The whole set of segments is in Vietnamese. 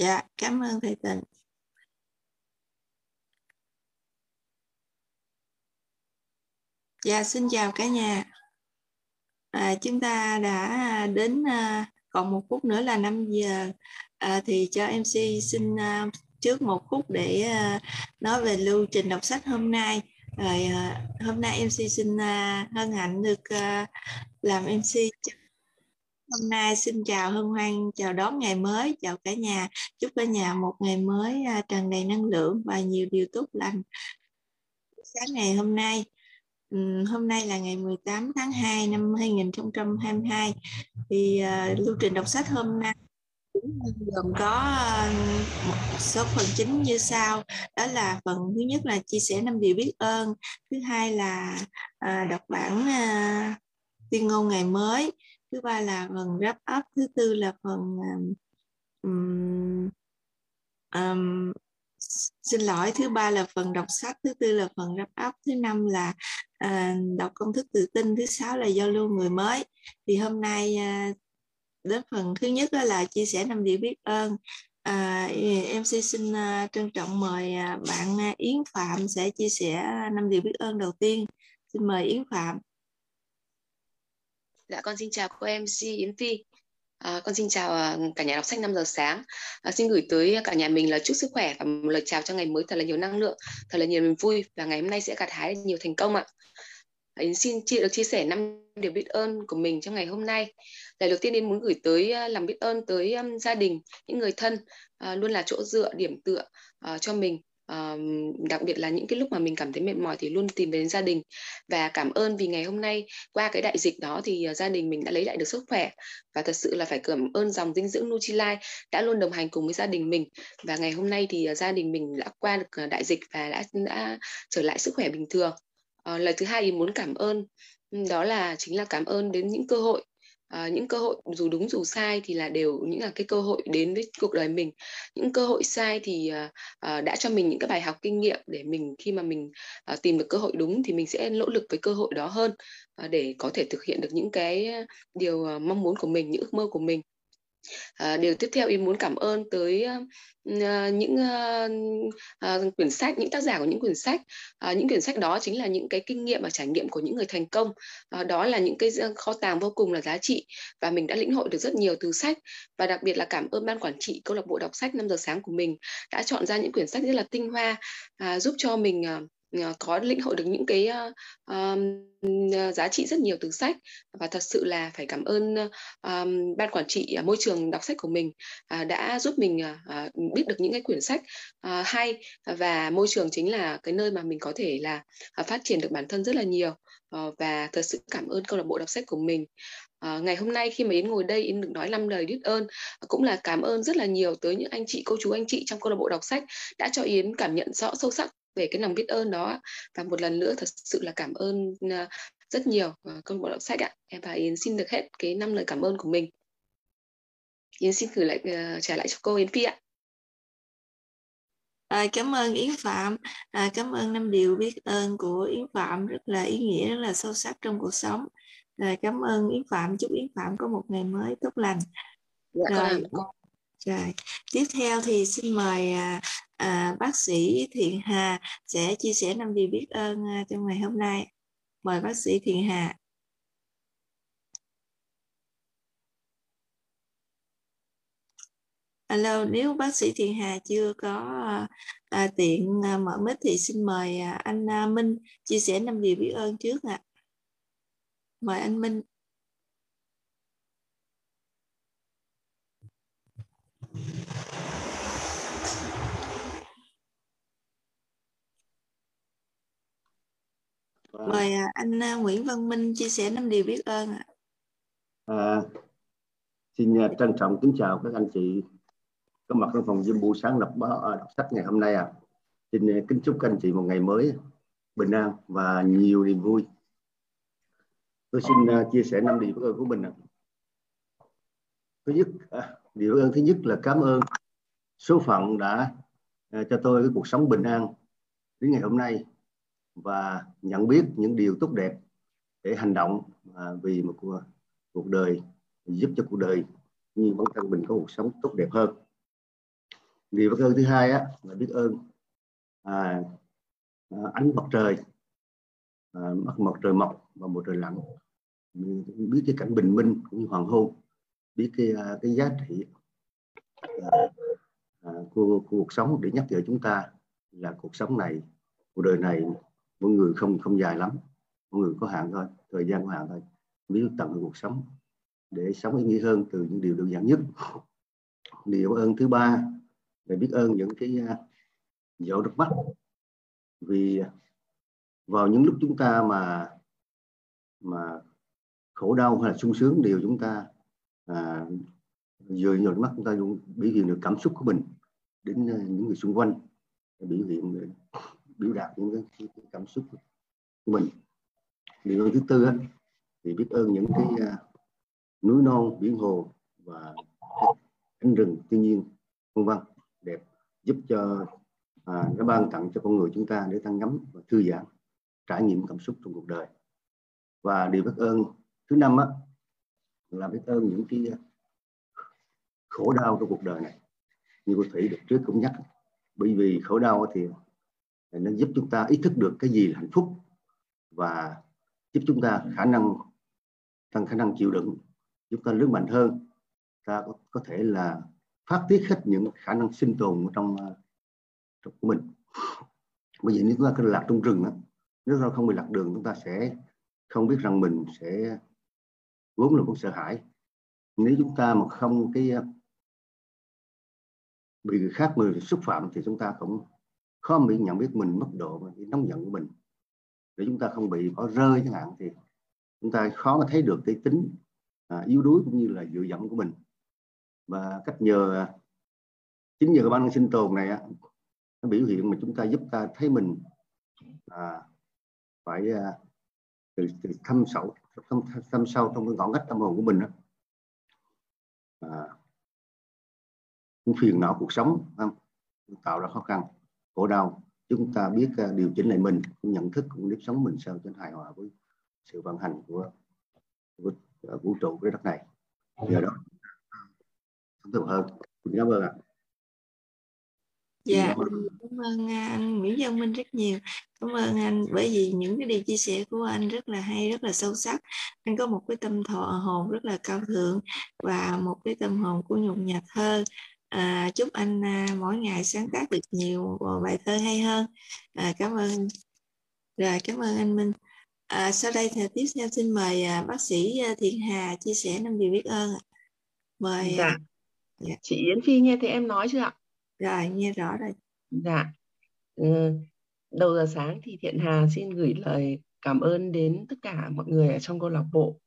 dạ cảm ơn thầy Tịnh. Dạ xin chào cả nhà. À, chúng ta đã đến à, còn một phút nữa là 5 giờ. À, thì cho MC xin à, trước một phút để à, nói về lưu trình đọc sách hôm nay. Rồi à, hôm nay MC xin à, hân hạnh được à, làm MC hôm nay xin chào hân hoan chào đón ngày mới chào cả nhà. Chúc cả nhà một ngày mới à, tràn đầy năng lượng và nhiều điều tốt lành. Sáng ngày hôm nay hôm nay là ngày 18 tháng 2 năm 2022 thì uh, lưu trình đọc sách hôm nay gồm có à, một số phần chính như sau. Đó là phần thứ nhất là chia sẻ năm điều biết ơn. Thứ hai là uh, đọc bản uh, tuyên ngôn ngày mới thứ ba là phần wrap up thứ tư là phần um, um, um, xin lỗi thứ ba là phần đọc sách thứ tư là phần wrap up thứ năm là uh, đọc công thức tự tin thứ sáu là giao lưu người mới. Thì hôm nay uh, đến phần thứ nhất đó là chia sẻ năm điều biết ơn. À, em xin, uh, trân trọng mời uh, bạn uh, Yến Phạm sẽ chia sẻ năm điều biết ơn đầu tiên. Xin mời Yến Phạm. Dạ con xin chào cô MC Yến Phi À, con xin chào à, cả nhà đọc sách 5 giờ sáng. À, xin gửi tới cả nhà mình là chúc sức khỏe và một lời chào cho ngày mới thật là nhiều năng lượng, thật là nhiều niềm vui và ngày hôm nay sẽ gặt hái nhiều thành công ạ. À, xin chị được chia sẻ năm điều biết ơn của mình trong ngày hôm nay. Lời đầu tiên đến muốn gửi tới làm lòng biết ơn tới um, gia đình, những người thân uh, luôn là chỗ dựa, điểm tựa uh, cho mình đặc biệt là những cái lúc mà mình cảm thấy mệt mỏi thì luôn tìm đến gia đình. Và cảm ơn vì ngày hôm nay qua cái đại dịch đó thì ờ, gia đình mình đã lấy lại được sức khỏe. Và thật sự là phải cảm ơn dòng dinh dưỡng Nutrilite đã luôn đồng hành cùng với gia đình mình. Và ngày hôm nay thì ờ, gia đình mình đã qua được ờ, đại dịch và đã đã trở lại sức khỏe bình thường. Uh, lời thứ hai thì muốn cảm ơn ừ, đó là chính là cảm ơn đến những cơ hội à, những cơ hội dù đúng dù sai thì là đều những là cái cơ hội đến với cuộc đời mình. Những cơ hội sai thì à, đã cho mình những cái bài học kinh nghiệm để mình khi mà mình à, tìm được cơ hội đúng thì mình sẽ nỗ lực với cơ hội đó hơn à, để có thể thực hiện được những cái điều à, mong muốn của mình những ước mơ của mình. À, điều tiếp theo ý muốn cảm ơn tới uh, những uh, uh, quyển sách, những tác giả của những quyển sách. Uh, những quyển sách đó chính là những cái kinh nghiệm và trải nghiệm của những người thành công. Uh, đó là những cái kho tàng vô cùng là giá trị và mình đã lĩnh hội được rất nhiều từ sách và đặc biệt là cảm ơn ban quản trị câu lạc bộ đọc sách 5 giờ sáng của mình đã chọn ra những quyển sách rất là tinh hoa uh, giúp cho mình uh, Ờ, có lĩnh hội được những cái uh, giá trị rất nhiều từ sách. Và thật sự là phải cảm ơn um, ban quản trị uh, môi trường đọc sách của mình uh, đã giúp mình uh, biết được những cái quyển sách uh, hay. Và môi trường chính là cái nơi mà mình có thể là uh, phát triển được bản thân rất là nhiều. Uh, và thật sự cảm ơn câu lạc bộ đọc sách của mình. À, ngày hôm nay khi mà Yến ngồi đây Yến được nói năm lời biết ơn cũng là cảm ơn rất là nhiều tới những anh chị cô chú anh chị trong câu lạc bộ đọc sách đã cho Yến cảm nhận rõ sâu sắc về cái lòng biết ơn đó và một lần nữa thật sự là cảm ơn ờ, rất nhiều ờ, câu bộ đọc sách ạ. Em và Yến xin được hết cái năm lời cảm ơn của mình. Yến xin gửi lại uh, trả lại cho cô Yến Phi ạ. À, cảm ơn Yến Phạm, à, cảm ơn năm điều biết ơn của Yến Phạm. Rất là ý nghĩa, rất là sâu sắc trong cuộc sống. À, cảm ơn Yến Phạm, chúc Yến Phạm có một ngày mới tốt lành. Dạ, rồi, rồi, tiếp theo thì xin mời à, à, bác sĩ Thiện Hà sẽ chia sẻ năm điều biết ơn à, trong ngày hôm nay. Mời bác sĩ Thiện Hà. Alo, nếu bác sĩ Thiện Hà chưa có à, à tiện à, mở mic thì xin mời à, anh à, Minh chia sẻ năm điều biết ơn trước ạ. À. Mời anh Minh. Mời à, anh à, Nguyễn Văn Minh chia sẻ năm điều biết ơn ạ. À, xin à, trân trọng kính chào các anh chị có mặt trong phòng Zoom buổi sáng đọc báo đọc sách ngày hôm nay ạ. À. Xin kính chúc các anh chị một ngày mới bình an và nhiều niềm vui. Tôi xin chia sẻ năm điều biết ơn của mình. À. Thứ nhất, à, điều ơn thứ nhất là cảm ơn số phận đã cho tôi cái cuộc sống bình an đến ngày hôm nay và nhận biết những điều tốt đẹp để hành động à, vì một cuộc, cuộc đời giúp cho cuộc đời như bản thân mình có cuộc sống tốt đẹp hơn. Điều biết ơn thứ hai á là biết ơn à, à, ánh mặt trời à, mặt trời mọc và một trời lặn. Biết cái cảnh bình minh cũng như hoàng hôn biết cái à, cái giá trị à, à, của, của cuộc sống để nhắc nhở chúng ta là cuộc sống này cuộc đời này mỗi người không không dài lắm. Mỗi người có hạn thôi thời gian có hạn thôi. Biết tận hưởng cuộc sống để sống ý nghĩa hơn từ những điều đơn giản nhất. Điều ơn thứ ba là biết ơn những cái à, uh, giọt nước mắt vì vào những lúc chúng ta mà mà khổ đau hay là sung sướng đều chúng ta à, dời nhồi mắt chúng ta luôn biểu hiện được cảm xúc của mình đến à, những người xung quanh biểu hiện biểu đạt những cái, cái cảm xúc của mình. Điều thứ tư thì biết ơn những cái uh, núi non biển hồ và cánh rừng thiên nhiên vân vân đẹp giúp cho à, nó ban tặng cho con người chúng ta để tăng ngắm và thư giãn trải nghiệm cảm xúc trong cuộc đời. Và điều biết ơn thứ năm á, là biết ơn những cái à, khổ đau trong cuộc đời này. Như cô thủy được trước cũng nhắc bởi vì khổ đau thì nó giúp chúng ta ý thức được cái gì là hạnh phúc và giúp chúng ta khả năng tăng khả năng chịu đựng giúp ta lớn mạnh hơn. Ta có, có thể là phát tiết hết những khả năng sinh tồn trong, ờ, trong của mình. Bởi vì nếu chúng ta cứ lạc trong rừng đó, nếu ta không bị lạc đường chúng ta sẽ không biết rằng mình sẽ vốn là cũng sợ hãi. Nếu chúng ta mà không cái ờ, bị người khác người xúc phạm thì chúng ta cũng khó bị nhận biết mình mức độ cái nóng giận của mình để chúng ta không bị bỏ rơi chẳng hạn thì chúng ta khó mà thấy được cái tính à, yếu đuối cũng như là dựa dẫm của mình và cách nhờ à, chính nhờ cái ban sinh tồn này nó biểu hiện mà chúng ta giúp ta thấy mình à, phải à, từ, từ thâm sâu thâm, thâm sâu trong cái ngõ ngách tâm hồn của mình đó. À, những phiền não cuộc sống không? tạo ra khó khăn khổ đau chúng ta biết à, điều chỉnh lại mình nhận thức của nếp sống mình sao cho hài hòa với sự vận hành của, của à, vũ trụ cái đất này. Giờ đó thông thường hơn. Cảm ơn ạ. Dạ cảm ơn anh Nguyễn Văn Minh rất nhiều. Cảm ơn anh bởi vì những cái điều chia sẻ của anh rất là hay rất là sâu sắc. Anh có một cái tâm thọ hồn rất là cao thượng và một cái tâm hồn của nhục nhạt hơn à, chúc anh à, mỗi ngày sáng tác được nhiều bài thơ hay hơn. À, cảm ơn. Rồi cảm ơn anh Minh. À, sau đây thì tiếp theo xin mời à, bác sĩ à, Thiện Hà chia sẻ năm điều biết ơn mời dạ. dạ. chị Yến Phi nghe thấy em nói chưa ạ? Rồi nghe rõ rồi. Dạ. Ừ, đầu giờ sáng thì Thiện Hà xin gửi lời cảm ơn đến tất cả mọi người ở trong câu lạc bộ.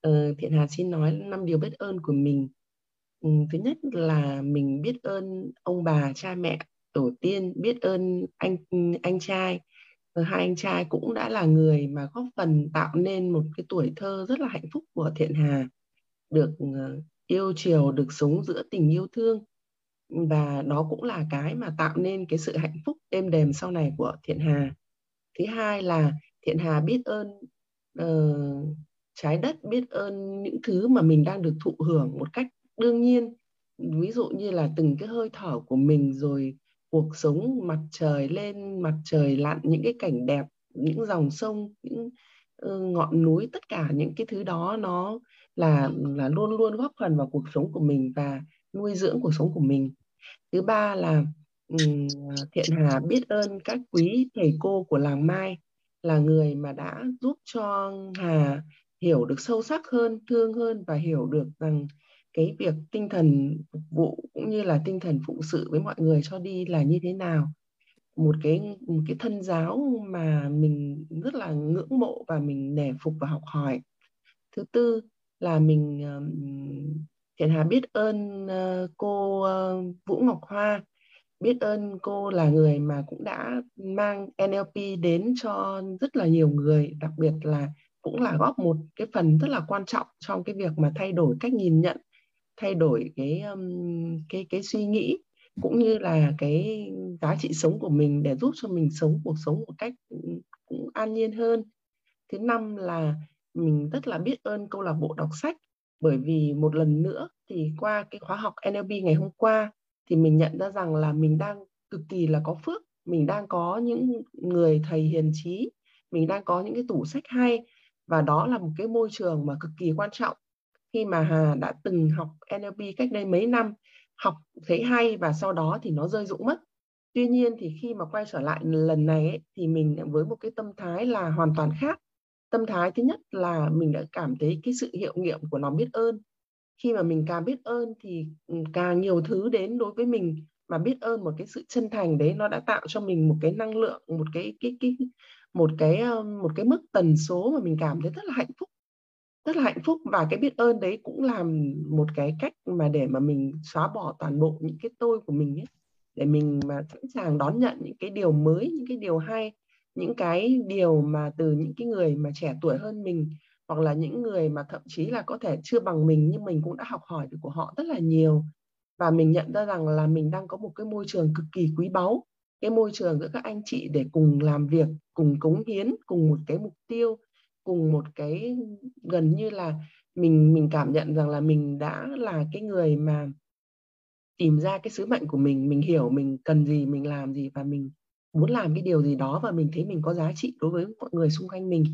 Ừ, Thiện Hà xin nói năm điều biết ơn của mình Ừ, thứ nhất là mình biết ơn ông bà cha mẹ tổ tiên biết ơn anh anh trai. Ờ, hai anh trai cũng đã là người mà góp phần tạo nên một cái tuổi thơ rất là hạnh phúc của Thiện Hà được ờ, yêu chiều được sống giữa tình yêu thương. Và đó cũng là cái mà tạo nên cái sự hạnh phúc êm đềm sau này của Thiện Hà. Thứ hai là Thiện Hà biết ơn uh, trái đất biết ơn những thứ mà mình đang được thụ hưởng một cách đương nhiên, ví dụ như là từng cái hơi thở của mình rồi cuộc sống mặt trời lên, mặt trời lặn, những cái cảnh đẹp, những dòng sông, những ờ, ngọn núi, tất cả những cái thứ đó nó là là luôn luôn góp phần vào cuộc sống của mình và nuôi dưỡng cuộc sống của mình. Thứ ba là thiện hà biết ơn các quý thầy cô của làng mai, là người mà đã giúp cho hà hiểu được sâu sắc hơn, thương hơn và hiểu được rằng cái việc tinh thần phục vụ cũng như là tinh thần phụng sự với mọi người cho đi là như thế nào? Một cái một cái thân giáo mà mình rất là ngưỡng mộ và mình nể phục và học hỏi. Thứ tư là mình thiện hà biết ơn ờ, cô ờ, vũ ngọc hoa, biết ơn cô là người mà cũng đã mang NLP đến cho rất là nhiều người, đặc biệt là cũng là góp một cái phần rất là quan trọng trong cái việc mà thay đổi cách nhìn nhận thay đổi cái um, cái cái suy nghĩ cũng như là cái giá trị sống của mình để giúp cho mình sống cuộc sống một cách cũng an nhiên hơn. Thứ năm là mình rất là biết ơn câu lạc bộ đọc sách bởi vì một lần nữa thì qua cái khóa học NLP ngày hôm qua thì mình nhận ra rằng là mình đang cực kỳ là có phước. Mình đang có những người thầy hiền trí mình đang có những cái tủ sách hay và đó là một cái môi trường mà cực kỳ quan trọng khi mà Hà đã từng học NLP cách đây mấy năm học thấy hay và sau đó thì nó rơi rụng mất. Tuy nhiên thì khi mà quay trở lại lần này ấy, thì mình với một cái tâm thái là hoàn toàn khác. Tâm thái thứ nhất là mình đã cảm thấy cái sự hiệu nghiệm của lòng biết ơn. Khi mà mình càng biết ơn thì ừ, càng nhiều thứ đến đối với mình mà biết ơn một cái sự chân thành đấy nó đã tạo cho mình một cái năng lượng một cái cái cái một cái một cái mức tần số mà mình cảm thấy rất là hạnh phúc rất là hạnh phúc và cái biết ơn đấy cũng là một cái cách mà để mà mình xóa bỏ toàn bộ những cái tôi của mình ấy, để mình mà sẵn sàng đón nhận những cái điều mới, những cái điều hay, những cái điều mà từ những cái người mà trẻ tuổi hơn mình hoặc là những người mà thậm chí là có thể chưa bằng mình nhưng mình cũng đã học hỏi được của họ rất là nhiều. Và mình nhận ra rằng là mình đang có một cái môi trường cực kỳ quý báu, cái môi trường giữa các anh chị để cùng làm việc, cùng cống hiến, cùng một cái mục tiêu cùng một cái gần như là mình mình cảm nhận rằng là mình đã là cái người mà tìm ra cái sứ mệnh của mình mình hiểu mình cần gì mình làm gì và mình muốn làm cái điều gì đó và mình thấy mình có giá trị đối với mọi người xung quanh mình.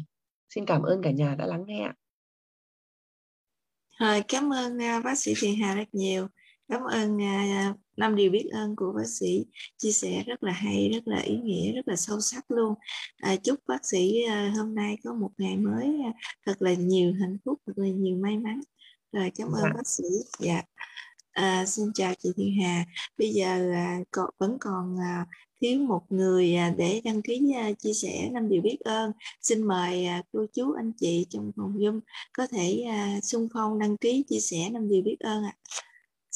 Xin cảm ơn cả nhà đã lắng nghe Rồi, cảm ơn à, bác sĩ Thiện Hà rất nhiều cảm ơn uh, năm điều biết ơn của bác sĩ chia sẻ rất là hay rất là ý nghĩa rất là sâu sắc luôn. À, chúc bác sĩ à, hôm nay có một ngày mới à, thật là nhiều hạnh phúc thật là nhiều may mắn. Rồi cảm ơn dạ. bác sĩ. Dạ. À, xin chào chị Thiên Hà. Bây giờ à, còn, vẫn còn à, thiếu một người à, để đăng ký à, chia sẻ năm điều biết ơn. Xin mời à, cô chú anh chị trong phòng zoom có thể à, xung phong đăng ký chia sẻ năm điều biết ơn ạ. à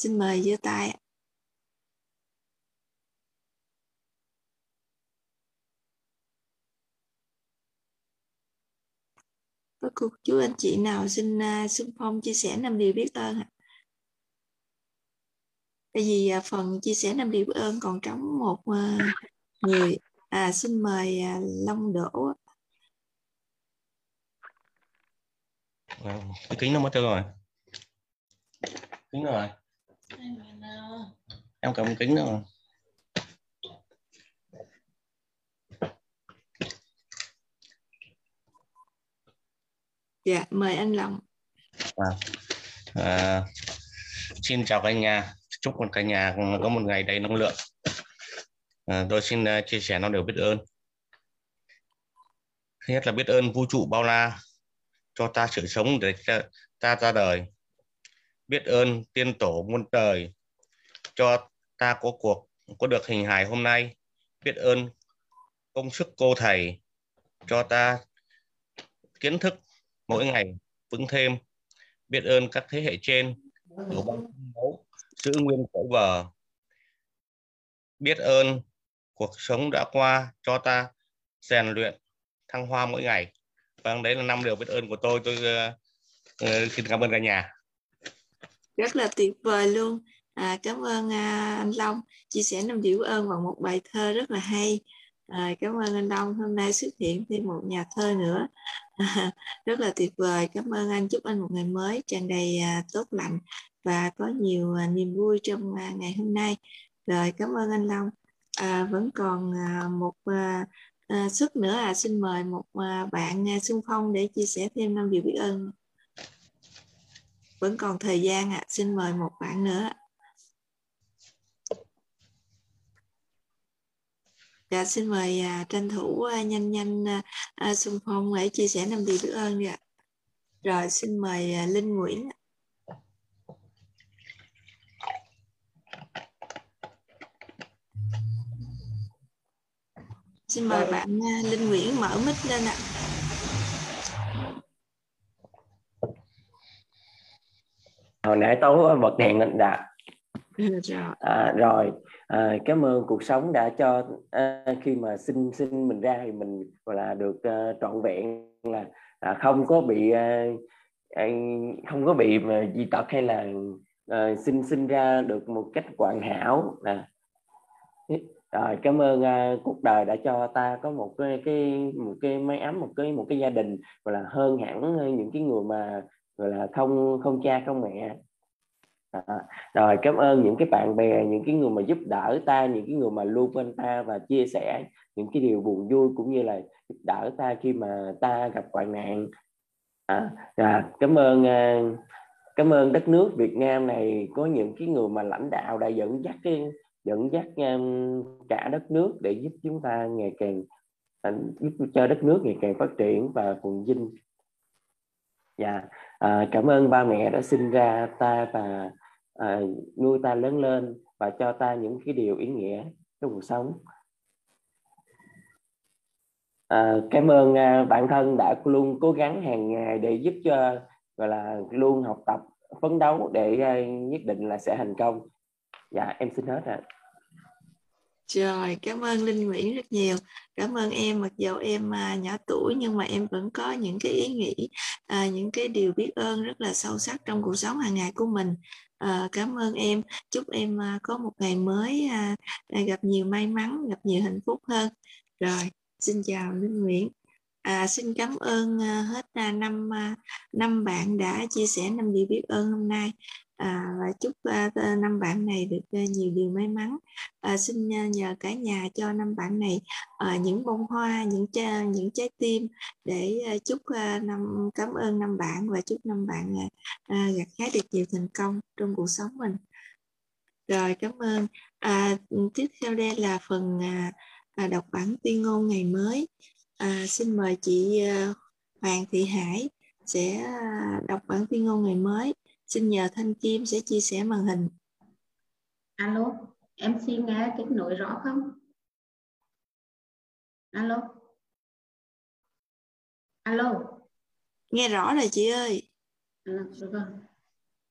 xin mời giơ tay có cô chú anh chị nào xin à, uh, xung phong chia sẻ năm điều biết ơn ạ? Tại vì uh, phần chia sẻ năm điều biết ơn còn trống một uh, người. À xin mời uh, Long Đỗ cái vâng, kính nó mất tiêu rồi. Kính rồi em cầm kính rồi Dạ, mời anh Long. À, à, xin chào cả nhà, chúc cả nhà có một ngày đầy năng lượng. À, tôi xin uh, chia sẻ nó đều biết ơn. Thứ nhất là biết ơn vũ trụ bao la cho ta sự sống để ta, ta ra đời. Biết ơn tiên tổ muôn đời cho ta có cuộc có được hình hài hôm nay. Biết ơn công sức cô thầy cho ta kiến thức mỗi ngày vững thêm. Biết ơn các thế hệ trên của ban giữ nguyên cổ vở biết ơn cuộc sống đã qua cho ta rèn luyện thăng hoa mỗi ngày. Vâng đấy là năm điều biết ơn của tôi. Tôi uh, xin cảm ơn cả nhà rất là tuyệt vời luôn. À, cảm ơn à, anh Long chia sẻ năm điều ơn bằng một bài thơ rất là hay. À, cảm ơn anh Long hôm nay xuất hiện thêm một nhà thơ nữa. À, rất là tuyệt vời. Cảm ơn anh. Chúc anh một ngày mới tràn đầy à, tốt lành và có nhiều à, niềm vui trong à, ngày hôm nay. Rồi cảm ơn anh Long. À, vẫn còn à, một à, à, suất nữa à. Xin mời một à, bạn à, xung phong để chia sẻ thêm năm điều biết ơn vẫn còn thời gian ạ à. xin mời một bạn nữa Dạ, xin mời à, tranh thủ à, nhanh nhanh à, à xung Xuân Phong để chia sẻ năm điều biết ơn đi ạ. Rồi xin mời à, Linh Nguyễn. Xin mời bạn à, Linh Nguyễn mở mic lên ạ. Hồi nãy Tố bật đèn lên đã. Rồi. À, rồi à, cảm ơn cuộc sống đã cho à, khi mà sinh sinh mình ra thì mình gọi là được à, trọn vẹn là à, không có bị à, à, không có bị mà di tật hay là à, sinh sinh ra được một cách hoàn hảo à. rồi cảm ơn à, cuộc đời đã cho ta có một cái, cái một cái máy ấm một cái một cái gia đình gọi là hơn hẳn những cái người mà gọi là không không cha không mẹ. À, rồi cảm ơn những cái bạn bè những cái người mà giúp đỡ ta những cái người mà luôn bên ta và chia sẻ những cái điều buồn vui cũng như là giúp đỡ ta khi mà ta gặp hoạn nạn. À, à, cảm ơn à, cảm ơn đất nước Việt Nam này có những cái người mà lãnh đạo đã dẫn dắt cái dẫn dắt um, cả đất nước để giúp chúng ta ngày càng à, giúp cho đất nước ngày càng phát triển và phồn vinh. Dạ à, cảm ơn ba mẹ đã sinh ra ta và à, nuôi ta lớn lên và cho ta những cái điều ý nghĩa trong cuộc sống. À, cảm ơn à, bản thân đã luôn cố gắng hàng ngày để giúp cho gọi là luôn học tập phấn đấu để à, nhất định là sẽ thành công. Dạ em xin hết ạ trời cảm ơn linh nguyễn rất nhiều. Cảm ơn em mặc dù em à, nhỏ tuổi nhưng mà em vẫn có những cái ý nghĩ à, những cái điều biết ơn rất là sâu sắc trong cuộc sống hàng ngày của mình. À, cảm ơn em. Chúc em à, có một ngày mới à, à, gặp nhiều may mắn gặp nhiều hạnh phúc hơn. Rồi xin chào linh nguyễn. À, xin cảm ơn à, hết à, năm à, năm bạn đã chia sẻ năm điều biết ơn hôm nay à, và chúc à, năm bạn này được à, nhiều điều may mắn. À, xin à, nhờ cả nhà cho năm bạn này à, những bông hoa, những cha, những trái tim để à, chúc à, năm cảm ơn năm bạn và chúc năm bạn à, à, gặt hái được nhiều thành công trong cuộc sống mình. Rồi cảm ơn. À, tiếp theo đây là phần à, à đọc bản tuyên ngôn ngày mới. À, xin mời chị à, Hoàng Thị Hải sẽ à, đọc bản tuyên ngôn ngày mới. Xin nhờ Thanh Kim sẽ chia sẻ màn hình. Alo, em xin nghe kết nối rõ không? Alo. Alo. Nghe rõ rồi chị ơi. À, được rồi.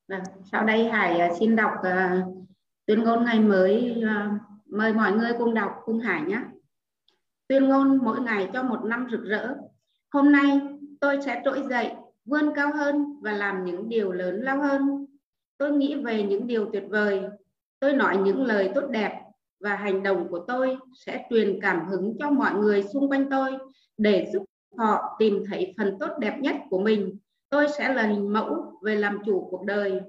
Vâng, sau đây Hải à, xin đọc uh, tuyên ngôn ngày mới uh, mời mọi người cùng đọc cùng Hải nhé tuyên ngôn mỗi ngày cho một năm rực rỡ. Hôm nay tôi sẽ trỗi dậy, vươn cao hơn và làm những điều lớn lao hơn. Tôi nghĩ về những điều tuyệt vời. Tôi nói những lời tốt đẹp và hành động của tôi sẽ truyền cảm hứng cho mọi người xung quanh tôi để giúp họ tìm thấy phần tốt đẹp nhất của mình. Tôi sẽ là hình mẫu về làm chủ cuộc đời.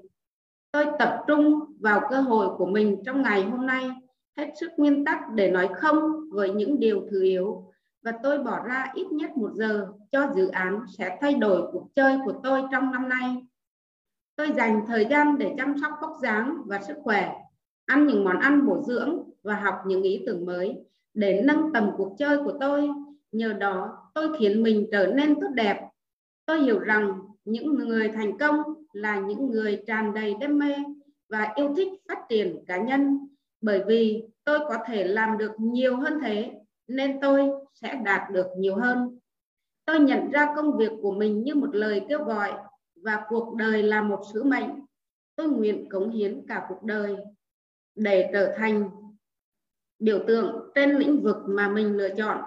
Tôi tập trung vào cơ hội của mình trong ngày hôm nay, hết sức nguyên tắc để nói không với những điều thứ yếu, và tôi bỏ ra ít nhất một giờ cho dự án sẽ thay đổi cuộc chơi của tôi trong năm nay. Tôi dành thời gian để chăm sóc vóc dáng và sức khỏe, ăn những món ăn bổ dưỡng và học những ý tưởng mới để nâng tầm cuộc chơi của tôi. Nhờ đó, tôi khiến mình trở nên tốt đẹp. Tôi hiểu rằng những người thành công là những người tràn đầy đam mê và yêu thích phát triển cá nhân bởi vì tôi có thể làm được nhiều hơn thế nên tôi sẽ đạt được nhiều hơn tôi nhận ra công việc của mình như một lời kêu gọi và cuộc đời là một sứ mệnh tôi nguyện cống hiến cả cuộc đời để trở thành biểu tượng trên lĩnh vực mà mình lựa chọn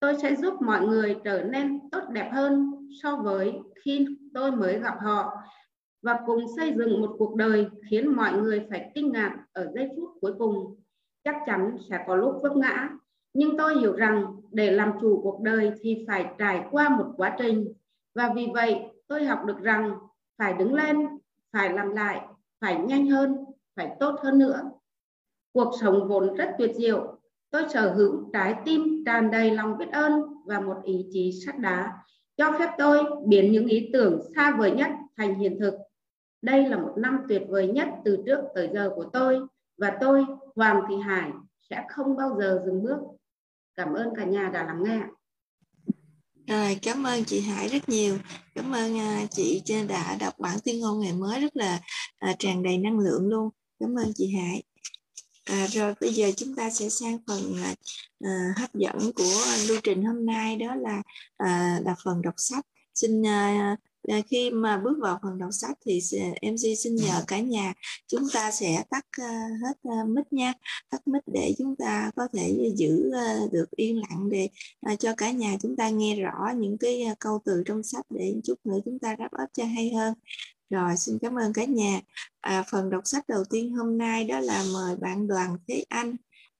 tôi sẽ giúp mọi người trở nên tốt đẹp hơn so với khi tôi mới gặp họ và cùng xây dựng một cuộc đời khiến mọi người phải kinh ngạc ở giây phút cuối cùng. Chắc chắn sẽ có lúc vấp ngã, nhưng tôi hiểu rằng để làm chủ cuộc đời thì phải trải qua một quá trình. Và vì vậy tôi học được rằng phải đứng lên, phải làm lại, phải nhanh hơn, phải tốt hơn nữa. Cuộc sống vốn rất tuyệt diệu. Tôi sở hữu trái tim tràn đầy lòng biết ơn và một ý chí sắt đá cho phép tôi biến những ý tưởng xa vời nhất thành hiện thực đây là một năm tuyệt vời nhất từ trước tới giờ của tôi và tôi, Hoàng Thị Hải, sẽ không bao giờ dừng bước. Cảm ơn cả nhà đã lắng nghe. Rồi, cảm ơn chị Hải rất nhiều. Cảm ơn à, chị đã đọc bản tuyên ngôn ngày mới rất là à, tràn đầy năng lượng luôn. Cảm ơn chị Hải. À, rồi bây giờ chúng ta sẽ sang phần à, à hấp dẫn của lưu trình hôm nay đó là à, là phần đọc sách. Xin à, À, khi mà bước vào phần đọc sách thì MC xin nhờ cả nhà chúng ta sẽ tắt uh, hết uh, mic nha. Tắt mic để chúng ta có thể giữ uh, được yên lặng để uh, cho cả nhà chúng ta nghe rõ những cái uh, câu từ trong sách để chút nữa chúng ta đáp ấp cho hay hơn. Rồi xin cảm ơn cả nhà. À, phần đọc sách đầu tiên hôm nay đó là mời bạn Đoàn Thế Anh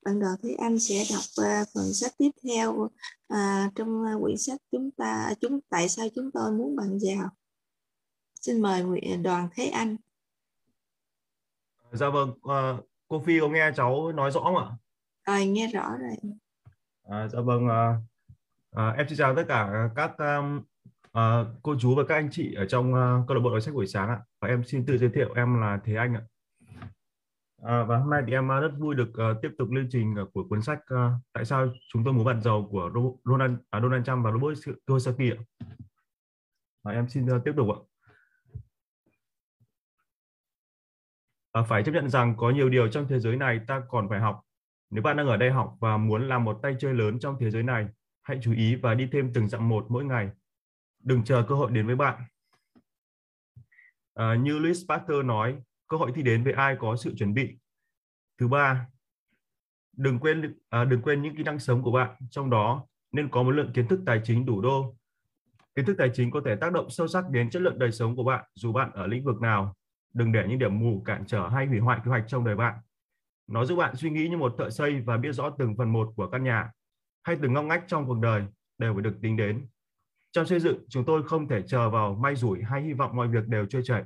bạn Đoàn Thế Anh sẽ đọc uh, phần sách tiếp theo uh, trong uh, quyển sách chúng ta chúng tại sao chúng tôi muốn bạn giàu xin mời Đoàn Thế Anh Dạ vâng, uh, cô Phi có nghe cháu nói rõ không ạ? À, nghe rõ rồi. À, dạ vâng, uh, uh, em xin chào tất cả các um, uh, cô chú và các anh chị ở trong uh, câu lạc bộ đọc sách buổi sáng ạ. Và em xin tự giới thiệu em là Thế Anh ạ. À, và hôm nay thì em ờ, rất vui được uh, tiếp tục lưu trình của cuốn sách uh, Tại sao chúng tôi muốn bạn giàu của Donald, uh, à, Donald Trump và Robert Kiyosaki ạ. À, em xin uh, tiếp tục ạ. À, phải chấp nhận rằng có nhiều điều trong thế giới này ta còn phải học. Nếu bạn đang ở đây học và muốn làm một tay chơi lớn trong thế giới này, hãy chú ý và đi thêm từng dặm một mỗi ngày. Đừng chờ cơ hội đến với bạn. À, như Louis Pasteur nói, cơ hội thì đến với ai có sự chuẩn bị. Thứ ba, đừng quên à, đừng quên những kỹ năng sống của bạn, trong đó nên có một lượng kiến thức tài chính đủ đô. Kiến thức tài chính có thể tác động sâu sắc đến chất lượng đời sống của bạn dù bạn ở lĩnh vực nào đừng để những điểm mù cản trở hay hủy hoại kế hoạch trong đời bạn. Nó giúp bạn suy nghĩ như một thợ xây và biết rõ từng phần một của căn nhà hay từng ngóc ngách trong cuộc đời đều phải được tính đến. Trong xây dựng, chúng tôi không thể chờ vào may rủi hay hy vọng mọi việc đều trôi chảy.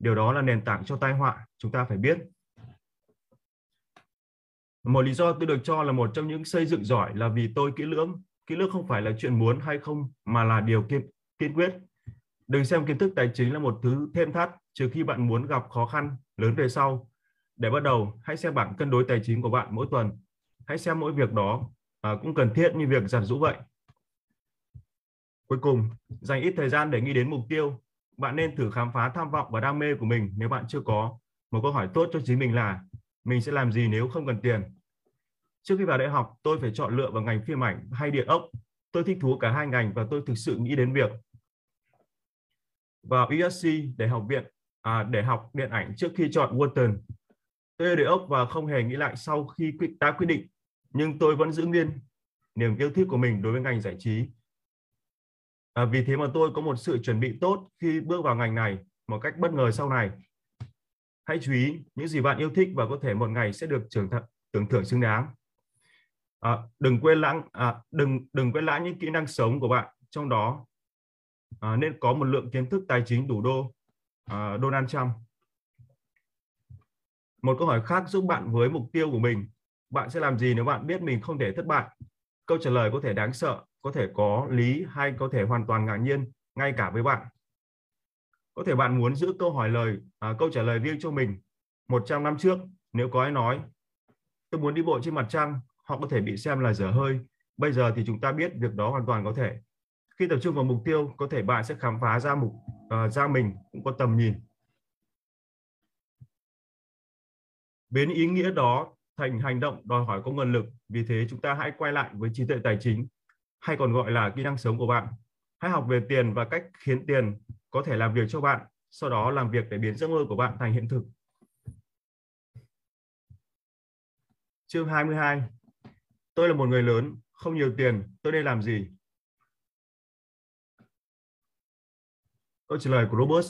Điều đó là nền tảng cho tai họa, chúng ta phải biết. Một lý do tôi được cho là một trong những xây dựng giỏi là vì tôi kỹ lưỡng. Kỹ lưỡng không phải là chuyện muốn hay không mà là điều kiên, kiên quyết. Đừng xem kiến thức tài chính là một thứ thêm thắt trừ khi bạn muốn gặp khó khăn lớn về sau. Để bắt đầu, hãy xem bảng cân đối tài chính của bạn mỗi tuần. Hãy xem mỗi việc đó à, cũng cần thiết như việc giặt rũ vậy. Cuối cùng, dành ít thời gian để nghĩ đến mục tiêu. Bạn nên thử khám phá tham vọng và đam mê của mình nếu bạn chưa có. Một câu hỏi tốt cho chính mình là mình sẽ làm gì nếu không cần tiền? Trước khi vào đại học, tôi phải chọn lựa vào ngành phim ảnh hay điện ốc. Tôi thích thú cả hai ngành và tôi thực sự nghĩ đến việc vào USC để học viện à, để học điện ảnh trước khi chọn Wharton. Tôi yêu địa ốc và không hề nghĩ lại sau khi đã quyết định, nhưng tôi vẫn giữ nguyên niềm yêu thích của mình đối với ngành giải trí. À, vì thế mà tôi có một sự chuẩn bị tốt khi bước vào ngành này một cách bất ngờ sau này. Hãy chú ý những gì bạn yêu thích và có thể một ngày sẽ được trưởng th- tưởng thưởng xứng đáng. À, đừng quên lãng à, đừng đừng quên lãng những kỹ năng sống của bạn. Trong đó à, nên có một lượng kiến thức tài chính đủ đô à, Donald Trump. Một câu hỏi khác giúp bạn với mục tiêu của mình. Bạn sẽ làm gì nếu bạn biết mình không thể thất bại? Câu trả lời có thể đáng sợ có thể có lý hay có thể hoàn toàn ngạc nhiên ngay cả với bạn. Có thể bạn muốn giữ câu hỏi lời à, câu trả lời riêng cho mình 100 năm trước nếu có ai nói tôi muốn đi bộ trên mặt trăng họ có thể bị xem là dở hơi bây giờ thì chúng ta biết việc đó hoàn toàn có thể. Khi tập trung vào mục tiêu có thể bạn sẽ khám phá ra mục à, ra mình cũng có tầm nhìn. Biến ý nghĩa đó thành hành động đòi hỏi có nguồn lực vì thế chúng ta hãy quay lại với trí tuệ tài chính hay còn gọi là kỹ năng sống của bạn. Hãy học về tiền và cách khiến tiền có thể làm việc cho bạn sau đó làm việc để biến giấc mơ của bạn thành hiện thực. Chương 22 tôi là một người lớn không nhiều tiền tôi nên làm gì? Câu trả lời của Robert.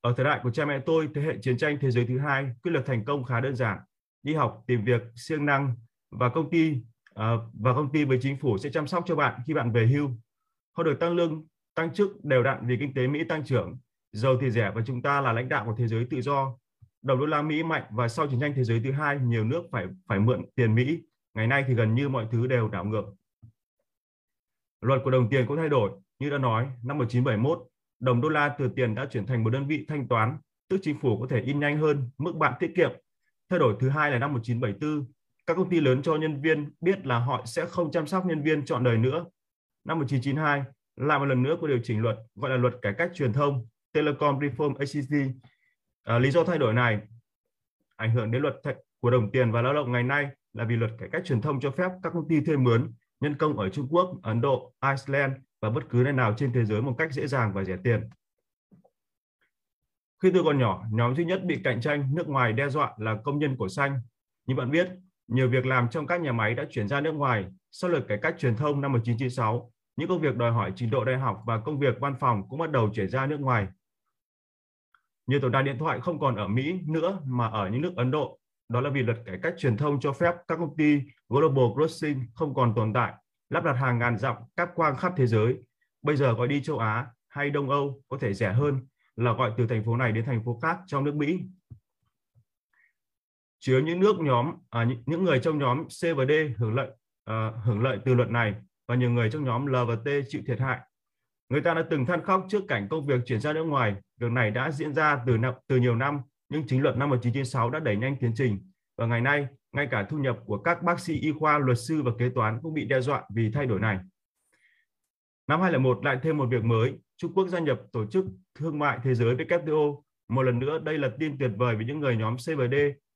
Ở thời đại của cha mẹ tôi, thế hệ chiến tranh thế giới thứ hai, quy luật thành công khá đơn giản. Đi học, tìm việc, siêng năng và công ty Ờ, và công ty với chính phủ sẽ chăm sóc cho bạn khi bạn về hưu. Họ được tăng lương, tăng chức đều đặn vì kinh tế Mỹ tăng trưởng. Dầu thì rẻ và chúng ta là lãnh đạo của thế giới tự do. Đồng đô la Mỹ mạnh và sau chiến tranh thế giới thứ hai, nhiều nước phải phải mượn tiền Mỹ. Ngày nay thì gần như mọi thứ đều đảo ngược. Luật của đồng tiền cũng thay đổi. Như đã nói, năm 1971, đồng đô la từ tiền đã chuyển thành một đơn vị thanh toán, tức chính phủ có thể in nhanh hơn mức bạn tiết kiệm. Thay đổi thứ hai là năm 1974, các công ty lớn cho nhân viên biết là họ sẽ không chăm sóc nhân viên trọn đời nữa. Năm 1992, lại một lần nữa có điều chỉnh luật gọi là luật cải cách truyền thông Telecom Reform Act. À, lý do thay đổi này ảnh hưởng đến luật của đồng tiền và lao động ngày nay là vì luật cải cách truyền thông cho phép các công ty thuê mướn nhân công ở Trung Quốc, Ấn Độ, Iceland và bất cứ nơi nào trên thế giới một cách dễ dàng và rẻ tiền. Khi tôi còn nhỏ, nhóm duy nhất bị cạnh tranh nước ngoài đe dọa là công nhân của xanh. Như bạn biết, nhiều việc làm trong các nhà máy đã chuyển ra nước ngoài. Sau luật cải cách truyền thông năm 1996, những công việc đòi hỏi trình độ đại học và công việc văn phòng cũng bắt đầu chuyển ra nước ngoài. Nhiều tổng đài điện thoại không còn ở Mỹ nữa mà ở những nước Ấn Độ. Đó là vì luật cải cách truyền thông cho phép các công ty Global Crossing không còn tồn tại lắp đặt hàng ngàn dặm cáp quang khắp thế giới. Bây giờ gọi đi châu Á hay Đông Âu có thể rẻ hơn là gọi từ thành phố này đến thành phố khác trong nước Mỹ chứa những nước nhóm à, những người trong nhóm C và D hưởng lợi à, hưởng lợi từ luật này và nhiều người trong nhóm L và T chịu thiệt hại. Người ta đã từng than khóc trước cảnh công việc chuyển ra nước ngoài. Việc này đã diễn ra từ năm từ nhiều năm, nhưng chính luật năm 1996 đã đẩy nhanh tiến trình. Và ngày nay, ngay cả thu nhập của các bác sĩ y khoa, luật sư và kế toán cũng bị đe dọa vì thay đổi này. Năm 2001 lại thêm một việc mới, Trung Quốc gia nhập Tổ chức Thương mại Thế giới WTO. Một lần nữa, đây là tin tuyệt vời với những người nhóm C và D,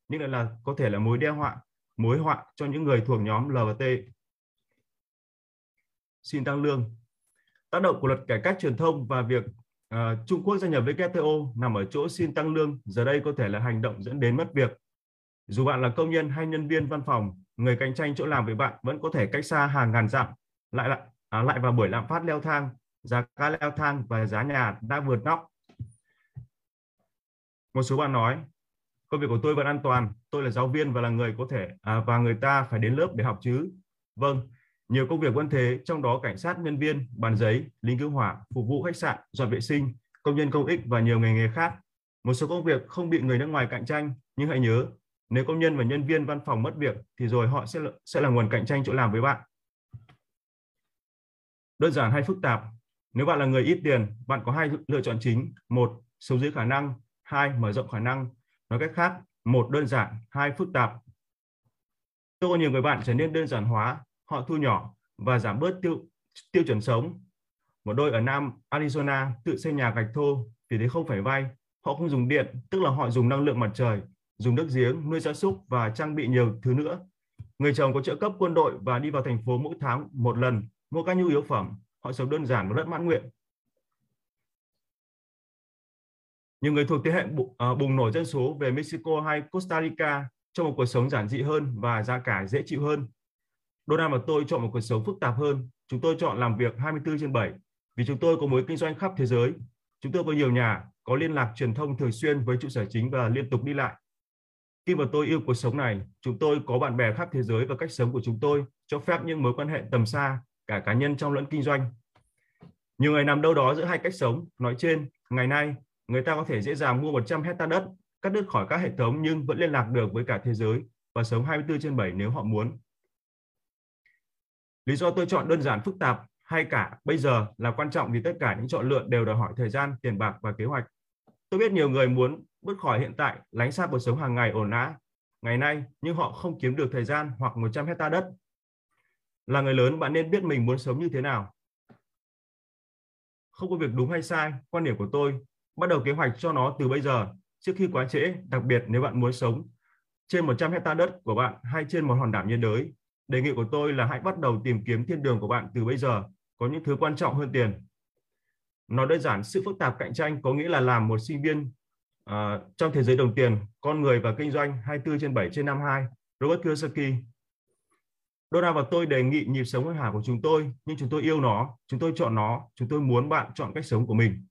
nhưng lại là có thể là mối đe họa, mối họa cho những người thuộc nhóm L và T. Xin tăng lương. Tác động của luật cải cách truyền thông và việc uh, Trung Quốc gia nhập WTO nằm ở chỗ xin tăng lương, giờ đây có thể là hành động dẫn đến mất việc. Dù bạn là công nhân hay nhân viên văn phòng, người cạnh tranh chỗ làm với bạn vẫn có thể cách xa hàng ngàn dặm, lại lại à, lại vào buổi lạm phát leo thang, giá cá leo thang và giá nhà đã vượt nóc. Một số bạn nói, công việc của tôi vẫn an toàn, tôi là giáo viên và là người có thể à, và người ta phải đến lớp để học chứ. Vâng, nhiều công việc vẫn thế, trong đó cảnh sát, nhân viên, bàn giấy, lính cứu hỏa, phục vụ khách sạn, dọn vệ sinh, công nhân công ích và nhiều ngành nghề khác. Một số công việc không bị người nước ngoài cạnh tranh, nhưng hãy nhớ, nếu công nhân và nhân viên văn phòng mất việc thì rồi họ sẽ sẽ là nguồn cạnh tranh chỗ làm với bạn. Đơn giản hay phức tạp? Nếu bạn là người ít tiền, bạn có hai lựa chọn chính. Một, sống dưới khả năng. Hai, mở rộng khả năng. Nói cách khác, một đơn giản, hai phức tạp. Tôi có nhiều người bạn trở nên đơn giản hóa, họ thu nhỏ và giảm bớt tiêu tiêu chuẩn sống. Một đôi ở Nam Arizona tự xây nhà gạch thô vì thế không phải vay. Họ không dùng điện, tức là họ dùng năng lượng mặt trời, dùng nước giếng, nuôi gia súc và trang bị nhiều thứ nữa. Người chồng có trợ cấp quân đội và đi vào thành phố mỗi tháng một lần mua các nhu yếu phẩm. Họ sống đơn giản và rất mãn nguyện. Nhiều người thuộc thế hệ ờ, bùng nổ dân số về Mexico hay Costa Rica cho một cuộc sống giản dị hơn và giá cả dễ chịu hơn. Donald và tôi chọn một cuộc sống phức tạp hơn. Chúng tôi chọn làm việc 24 trên 7 vì chúng tôi có mối kinh doanh khắp thế giới. Chúng tôi có nhiều nhà, có liên lạc truyền thông thường xuyên với trụ sở chính và liên tục đi lại. Khi mà tôi yêu cuộc sống này, chúng tôi có bạn bè khắp thế giới và cách sống của chúng tôi cho phép những mối quan hệ tầm xa, cả cá nhân trong lẫn kinh doanh. Nhiều người nằm đâu đó giữa hai cách sống. Nói trên, ngày nay, người ta có thể dễ dàng mua 100 hecta đất, cắt đứt khỏi các hệ thống nhưng vẫn liên lạc được với cả thế giới và sống 24 trên 7 nếu họ muốn. Lý do tôi chọn đơn giản phức tạp hay cả bây giờ là quan trọng vì tất cả những chọn lựa đều đòi hỏi thời gian, tiền bạc và kế hoạch. Tôi biết nhiều người muốn bước khỏi hiện tại, lánh xa cuộc sống hàng ngày ổn ã ngày nay nhưng họ không kiếm được thời gian hoặc 100 hecta đất. Là người lớn bạn nên biết mình muốn sống như thế nào. Không có việc đúng hay sai, quan điểm của tôi bắt đầu kế hoạch cho nó từ bây giờ trước khi quá trễ, đặc biệt nếu bạn muốn sống trên 100 hecta đất của bạn hay trên một hòn đảo nhiệt đới Đề nghị của tôi là hãy bắt đầu tìm kiếm thiên đường của bạn từ bây giờ. Có những thứ quan trọng hơn tiền. Nói đơn giản, sự phức tạp cạnh tranh có nghĩa là làm một sinh viên uh, trong thế giới đồng tiền, con người và kinh doanh 24 trên 7 trên 52, Robert Kiyosaki. Donald và tôi đề nghị nhịp sống hoàn hảo của chúng tôi, nhưng chúng tôi yêu nó, chúng tôi chọn nó, chúng tôi muốn bạn chọn cách sống của mình.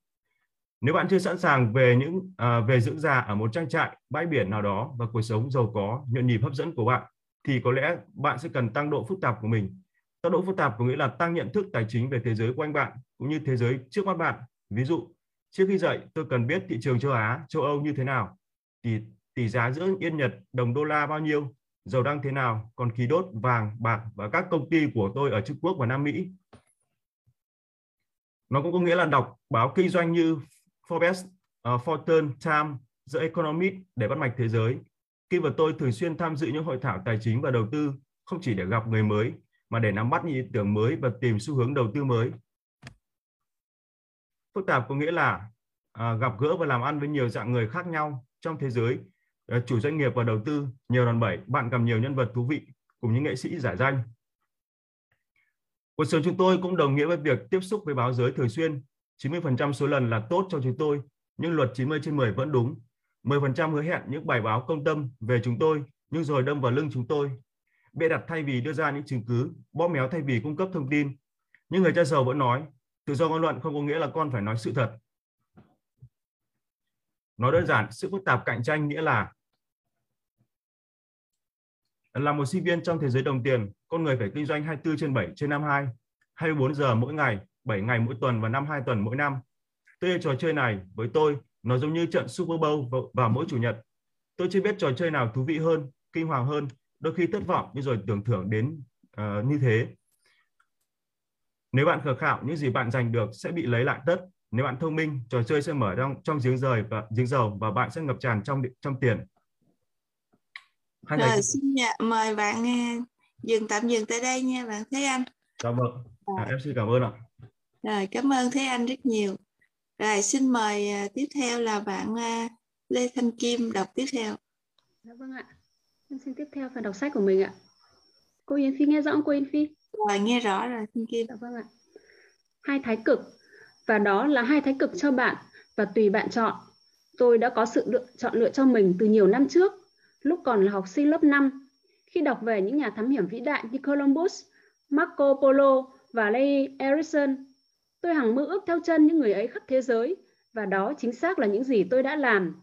Nếu bạn chưa sẵn sàng về những à, về dưỡng già ở một trang trại, bãi biển nào đó và cuộc sống giàu có, nhộn nhịp hấp dẫn của bạn, thì có lẽ bạn sẽ cần tăng độ phức tạp của mình. Tăng độ phức tạp có nghĩa là tăng nhận thức tài chính về thế giới quanh bạn cũng như thế giới trước mắt bạn. Ví dụ, trước khi dậy tôi cần biết thị trường châu Á, châu Âu như thế nào, tỷ tỷ giá giữa yên Nhật, đồng đô la bao nhiêu, dầu đang thế nào, còn khí đốt, vàng, bạc và các công ty của tôi ở Trung Quốc và Nam Mỹ. Nó cũng có nghĩa là đọc báo kinh doanh như Forbes, uh, Fortune, Time, The Economist để bắt mạch thế giới Kim và tôi thường xuyên tham dự những hội thảo tài chính và đầu tư không chỉ để gặp người mới mà để nắm bắt những ý tưởng mới và tìm xu hướng đầu tư mới. Phức tạp có nghĩa là à, gặp gỡ và làm ăn với nhiều dạng người khác nhau trong thế giới, à, chủ doanh nghiệp và đầu tư, nhiều đòn bẩy, bạn gặp nhiều nhân vật thú vị cùng những nghệ sĩ giải danh. Cuộc sống chúng tôi cũng đồng nghĩa với việc tiếp xúc với báo giới thường xuyên. 90% số lần là tốt cho chúng tôi, nhưng luật 90 trên 10 vẫn đúng 10% hứa hẹn những bài báo công tâm về chúng tôi nhưng rồi đâm vào lưng chúng tôi. Bịa đặt thay vì đưa ra những chứng cứ, bóp méo thay vì cung cấp thông tin. Nhưng người cha giàu vẫn nói, tự do ngôn luận không có nghĩa là con phải nói sự thật. Nói đơn giản, sự phức tạp cạnh tranh nghĩa là là một sinh viên trong thế giới đồng tiền, con người phải kinh doanh 24 trên 7 trên năm 2, 24 giờ mỗi ngày, 7 ngày mỗi tuần và năm 2 tuần mỗi năm. Tôi trò chơi này với tôi nó giống như trận Super Bowl vào, mỗi chủ nhật. Tôi chưa biết trò chơi nào thú vị hơn, kinh hoàng hơn, đôi khi thất vọng nhưng rồi tưởng thưởng đến uh, như thế. Nếu bạn khờ khạo, những gì bạn giành được sẽ bị lấy lại tất. Nếu bạn thông minh, trò chơi sẽ mở trong trong giếng rời và giếng dầu và bạn sẽ ngập tràn trong trong tiền. Hai Rồi, xin dạ, mời bạn uh, dừng tạm dừng tại đây nha bạn Thế Anh. Dạ vâng, à, em xin cảm ơn ạ. Rồi, cảm ơn Thế Anh rất nhiều. Rồi, xin mời uh, tiếp theo là bạn uh, Lê Thanh Kim đọc tiếp theo. Dạ vâng ạ. Em xin tiếp theo phần đọc sách của mình ạ. Cô Yến Phi nghe rõ không cô Yến Phi? Rồi, nghe rõ rồi, Thanh Kim. Dạ vâng ạ. Hai thái cực và đó là hai thái cực cho bạn và tùy bạn chọn. Tôi đã có sự lựa, chọn lựa cho mình từ nhiều năm trước, lúc còn là học sinh lớp 5, khi đọc về những nhà thám hiểm vĩ đại như Columbus, Marco Polo và Leigh Erikson. Tôi hằng mơ ước theo chân những người ấy khắp thế giới, và đó chính xác là những gì tôi đã làm.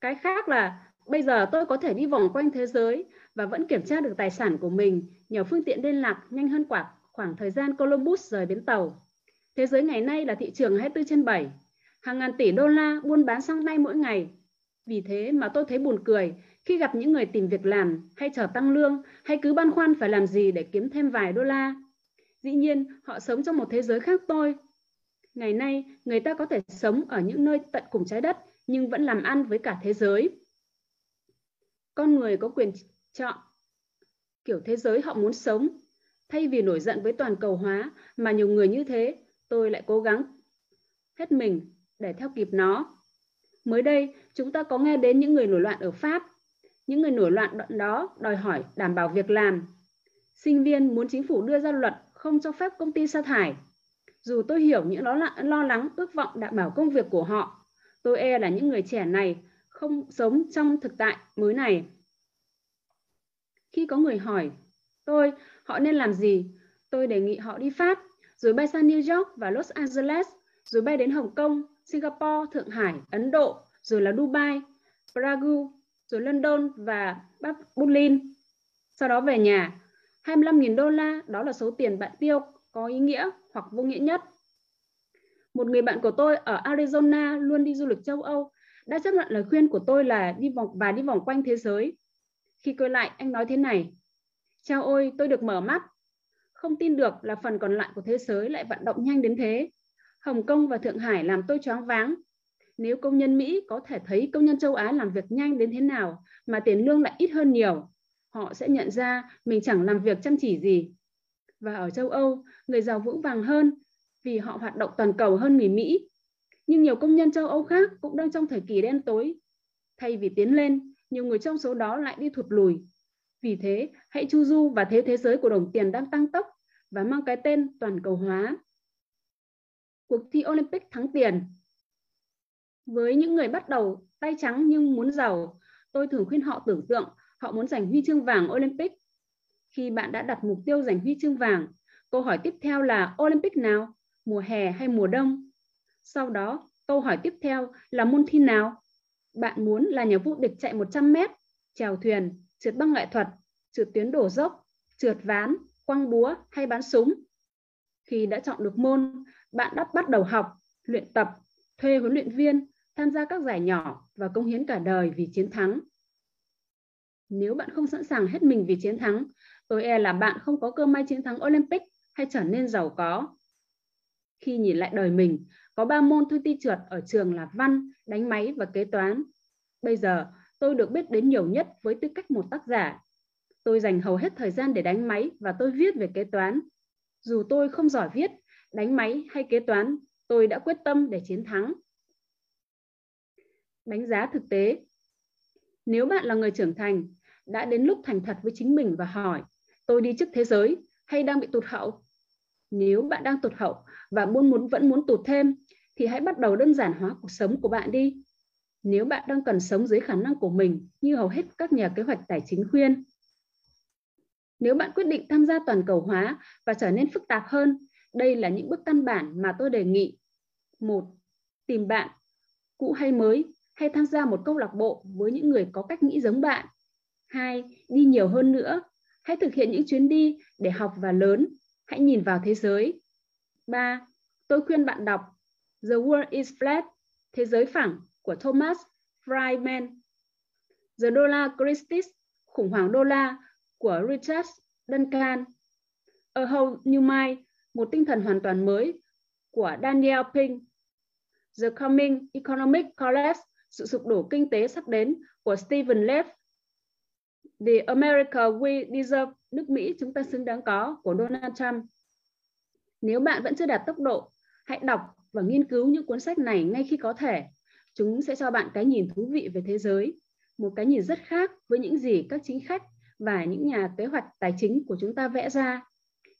Cái khác là, bây giờ tôi có thể đi vòng quanh thế giới và vẫn kiểm tra được tài sản của mình, nhờ phương tiện liên lạc nhanh hơn quả khoảng thời gian Columbus rời bến tàu. Thế giới ngày nay là thị trường 24 trên 7. Hàng ngàn tỷ đô la buôn bán sang tay mỗi ngày. Vì thế mà tôi thấy buồn cười khi gặp những người tìm việc làm, hay chờ tăng lương, hay cứ băn khoăn phải làm gì để kiếm thêm vài đô la. Dĩ nhiên, họ sống trong một thế giới khác tôi. Ngày nay, người ta có thể sống ở những nơi tận cùng trái đất nhưng vẫn làm ăn với cả thế giới. Con người có quyền chọn kiểu thế giới họ muốn sống. Thay vì nổi giận với toàn cầu hóa mà nhiều người như thế, tôi lại cố gắng hết mình để theo kịp nó. Mới đây, chúng ta có nghe đến những người nổi loạn ở Pháp. Những người nổi loạn đó đòi hỏi đảm bảo việc làm. Sinh viên muốn chính phủ đưa ra luật không cho phép công ty sa thải. Dù tôi hiểu những lo, lo lắng, ước vọng đảm bảo công việc của họ, tôi e là những người trẻ này không sống trong thực tại mới này. Khi có người hỏi tôi họ nên làm gì, tôi đề nghị họ đi Pháp, rồi bay sang New York và Los Angeles, rồi bay đến Hồng Kông, Singapore, Thượng Hải, Ấn Độ, rồi là Dubai, Prague, rồi London và Berlin. Sau đó về nhà, 25.000 đô la đó là số tiền bạn tiêu có ý nghĩa hoặc vô nghĩa nhất. Một người bạn của tôi ở Arizona luôn đi du lịch châu Âu đã chấp nhận lời khuyên của tôi là đi vòng và đi vòng quanh thế giới. Khi quay lại, anh nói thế này. Chao ôi, tôi được mở mắt. Không tin được là phần còn lại của thế giới lại vận động nhanh đến thế. Hồng Kông và Thượng Hải làm tôi choáng váng. Nếu công nhân Mỹ có thể thấy công nhân châu Á làm việc nhanh đến thế nào mà tiền lương lại ít hơn nhiều, họ sẽ nhận ra mình chẳng làm việc chăm chỉ gì. Và ở châu Âu, người giàu vững vàng hơn vì họ hoạt động toàn cầu hơn người Mỹ. Nhưng nhiều công nhân châu Âu khác cũng đang trong thời kỳ đen tối. Thay vì tiến lên, nhiều người trong số đó lại đi thụt lùi. Vì thế, hãy chu du và thế thế giới của đồng tiền đang tăng tốc và mang cái tên toàn cầu hóa. Cuộc thi Olympic thắng tiền Với những người bắt đầu tay trắng nhưng muốn giàu, tôi thường khuyên họ tưởng tượng họ muốn giành huy chương vàng Olympic. Khi bạn đã đặt mục tiêu giành huy chương vàng, câu hỏi tiếp theo là Olympic nào, mùa hè hay mùa đông? Sau đó, câu hỏi tiếp theo là môn thi nào? Bạn muốn là nhà vô địch chạy 100m, chèo thuyền, trượt băng nghệ thuật, trượt tuyến đổ dốc, trượt ván, quăng búa hay bắn súng. Khi đã chọn được môn, bạn đã bắt đầu học, luyện tập, thuê huấn luyện viên, tham gia các giải nhỏ và công hiến cả đời vì chiến thắng. Nếu bạn không sẵn sàng hết mình vì chiến thắng, tôi e là bạn không có cơ may chiến thắng Olympic hay trở nên giàu có. Khi nhìn lại đời mình, có ba môn tôi thi trượt ở trường là văn, đánh máy và kế toán. Bây giờ, tôi được biết đến nhiều nhất với tư cách một tác giả. Tôi dành hầu hết thời gian để đánh máy và tôi viết về kế toán. Dù tôi không giỏi viết, đánh máy hay kế toán, tôi đã quyết tâm để chiến thắng. Đánh giá thực tế Nếu bạn là người trưởng thành, đã đến lúc thành thật với chính mình và hỏi, tôi đi trước thế giới hay đang bị tụt hậu? Nếu bạn đang tụt hậu và muốn muốn vẫn muốn tụt thêm, thì hãy bắt đầu đơn giản hóa cuộc sống của bạn đi. Nếu bạn đang cần sống dưới khả năng của mình, như hầu hết các nhà kế hoạch tài chính khuyên. Nếu bạn quyết định tham gia toàn cầu hóa và trở nên phức tạp hơn, đây là những bước căn bản mà tôi đề nghị. Một, tìm bạn, cũ hay mới, hay tham gia một câu lạc bộ với những người có cách nghĩ giống bạn. Hai, đi nhiều hơn nữa. Hãy thực hiện những chuyến đi để học và lớn. Hãy nhìn vào thế giới. Ba, tôi khuyên bạn đọc The World is Flat, Thế giới phẳng của Thomas Friedman. The Dollar Crisis, khủng hoảng đô la của Richard Duncan. A Whole New Mind, một tinh thần hoàn toàn mới của Daniel Pink. The Coming Economic Collapse, sự sụp đổ kinh tế sắp đến của Stephen Leff. The America We Deserve, nước Mỹ chúng ta xứng đáng có của Donald Trump. Nếu bạn vẫn chưa đạt tốc độ, hãy đọc và nghiên cứu những cuốn sách này ngay khi có thể. Chúng sẽ cho bạn cái nhìn thú vị về thế giới, một cái nhìn rất khác với những gì các chính khách và những nhà kế hoạch tài chính của chúng ta vẽ ra.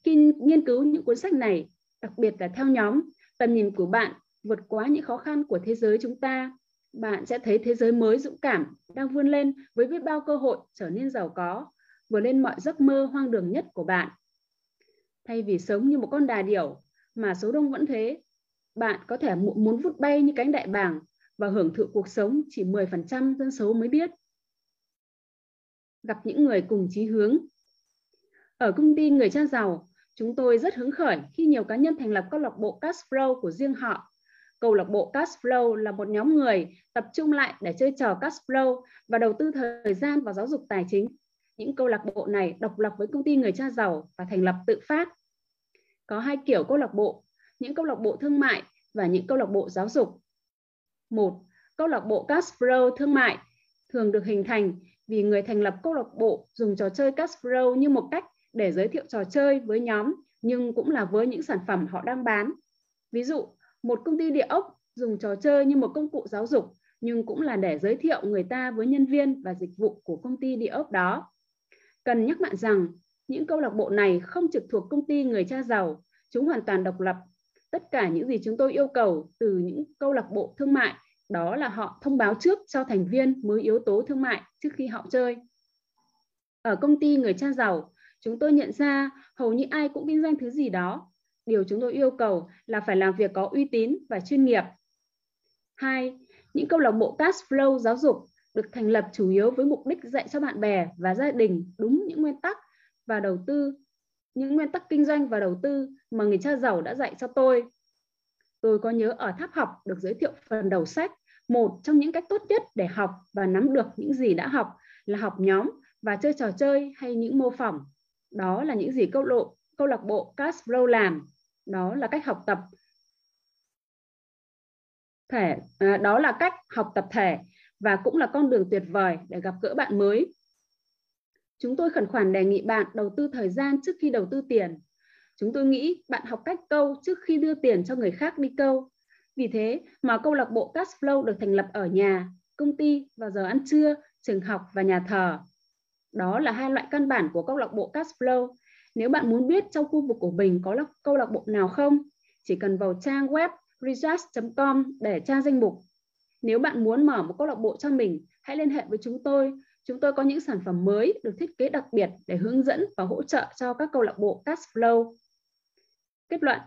Khi nghiên cứu những cuốn sách này, đặc biệt là theo nhóm, tầm nhìn của bạn vượt quá những khó khăn của thế giới chúng ta. Bạn sẽ thấy thế giới mới dũng cảm đang vươn lên với biết bao cơ hội trở nên giàu có, vượt lên mọi giấc mơ hoang đường nhất của bạn. Thay vì sống như một con đà điểu mà số đông vẫn thế, bạn có thể muốn vút bay như cánh đại bàng và hưởng thụ cuộc sống chỉ 10% dân số mới biết. Gặp những người cùng chí hướng. Ở công ty người cha giàu, chúng tôi rất hứng khởi khi nhiều cá nhân thành lập câu lạc bộ cash flow của riêng họ. Câu lạc bộ cash flow là một nhóm người tập trung lại để chơi trò cash flow và đầu tư thời gian vào giáo dục tài chính. Những câu lạc bộ này độc lập với công ty người cha giàu và thành lập tự phát. Có hai kiểu câu lạc bộ, những câu lạc bộ thương mại và những câu lạc bộ giáo dục. Một, câu lạc bộ cash flow thương mại thường được hình thành vì người thành lập câu lạc bộ dùng trò chơi cash flow như một cách để giới thiệu trò chơi với nhóm nhưng cũng là với những sản phẩm họ đang bán. Ví dụ, một công ty địa ốc dùng trò chơi như một công cụ giáo dục nhưng cũng là để giới thiệu người ta với nhân viên và dịch vụ của công ty địa ốc đó. Cần nhắc bạn rằng, những câu lạc bộ này không trực thuộc công ty người cha giàu, chúng hoàn toàn độc lập. Tất cả những gì chúng tôi yêu cầu từ những câu lạc bộ thương mại đó là họ thông báo trước cho thành viên mới yếu tố thương mại trước khi họ chơi. Ở công ty người cha giàu, chúng tôi nhận ra hầu như ai cũng kinh doanh thứ gì đó. Điều chúng tôi yêu cầu là phải làm việc có uy tín và chuyên nghiệp. Hai, những câu lạc bộ cash flow giáo dục được thành lập chủ yếu với mục đích dạy cho bạn bè và gia đình đúng những nguyên tắc và đầu tư, những nguyên tắc kinh doanh và đầu tư mà người cha giàu đã dạy cho tôi. Tôi có nhớ ở tháp học được giới thiệu phần đầu sách, một trong những cách tốt nhất để học và nắm được những gì đã học là học nhóm và chơi trò chơi hay những mô phỏng. Đó là những gì câu lộ câu lạc bộ Cash Flow làm. Đó là cách học tập thể à, đó là cách học tập thể và cũng là con đường tuyệt vời để gặp gỡ bạn mới. Chúng tôi khẩn khoản đề nghị bạn đầu tư thời gian trước khi đầu tư tiền. Chúng tôi nghĩ bạn học cách câu trước khi đưa tiền cho người khác đi câu. Vì thế mà câu lạc bộ Cash Flow được thành lập ở nhà, công ty vào giờ ăn trưa, trường học và nhà thờ. Đó là hai loại căn bản của câu lạc bộ Cash Flow. Nếu bạn muốn biết trong khu vực của mình có câu lạc bộ nào không, chỉ cần vào trang web recharge.com để tra danh mục. Nếu bạn muốn mở một câu lạc bộ cho mình, hãy liên hệ với chúng tôi. Chúng tôi có những sản phẩm mới được thiết kế đặc biệt để hướng dẫn và hỗ trợ cho các câu lạc bộ cash flow. Kết luận,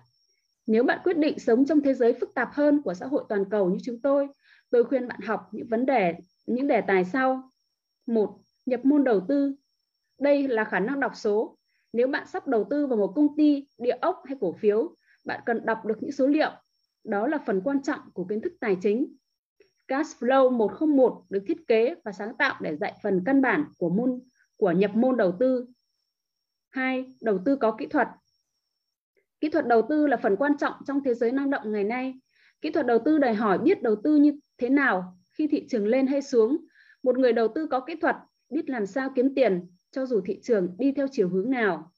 nếu bạn quyết định sống trong thế giới phức tạp hơn của xã hội toàn cầu như chúng tôi, tôi khuyên bạn học những vấn đề, những đề tài sau. Một, nhập môn đầu tư. Đây là khả năng đọc số. Nếu bạn sắp đầu tư vào một công ty, địa ốc hay cổ phiếu, bạn cần đọc được những số liệu. Đó là phần quan trọng của kiến thức tài chính. Cash Flow 101 được thiết kế và sáng tạo để dạy phần căn bản của môn của nhập môn đầu tư. 2. Đầu tư có kỹ thuật. Kỹ thuật đầu tư là phần quan trọng trong thế giới năng động ngày nay. Kỹ thuật đầu tư đòi hỏi biết đầu tư như thế nào khi thị trường lên hay xuống. Một người đầu tư có kỹ thuật biết làm sao kiếm tiền cho dù thị trường đi theo chiều hướng nào.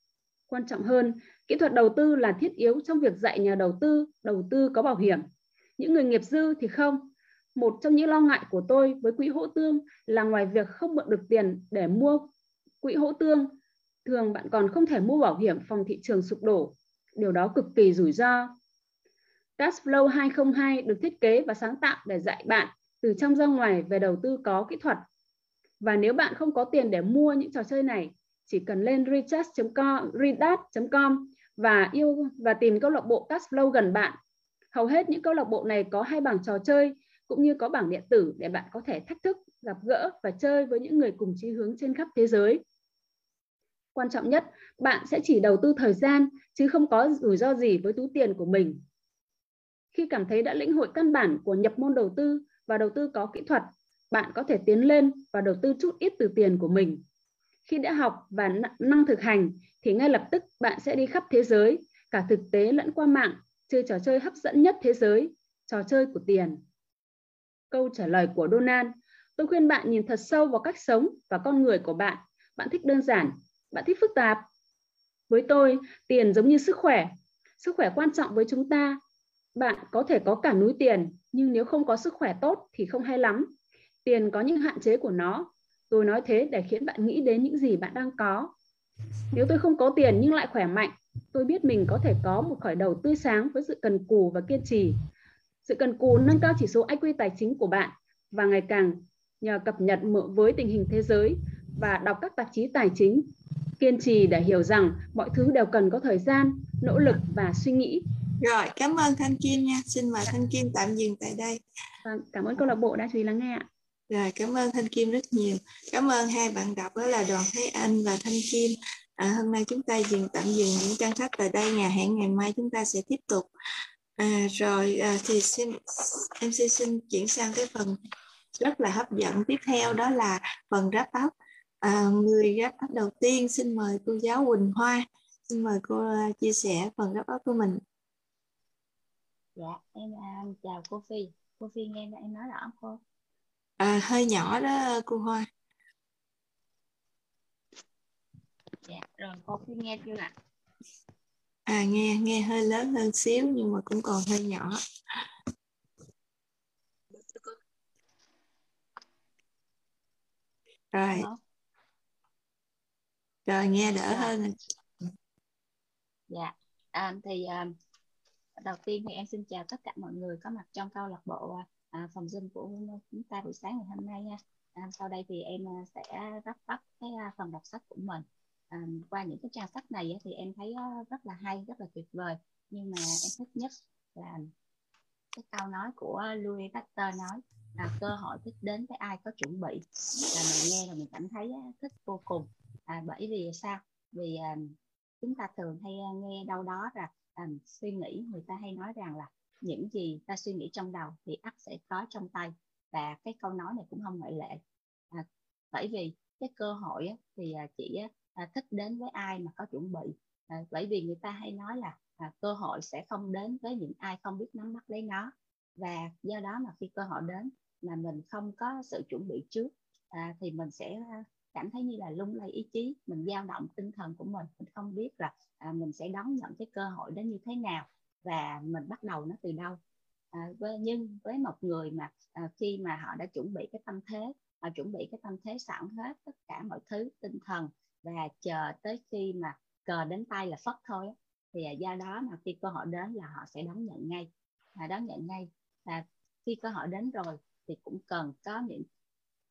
Quan trọng hơn, kỹ thuật đầu tư là thiết yếu trong việc dạy nhà đầu tư, đầu tư có bảo hiểm. Những người nghiệp dư thì không. Một trong những lo ngại của tôi với quỹ hỗ tương là ngoài việc không mượn được tiền để mua quỹ hỗ tương, thường bạn còn không thể mua bảo hiểm phòng thị trường sụp đổ điều đó cực kỳ rủi ro. Cashflow 202 được thiết kế và sáng tạo để dạy bạn từ trong ra ngoài về đầu tư có kỹ thuật. Và nếu bạn không có tiền để mua những trò chơi này, chỉ cần lên recharge.com, redat.com và yêu và tìm câu lạc bộ Cashflow gần bạn. Hầu hết những câu lạc bộ này có hai bảng trò chơi cũng như có bảng điện tử để bạn có thể thách thức, gặp gỡ và chơi với những người cùng chí hướng trên khắp thế giới. Quan trọng nhất, bạn sẽ chỉ đầu tư thời gian chứ không có rủi ro gì với túi tiền của mình. Khi cảm thấy đã lĩnh hội căn bản của nhập môn đầu tư và đầu tư có kỹ thuật, bạn có thể tiến lên và đầu tư chút ít từ tiền của mình. Khi đã học và năng thực hành thì ngay lập tức bạn sẽ đi khắp thế giới, cả thực tế lẫn qua mạng, chơi trò chơi hấp dẫn nhất thế giới, trò chơi của tiền. Câu trả lời của Donald, tôi khuyên bạn nhìn thật sâu vào cách sống và con người của bạn. Bạn thích đơn giản, bạn thích phức tạp. Với tôi, tiền giống như sức khỏe. Sức khỏe quan trọng với chúng ta. Bạn có thể có cả núi tiền, nhưng nếu không có sức khỏe tốt thì không hay lắm. Tiền có những hạn chế của nó. Tôi nói thế để khiến bạn nghĩ đến những gì bạn đang có. Nếu tôi không có tiền nhưng lại khỏe mạnh, tôi biết mình có thể có một khởi đầu tươi sáng với sự cần cù và kiên trì. Sự cần cù nâng cao chỉ số IQ tài chính của bạn và ngày càng nhờ cập nhật với tình hình thế giới và đọc các tạp chí tài chính. Kiên trì để hiểu rằng mọi thứ đều cần có thời gian, nỗ lực và suy nghĩ. Rồi, cảm ơn Thanh Kim nha. Xin mời Thanh Kim tạm dừng tại đây. Vâng, cảm ơn câu lạc bộ đã chú ý lắng nghe ạ. Rồi, cảm ơn Thanh Kim rất nhiều. Cảm ơn hai bạn đọc đó là Đoàn Thế Anh và Thanh Kim. À, hôm nay chúng ta dừng tạm dừng những trang sách tại đây. Nhà hẹn ngày mai chúng ta sẽ tiếp tục. À, rồi à, thì xin em xin, xin chuyển sang cái phần rất là hấp dẫn tiếp theo đó là phần wrap up. À, người wrap up đầu tiên xin mời cô giáo Quỳnh Hoa. Xin mời cô à, chia sẻ phần wrap up của mình. Dạ, em chào cô Phi. Cô Phi nghe em nói rõ không cô? À, hơi nhỏ đó cô Hoa. Dạ, rồi cô Phi nghe chưa ạ? À nghe nghe hơi lớn hơn xíu nhưng mà cũng còn hơi nhỏ. Rồi. Rồi nghe đỡ dạ. hơn. Dạ. À, thì à, đầu tiên thì em xin chào tất cả mọi người có mặt trong câu lạc bộ à, phòng Zoom của chúng ta buổi sáng ngày hôm nay nha. À, sau đây thì em à, sẽ wrap up cái à, phần đọc sách của mình. À, qua những cái trang sách này thì em thấy à, rất là hay, rất là tuyệt vời. Nhưng mà em thích nhất là cái câu nói của Louis Pasteur nói là cơ hội thích đến với ai có chuẩn bị là mình nghe là mình cảm thấy thích vô cùng à, bởi vì sao vì à, chúng ta thường hay nghe đâu đó là à, suy nghĩ người ta hay nói rằng là những gì ta suy nghĩ trong đầu thì ắt sẽ có trong tay. Và cái câu nói này cũng không ngoại lệ. À, bởi vì cái cơ hội á, thì à, chỉ à, thích đến với ai mà có chuẩn bị. À, bởi vì người ta hay nói là à, cơ hội sẽ không đến với những ai không biết nắm bắt lấy nó. Và do đó mà khi cơ hội đến mà mình không có sự chuẩn bị trước à, thì mình sẽ à, cảm thấy như là lung lay ý chí mình dao động tinh thần của mình. Mình không biết là à, mình sẽ đón nhận cái cơ hội đến như thế nào và mình bắt đầu nó từ đâu? À, với, nhưng với một người mà à, khi mà họ đã chuẩn bị cái tâm thế họ chuẩn bị cái tâm thế sẵn hết tất cả mọi thứ tinh thần và chờ tới khi mà cờ đến tay là phất thôi thì à, do đó mà khi cơ hội đến là họ sẽ đón nhận ngay. À, đón nhận ngay. Và khi cơ hội đến rồi thì cũng cần có những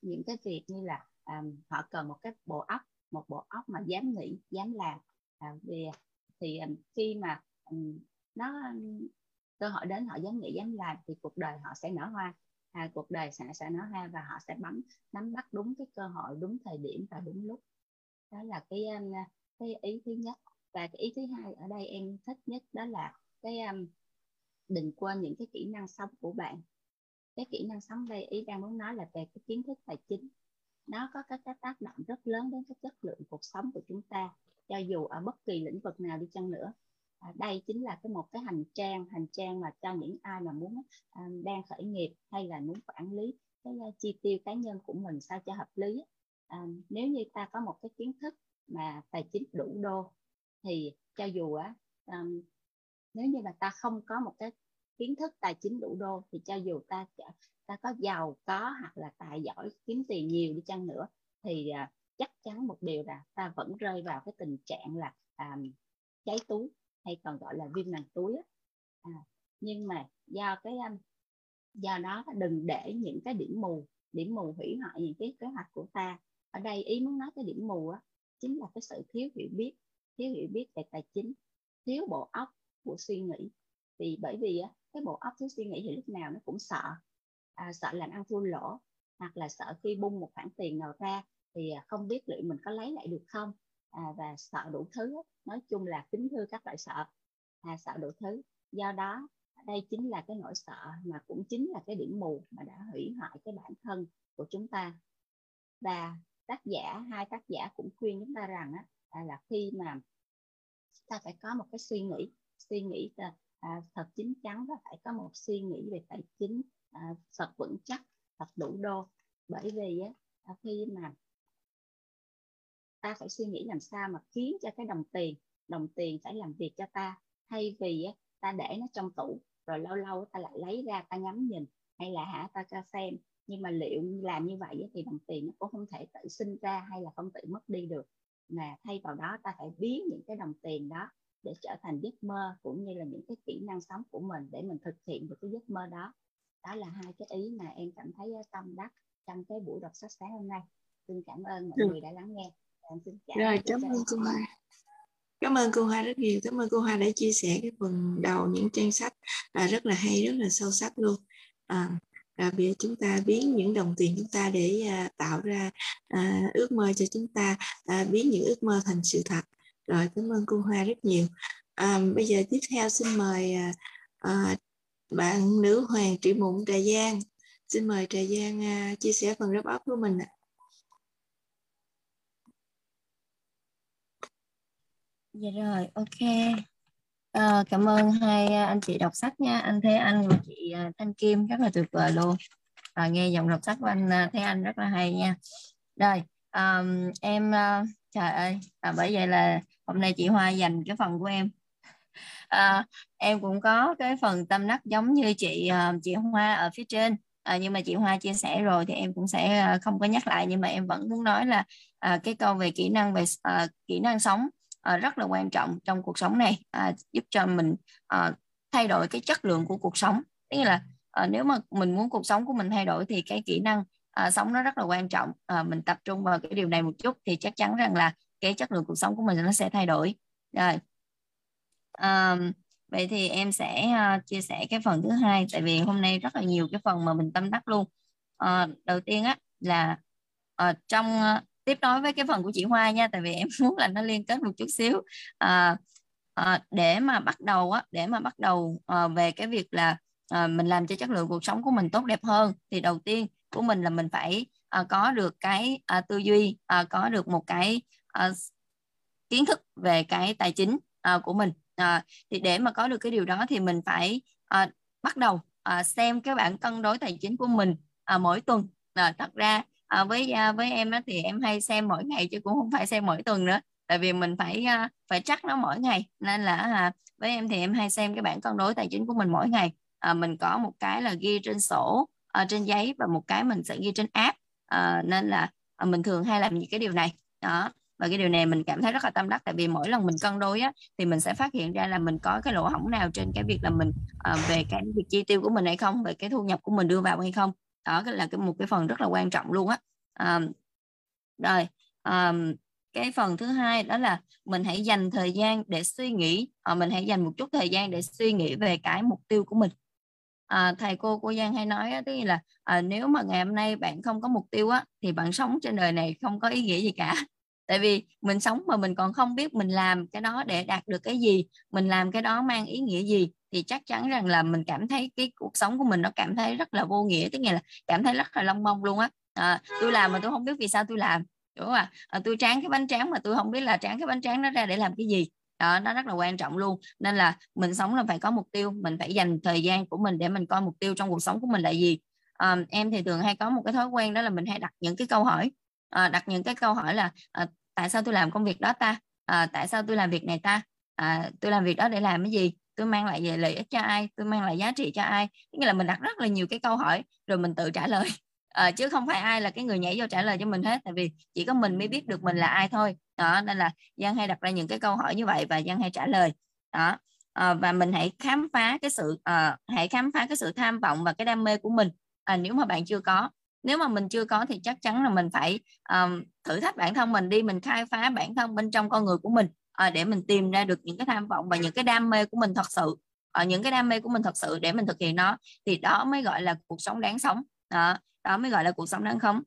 những cái việc như là à, họ cần một cái bộ óc một bộ óc mà dám nghĩ dám làm. À, vì à, thì à, khi mà nó um, cơ hội đến họ dám nghĩ dám làm thì cuộc đời họ sẽ nở hoa. À, cuộc đời sẽ sẽ nở hoa và họ sẽ bấm nắm bắt đúng cái cơ hội đúng thời điểm và đúng lúc. Đó là cái um, cái ý thứ nhất. Và cái ý thứ hai ở đây em thích nhất đó là cái um, đừng quên những cái kỹ năng sống của bạn. Cái kỹ năng sống đây ý đang muốn nói là về cái kiến thức tài chính. Nó có các cái tác động rất lớn đến cái chất lượng cuộc sống của chúng ta cho dù ở bất kỳ lĩnh vực nào đi chăng nữa à, đây chính là cái một cái hành trang hành trang mà cho những ai mà muốn à, đang khởi nghiệp hay là muốn quản lý cái uh, chi tiêu cá nhân của mình sao cho hợp lý à, nếu như ta có một cái kiến thức mà tài chính đủ đô thì cho dù á um, nếu như mà ta không có một cái kiến thức tài chính đủ đô thì cho dù ta ta có giàu có hoặc là tài giỏi kiếm tiền nhiều đi chăng nữa thì uh, chắc chắn một điều là ta vẫn rơi vào cái tình trạng là um, cháy túi hay còn gọi là viêm màng túi à, nhưng mà do cái um, do đó đừng để những cái điểm mù điểm mù hủy hoại những cái kế hoạch của ta. Ở đây ý muốn nói cái điểm mù á chính là cái sự thiếu hiểu biết thiếu hiểu biết về tài chính thiếu bộ óc của suy nghĩ. Vì bởi vì á, cái bộ óc thiếu suy nghĩ thì lúc nào nó cũng sợ. À, sợ làm ăn thua lỗ hoặc là sợ khi bung một khoản tiền nào ra thì à, không biết liệu mình có lấy lại được không à, và sợ đủ thứ nói chung là kính thưa các loại sợ. À, sợ đủ thứ. Do đó đây chính là cái nỗi sợ mà cũng chính là cái điểm mù mà đã hủy hoại cái bản thân của chúng ta. Và tác giả hai tác giả cũng khuyên chúng ta rằng á, là khi mà ta phải có một cái suy nghĩ suy nghĩ à, à thật chính chắn và phải có một suy nghĩ về tài chính à, thật vững chắc thật đủ đô. Bởi vì á, khi mà ta phải suy nghĩ làm sao mà khiến cho cái đồng tiền đồng tiền phải làm việc cho ta. Thay vì ta để nó trong tủ rồi lâu lâu ta lại lấy ra ta ngắm nhìn hay là hả ta cho xem. Nhưng mà liệu làm như vậy thì đồng tiền nó cũng không thể tự sinh ra hay là không tự mất đi được. Mà thay vào đó ta phải biến những cái đồng tiền đó để trở thành giấc mơ cũng như là những cái kỹ năng sống của mình để mình thực hiện được cái giấc mơ đó. Đó là hai cái ý mà em cảm thấy tâm đắc trong cái buổi đọc sách sáng hôm nay. Xin cảm ơn mọi ừ. người đã lắng nghe rồi cảm ơn cô Hoa. Cảm ơn cô Hoa rất nhiều. Cảm ơn cô Hoa đã chia sẻ cái phần đầu những trang sách là rất là hay rất là sâu sắc luôn. À, à, giờ chúng ta biến những đồng tiền chúng ta để à, tạo ra à, ước mơ cho chúng ta à, biến những ước mơ thành sự thật. Rồi cảm ơn cô Hoa rất nhiều. À, bây giờ tiếp theo xin mời à, à, bạn nữ hoàng trị mụn trà giang. Xin mời trà giang à, chia sẻ phần wrap up của mình ạ dạ rồi ok. À, cảm ơn hai ờ, anh chị đọc sách nha. Anh Thế Anh và chị ờ, Thanh Kim rất là tuyệt vời luôn. À, nghe giọng đọc sách của anh Thế Anh rất là hay nha. Rồi um, em uh, trời ơi à, bởi vậy là hôm nay chị Hoa dành cái phần của em. À, em cũng có cái phần tâm đắc giống như chị uh, chị Hoa ở phía trên. À, nhưng mà chị Hoa chia sẻ rồi thì em cũng sẽ uh, không có nhắc lại. Nhưng mà em vẫn muốn nói là uh, cái câu về kỹ năng về uh, kỹ năng sống uh, rất là quan trọng trong cuộc sống này uh, giúp cho mình uh, thay đổi cái chất lượng của cuộc sống. Tức là uh, nếu mà mình muốn cuộc sống của mình thay đổi thì cái kỹ năng uh, sống nó rất là quan trọng. Uh, mình tập trung vào cái điều này một chút thì chắc chắn rằng là cái chất lượng cuộc sống của mình nó sẽ thay đổi. Rồi. Um, vậy thì em sẽ uh, chia sẻ cái phần thứ hai tại vì hôm nay rất là nhiều cái phần mà mình tâm đắc luôn. Uh, đầu tiên á là uh, trong uh, tiếp nối với cái phần của chị Hoa nha tại vì em muốn là nó liên kết một chút xíu. À, à, để mà bắt đầu á để mà bắt đầu à, về cái việc là à, mình làm cho chất lượng cuộc sống của mình tốt đẹp hơn thì đầu tiên của mình là mình phải à, có được cái à, tư duy à, có được một cái à, kiến thức về cái tài chính à, của mình. À, thì để mà có được cái điều đó thì mình phải à, bắt đầu à, xem cái bản cân đối tài chính của mình à, mỗi tuần. À, thật ra à, với à, với em á, thì em hay xem mỗi ngày chứ cũng không phải xem mỗi tuần nữa. Tại vì mình phải à, phải chắc nó mỗi ngày. Nên là à, với em thì em hay xem cái bản cân đối tài chính của mình mỗi ngày. À, mình có một cái là ghi trên sổ à, trên giấy và một cái mình sẽ ghi trên app. À, nên là à, mình thường hay làm những cái điều này. Đó. Và cái điều này mình cảm thấy rất là tâm đắc. Tại vì mỗi lần mình cân đối á thì mình sẽ phát hiện ra là mình có cái lỗ hổng nào trên cái việc là mình à, về cái việc chi tiêu của mình hay không về cái thu nhập của mình đưa vào hay không đó là cái một cái phần rất là quan trọng luôn á. Um, rồi um, cái phần thứ hai đó là mình hãy dành thời gian để suy nghĩ uh, mình hãy dành một chút thời gian để suy nghĩ về cái mục tiêu của mình. À, thầy cô cô Giang hay nói tức là à, nếu mà ngày hôm nay bạn không có mục tiêu á thì bạn sống trên đời này không có ý nghĩa gì cả. Tại vì mình sống mà mình còn không biết mình làm cái đó để đạt được cái gì mình làm cái đó mang ý nghĩa gì thì chắc chắn rằng là mình cảm thấy cái cuộc sống của mình nó cảm thấy rất là vô nghĩa tức là cảm thấy rất là long mong luôn á. À, tôi làm mà tôi không biết vì sao tôi làm đúng không ạ? À, tôi tráng cái bánh tráng mà tôi không biết là tráng cái bánh tráng nó ra để làm cái gì. Đó nó rất là quan trọng luôn. Nên là mình sống là phải có mục tiêu mình phải dành thời gian của mình để mình coi mục tiêu trong cuộc sống của mình là gì. À, em thì thường hay có một cái thói quen đó là mình hay đặt những cái câu hỏi. À, đặt những cái câu hỏi là à, tại sao tôi làm công việc đó ta? À, tại sao tôi làm việc này ta? À, tôi làm việc đó để làm cái gì? Tôi mang lại về lợi ích cho ai tôi mang lại giá trị cho ai? Nghĩa là mình đặt rất là nhiều cái câu hỏi rồi mình tự trả lời. À, chứ không phải ai là cái người nhảy vô trả lời cho mình hết tại vì chỉ có mình mới biết được mình là ai thôi. Đó nên là giang hay đặt ra những cái câu hỏi như vậy và giang hay trả lời. Đó à, và mình hãy khám phá cái sự à, hãy khám phá cái sự tham vọng và cái đam mê của mình. À, nếu mà bạn chưa có nếu mà mình chưa có thì chắc chắn là mình phải um, thử thách bản thân mình đi mình khai phá bản thân bên trong con người của mình à, để mình tìm ra được những cái tham vọng và những cái đam mê của mình thật sự. À, những cái đam mê của mình thật sự để mình thực hiện nó thì đó mới gọi là cuộc sống đáng sống. Đó, đó mới gọi là cuộc sống đáng sống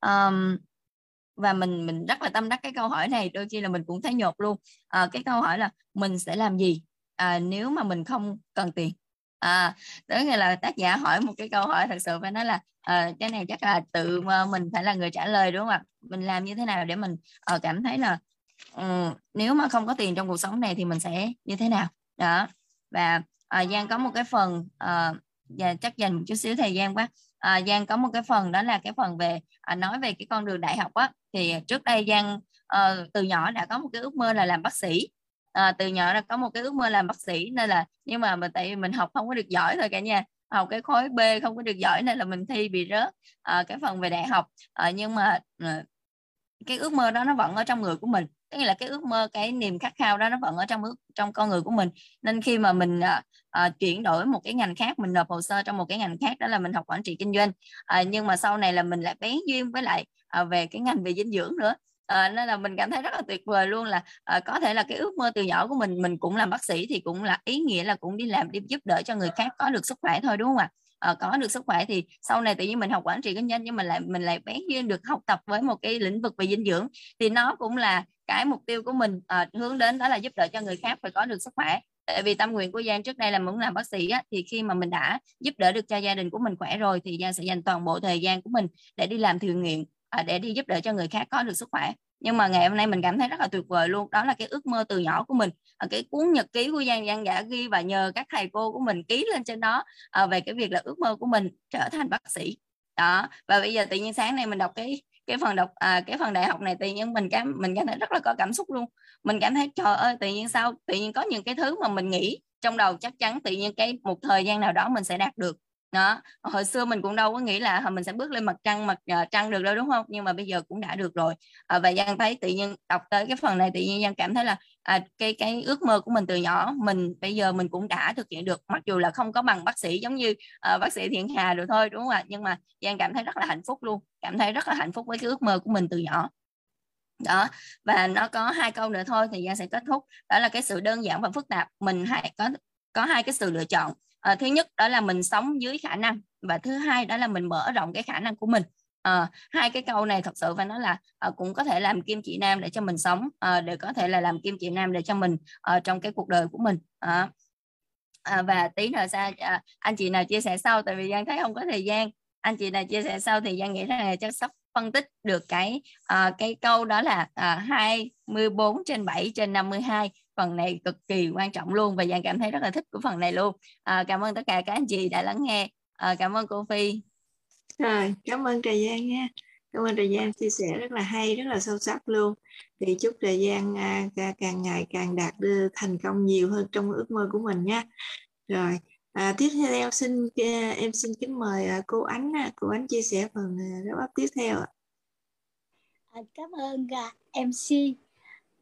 um, và mình mình rất là tâm đắc cái câu hỏi này đôi khi là mình cũng thấy nhột luôn. À, cái câu hỏi là mình sẽ làm gì? À, nếu mà mình không cần tiền. À tới nghĩa là tác giả hỏi một cái câu hỏi thật sự phải nói là à, cái này chắc là tự mình phải là người trả lời đúng không ạ? Mình làm như thế nào để mình à, cảm thấy là um, nếu mà không có tiền trong cuộc sống này thì mình sẽ như thế nào? Đó và à, Giang có một cái phần à, và chắc dành một chút xíu thời gian quá. À, Giang có một cái phần đó là cái phần về à, nói về cái con đường đại học á. Thì trước đây Giang à, từ nhỏ đã có một cái ước mơ là làm bác sĩ. À, từ nhỏ đã có một cái ước mơ làm bác sĩ nên là nhưng mà mình tại vì mình học không có được giỏi thôi cả nhà. Học cái khối B không có được giỏi nên là mình thi bị rớt à, cái phần về đại học. À, nhưng mà à, cái ước mơ đó nó vẫn ở trong người của mình tức là cái ước mơ cái niềm khát khao đó nó vẫn ở trong ước trong con người của mình. Nên khi mà mình à, à, chuyển đổi một cái ngành khác mình nộp hồ sơ trong một cái ngành khác đó là mình học quản trị kinh doanh. À, nhưng mà sau này là mình lại bén duyên với lại à, về cái ngành về dinh dưỡng nữa. À, nên là mình cảm thấy rất là tuyệt vời luôn là à, có thể là cái ước mơ từ nhỏ của mình mình cũng làm bác sĩ thì cũng là ý nghĩa là cũng đi làm đi giúp đỡ cho người khác có được sức khỏe thôi đúng không ạ? à, Ờ, có được sức khỏe thì sau này tự nhiên mình học quản trị kinh doanh nhưng mình lại mình lại bén duyên được học tập với một cái lĩnh vực về dinh dưỡng thì nó cũng là cái mục tiêu của mình à, hướng đến đó là giúp đỡ cho người khác phải có được sức khỏe. Tại vì tâm nguyện của Giang trước đây là muốn làm bác sĩ á, thì khi mà mình đã giúp đỡ được cho gia đình của mình khỏe rồi thì Giang sẽ dành toàn bộ thời gian của mình để đi làm thiện nguyện à, để đi giúp đỡ cho người khác có được sức khỏe nhưng mà ngày hôm nay mình cảm thấy rất là tuyệt vời luôn. Đó là cái ước mơ từ nhỏ của mình. À, cái cuốn nhật ký của Giang Giang đã ghi và nhờ các thầy cô của mình ký lên trên đó à, về cái việc là ước mơ của mình trở thành bác sĩ. Đó. Và bây giờ tự nhiên sáng nay mình đọc cái cái phần đọc à, cái phần đại học này tự nhiên mình cảm mình cảm thấy rất là có cảm xúc luôn. Mình cảm thấy trời ơi tự nhiên sao? Tự nhiên có những cái thứ mà mình nghĩ trong đầu chắc chắn tự nhiên cái một thời gian nào đó mình sẽ đạt được đó hồi xưa mình cũng đâu có nghĩ là à, mình sẽ bước lên mặt trăng mặt uh, trăng được đâu đúng không? Nhưng mà bây giờ cũng đã được rồi. À, và giang thấy tự nhiên đọc tới cái phần này tự nhiên giang cảm thấy là à, cái cái ước mơ của mình từ nhỏ mình bây giờ mình cũng đã thực hiện được. Mặc dù là không có bằng bác sĩ giống như uh, bác sĩ thiện hà được thôi đúng không ạ? Nhưng mà giang cảm thấy rất là hạnh phúc luôn cảm thấy rất là hạnh phúc với cái ước mơ của mình từ nhỏ. Đó và nó có hai câu nữa thôi thì giang sẽ kết thúc. Đó là cái sự đơn giản và phức tạp. Mình hãy có có hai cái sự lựa chọn à, thứ nhất đó là mình sống dưới khả năng và thứ hai đó là mình mở rộng cái khả năng của mình. À, hai cái câu này thật sự phải nói là à, cũng có thể làm kim chỉ nam để cho mình sống à, để có thể là làm kim chỉ nam để cho mình à, trong cái cuộc đời của mình. À, à, và tí nữa ra à, anh chị nào chia sẻ sau tại vì giang thấy không có thời gian. Anh chị nào chia sẻ sau thì giang nghĩ là chắc sắp phân tích được cái uh, cái câu đó là uh, 24 trên 7 trên 52 phần này cực kỳ quan trọng luôn và Giang cảm thấy rất là thích của phần này luôn. À, cảm ơn tất cả các anh chị đã lắng nghe. À, cảm ơn cô Phi. Rồi cảm ơn Trà Giang nha. Cảm ơn Trà Giang chia sẻ rất là hay rất là sâu sắc luôn. Thì chúc Trà Giang à, càng ngày càng đạt được thành công nhiều hơn trong ước mơ của mình nha. Rồi à, tiếp theo xin à, em xin kính mời à, cô Ánh cô Ánh chia sẻ phần wrap up tiếp theo ạ. À, cảm ơn MC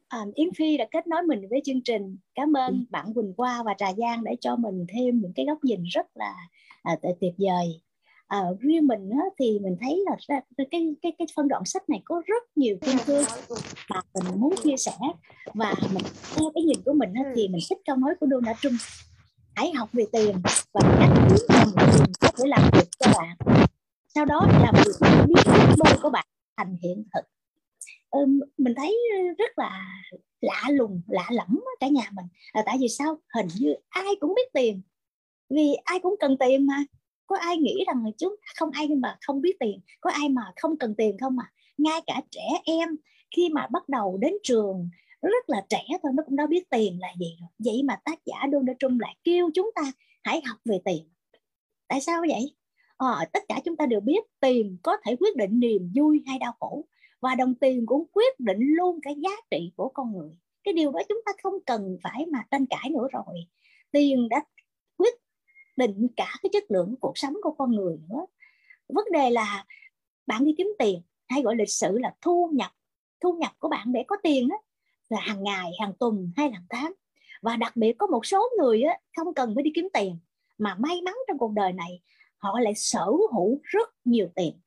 À, Yến Phi đã kết nối mình với chương trình. Cảm ơn ừ. bạn Quỳnh Qua và Trà Giang để cho mình thêm những cái góc nhìn rất là à, tuyệt vời. À, riêng mình á, thì mình thấy là cái cái cái phân đoạn sách này có rất nhiều kim cương mà mình muốn chia sẻ và mình theo cái nhìn của mình á, thì mình thích câu nói của Donald Trump hãy học về tiền và cách đồng tiền có thể làm việc cho bạn sau đó làm việc biến ước mơ của bạn thành hiện thực mình thấy rất là lạ lùng lạ lẫm cả nhà mình. Là tại vì sao? Hình như ai cũng biết tiền vì ai cũng cần tiền mà. Có ai nghĩ rằng chúng à, không ai mà không biết tiền có ai mà không cần tiền không à? Ngay cả trẻ em khi mà bắt đầu đến trường rất là trẻ thôi nó cũng đã biết tiền là gì rồi. Vậy mà tác giả Donald Trump lại kêu chúng ta hãy học về tiền tại sao vậy? Ờ, tất cả chúng ta đều biết tiền có thể quyết định niềm vui hay đau khổ và đồng tiền cũng quyết định luôn cái giá trị của con người. Cái điều đó chúng ta không cần phải mà tranh cãi nữa rồi. Tiền đã quyết định cả cái chất lượng cuộc sống của con người nữa. Vấn đề là bạn đi kiếm tiền hay gọi lịch sử là thu nhập thu nhập của bạn để có tiền đó là hàng ngày hàng tuần hay hàng tháng. Và đặc biệt có một số người á, không cần phải đi kiếm tiền mà may mắn trong cuộc đời này họ lại sở hữu rất nhiều tiền.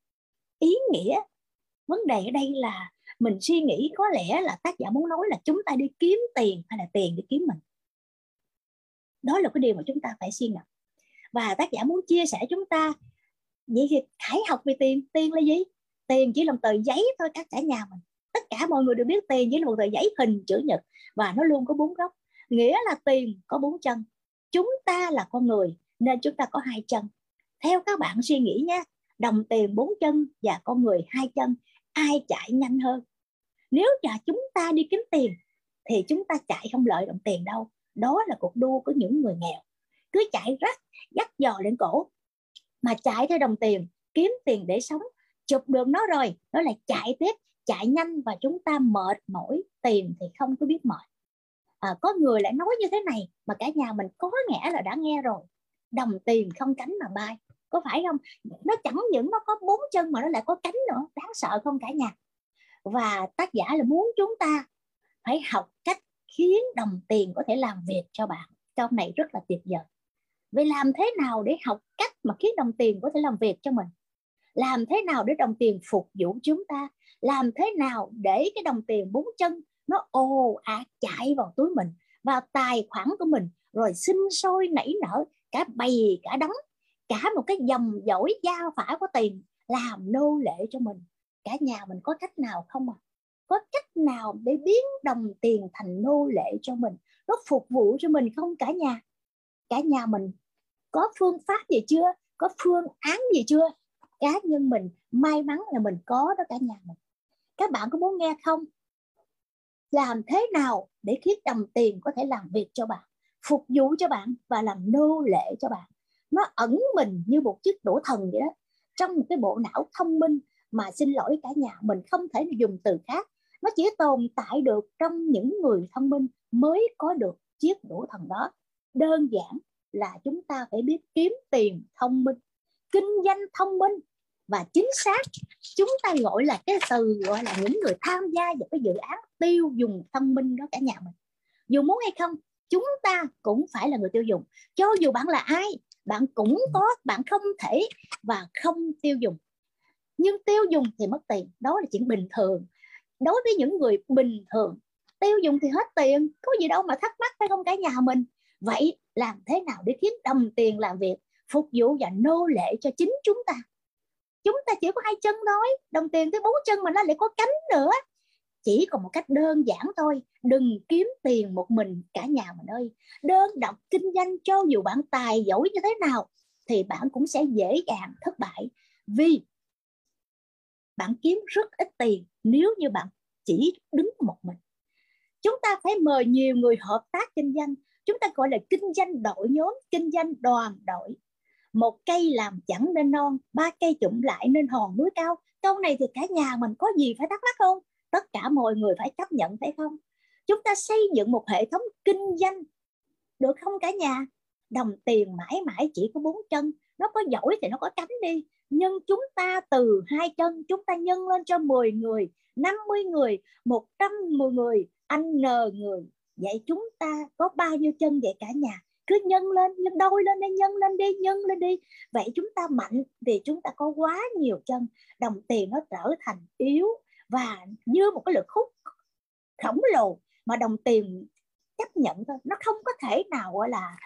Ý nghĩa vấn đề ở đây là mình suy nghĩ có lẽ là tác giả muốn nói là chúng ta đi kiếm tiền hay là tiền đi kiếm mình. Đó là cái điều mà chúng ta phải suy ngẫm. Và tác giả muốn chia sẻ chúng ta, vậy thì hãy học về tiền tiền là gì? Tiền chỉ là một tờ giấy thôi, các cả nhà mình. Tất cả mọi người đều biết tiền chỉ là một tờ giấy hình chữ nhật và nó luôn có bốn góc. Nghĩa là tiền có bốn chân. Chúng ta là con người nên chúng ta có hai chân. Theo các bạn suy nghĩ nha đồng tiền bốn chân và con người hai chân ai chạy nhanh hơn. Nếu là chúng ta đi kiếm tiền thì chúng ta chạy không lợi đồng tiền đâu. Đó là cuộc đua của những người nghèo. Cứ chạy rắc dắt dò lên cổ mà chạy theo đồng tiền kiếm tiền để sống chụp được nó rồi nó lại chạy tiếp chạy nhanh và chúng ta mệt mỏi tiền thì không có biết mệt. À, có người lại nói như thế này mà cả nhà mình có nghĩa là đã nghe rồi. Đồng tiền không cánh mà bay có phải không? Nó chẳng những nó có bốn chân mà nó lại có cánh nữa. Đáng sợ không cả nhà? Và tác giả là muốn chúng ta phải học cách khiến đồng tiền có thể làm việc cho bạn. Trong này rất là tuyệt vời. Vậy làm thế nào để học cách mà khiến đồng tiền có thể làm việc cho mình? Làm thế nào để đồng tiền phục vụ chúng ta? Làm thế nào để cái đồng tiền bốn chân nó ồ ạt chạy vào túi mình, vào tài khoản của mình, rồi sinh sôi nảy nở, cả bầy cả đống cả một cái dòng dõi giao phải của tiền làm nô lệ cho mình. Cả nhà mình có cách nào không à có cách nào để biến đồng tiền thành nô lệ cho mình? Nó phục vụ cho mình không cả nhà? Cả nhà mình có phương pháp gì chưa? Có phương án gì chưa? Cá nhân mình may mắn là mình có đó cả nhà mình. Các bạn có muốn nghe không? Làm thế nào để khiến đồng tiền có thể làm việc cho bạn, phục vụ cho bạn và làm nô lệ cho bạn? Nó ẩn mình như một chiếc đũa thần vậy đó. Trong một cái bộ não thông minh mà xin lỗi cả nhà, mình không thể dùng từ khác. Nó chỉ tồn tại được trong những người thông minh mới có được chiếc đũa thần đó. Đơn giản là chúng ta phải biết kiếm tiền thông minh, kinh doanh thông minh. Và chính xác, chúng ta gọi là cái từ gọi là những người tham gia vào cái dự án tiêu dùng thông minh đó cả nhà mình. Dù muốn hay không, chúng ta cũng phải là người tiêu dùng. Cho dù bạn là ai bạn cũng có bạn không thể và không tiêu dùng. Nhưng tiêu dùng thì mất tiền đó là chuyện bình thường. Đối với những người bình thường tiêu dùng thì hết tiền có gì đâu mà thắc mắc phải không cả nhà mình? Vậy làm thế nào để khiến đồng tiền làm việc phục vụ và nô lệ cho chính chúng ta? Chúng ta chỉ có hai chân thôi đồng tiền tới bốn chân mà nó lại có cánh nữa chỉ còn một cách đơn giản thôi, đừng kiếm tiền một mình cả nhà mình ơi. Đơn độc kinh doanh cho dù bạn tài giỏi như thế nào, thì bạn cũng sẽ dễ dàng thất bại. Vì bạn kiếm rất ít tiền nếu như bạn chỉ đứng một mình. Chúng ta phải mời nhiều người hợp tác kinh doanh. Chúng ta gọi là kinh doanh đội nhóm, kinh doanh đoàn đội. Một cây làm chẳng nên non, ba cây chụm lại nên hòn núi cao. Câu này thì cả nhà mình có gì phải thắc mắc không? Tất cả mọi người phải chấp nhận, phải không? Chúng ta xây dựng một hệ thống kinh doanh, được không cả nhà? Đồng tiền mãi mãi chỉ có bốn chân, nó có giỏi thì nó có cánh đi. Nhưng chúng ta từ hai chân, chúng ta nhân lên cho 10 người 50 người 110 người, anh n người. Vậy chúng ta có bao nhiêu chân vậy cả nhà? Cứ nhân lên, nhân đôi lên đi, nhân lên đi, nhân lên đi. Vậy chúng ta mạnh thì chúng ta có quá nhiều chân. Đồng tiền nó trở thành yếu và như một cái lực hút khổng lồ mà đồng tiền chấp nhận thôi. Nó không có thể nào, gọi là,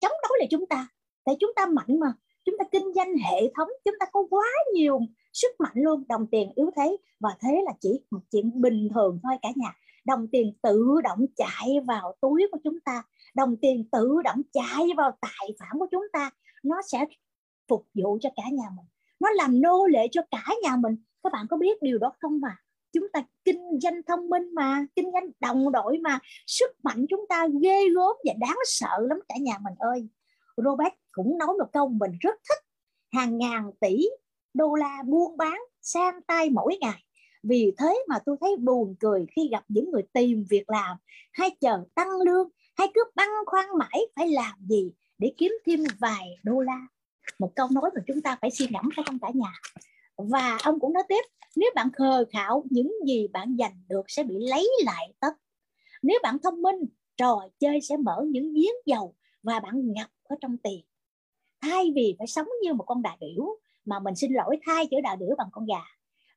chống đối lại chúng ta. Tại chúng ta mạnh mà. Chúng ta kinh doanh hệ thống. Chúng ta có quá nhiều sức mạnh luôn. Đồng tiền yếu thế. Và thế là chỉ một chuyện bình thường thôi cả nhà. Đồng tiền tự động chạy vào túi của chúng ta. Đồng tiền tự động chạy vào tài sản của chúng ta. Nó sẽ phục vụ cho cả nhà mình. Nó làm nô lệ cho cả nhà mình các bạn có biết điều đó không mà? Chúng ta kinh doanh thông minh mà, kinh doanh đồng đội mà, sức mạnh chúng ta ghê gớm và đáng sợ lắm cả nhà mình ơi. Robert cũng nói một câu mình rất thích. Hàng ngàn tỷ đô la buôn bán sang tay mỗi ngày. Vì thế mà tôi thấy buồn cười khi gặp những người tìm việc làm, hay chờ tăng lương, hay cứ băn khoăn mãi phải làm gì để kiếm thêm vài đô la. Một câu nói mà chúng ta phải suy ngẫm phải không cả nhà? Và ông cũng nói tiếp, nếu bạn khờ khảo những gì bạn giành được sẽ bị lấy lại tất. Nếu bạn thông minh, trò chơi sẽ mở những giếng dầu và bạn ngập ở trong tiền. Thay vì phải sống như một con đà điểu mà mình xin lỗi thay chữ đà điểu bằng con gà.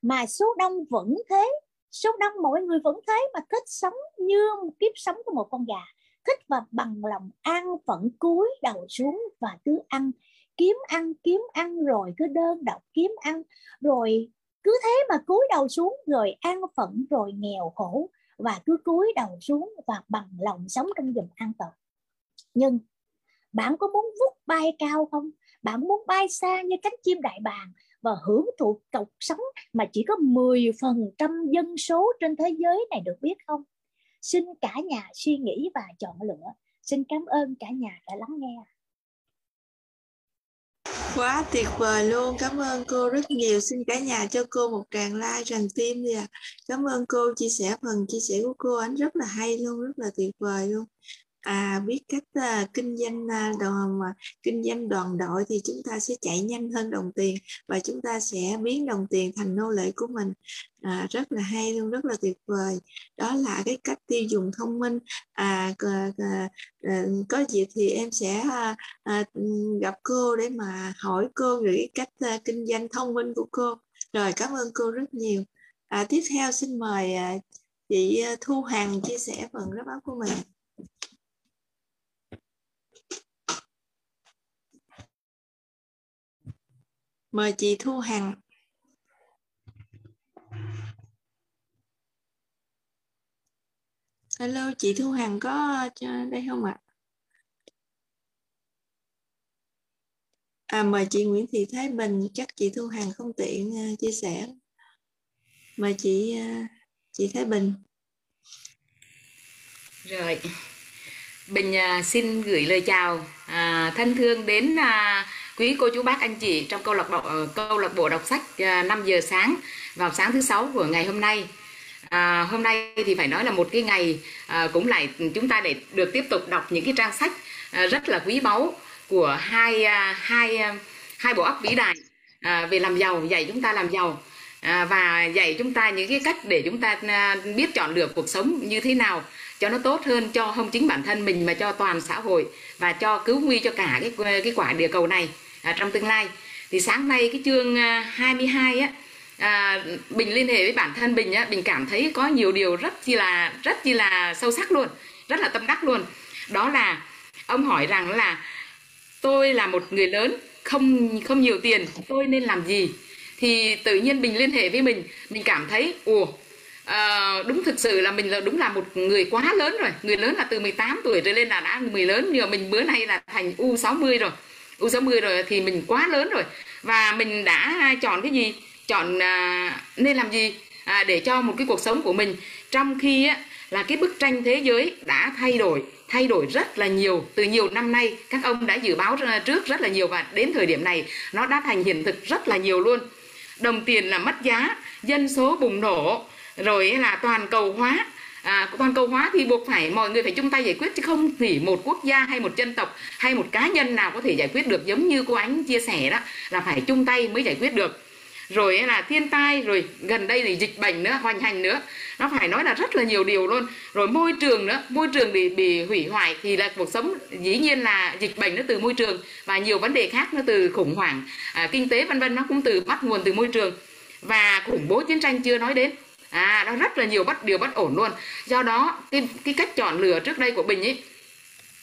Mà số đông vẫn thế, số đông mọi người vẫn thế mà thích sống như một kiếp sống của một con gà. Thích và bằng lòng an phận cúi đầu xuống và cứ ăn kiếm ăn kiếm ăn, rồi cứ đơn độc kiếm ăn, rồi cứ thế mà cúi đầu xuống, rồi an phận, rồi nghèo khổ, và cứ cúi đầu xuống và bằng lòng sống trong vùng an toàn nhưng bạn có muốn vút bay cao không bạn muốn bay xa như cánh chim đại bàng và hưởng thụ cuộc sống mà chỉ có 10% dân số trên thế giới này được biết không? Xin cả nhà suy nghĩ và chọn lựa. Xin cảm ơn cả nhà đã lắng nghe. Quá tuyệt vời luôn, cảm ơn cô rất nhiều. Xin cả nhà cho cô một tràng like, tràng tim đi ạ. À. Cảm ơn cô chia sẻ phần chia sẻ của cô, anh rất là hay luôn, rất là tuyệt vời luôn à, biết cách à, kinh doanh à, đoàn mà kinh doanh đoàn đội thì chúng ta sẽ chạy nhanh hơn đồng tiền và chúng ta sẽ biến đồng tiền thành nô lệ của mình. À, rất là hay luôn rất là tuyệt vời. Đó là cái cách tiêu dùng thông minh. À, à, à, à có dịp thì em sẽ à, à, gặp cô để mà hỏi cô về cái cách à, kinh doanh thông minh của cô. Rồi cảm ơn cô rất nhiều. À, tiếp theo xin mời à, chị à, Thu Hằng chia sẻ phần đáp án của mình. Mời chị Thu Hằng. Hello, chị Thu Hằng có đây không ạ? À? mời chị Nguyễn Thị Thái Bình, chắc chị Thu Hằng không tiện uh, chia sẻ. Mời chị uh, chị Thái Bình. Rồi, Bình uh, xin gửi lời chào uh, thân thương đến uh, quý cô chú bác anh chị trong câu lạc bộ ờ, câu lạc bộ đọc sách ờ, 5 giờ sáng vào sáng thứ sáu của ngày hôm nay. À, hôm nay thì phải nói là một cái ngày à, cũng lại chúng ta để được tiếp tục đọc những cái trang sách à, rất là quý báu của hai à, hai à, hai bộ óc vĩ đại à, về làm giàu dạy chúng ta làm giàu. À, và dạy chúng ta những cái cách để chúng ta à, biết chọn được cuộc sống như thế nào cho nó tốt hơn cho không chính bản thân mình mà cho toàn xã hội và cho cứu nguy cho cả cái cái quả địa cầu này à, trong tương lai. Thì sáng nay cái chương à, 22 á à, bình liên hệ với bản thân bình á bình cảm thấy có nhiều điều rất chi là rất chi là sâu sắc luôn rất là tâm đắc luôn. Đó là ông hỏi rằng là tôi là một người lớn không không nhiều tiền tôi nên làm gì? Thì tự nhiên bình liên hệ với mình mình cảm thấy ủa à, đúng thực sự là mình là đúng là một người quá lớn rồi người lớn là từ 18 tuổi trở lên là đã người lớn nhưng mà mình bữa nay là thành u 60 rồi. U60 rồi thì mình quá lớn rồi. Và mình đã chọn cái gì? Chọn à, nên làm gì? À, để cho một cái cuộc sống của mình. Trong khi á, là cái bức tranh thế giới đã thay đổi thay đổi rất là nhiều. Từ nhiều năm nay các ông đã dự báo trước rất là nhiều và đến thời điểm này nó đã thành hiện thực rất là nhiều luôn. Đồng tiền là mất giá dân số bùng nổ rồi là toàn cầu hóa à, toàn cầu hóa thì buộc phải mọi người phải chung tay giải quyết chứ không chỉ một quốc gia hay một dân tộc hay một cá nhân nào có thể giải quyết được giống như cô ánh chia sẻ đó là phải chung tay mới giải quyết được. Rồi là thiên tai rồi gần đây thì dịch bệnh nữa hoành hành nữa. Nó phải nói là rất là nhiều điều luôn. Rồi môi trường nữa môi trường bị bị hủy hoại thì là cuộc sống dĩ nhiên là dịch bệnh nó từ môi trường và nhiều vấn đề khác nó từ khủng hoảng à, kinh tế vân vân nó cũng từ bắt nguồn từ môi trường. Và khủng bố chiến tranh chưa nói đến à nó rất là nhiều bất điều bất ổn luôn. Do đó cái cái cách chọn lựa trước đây của bình ấy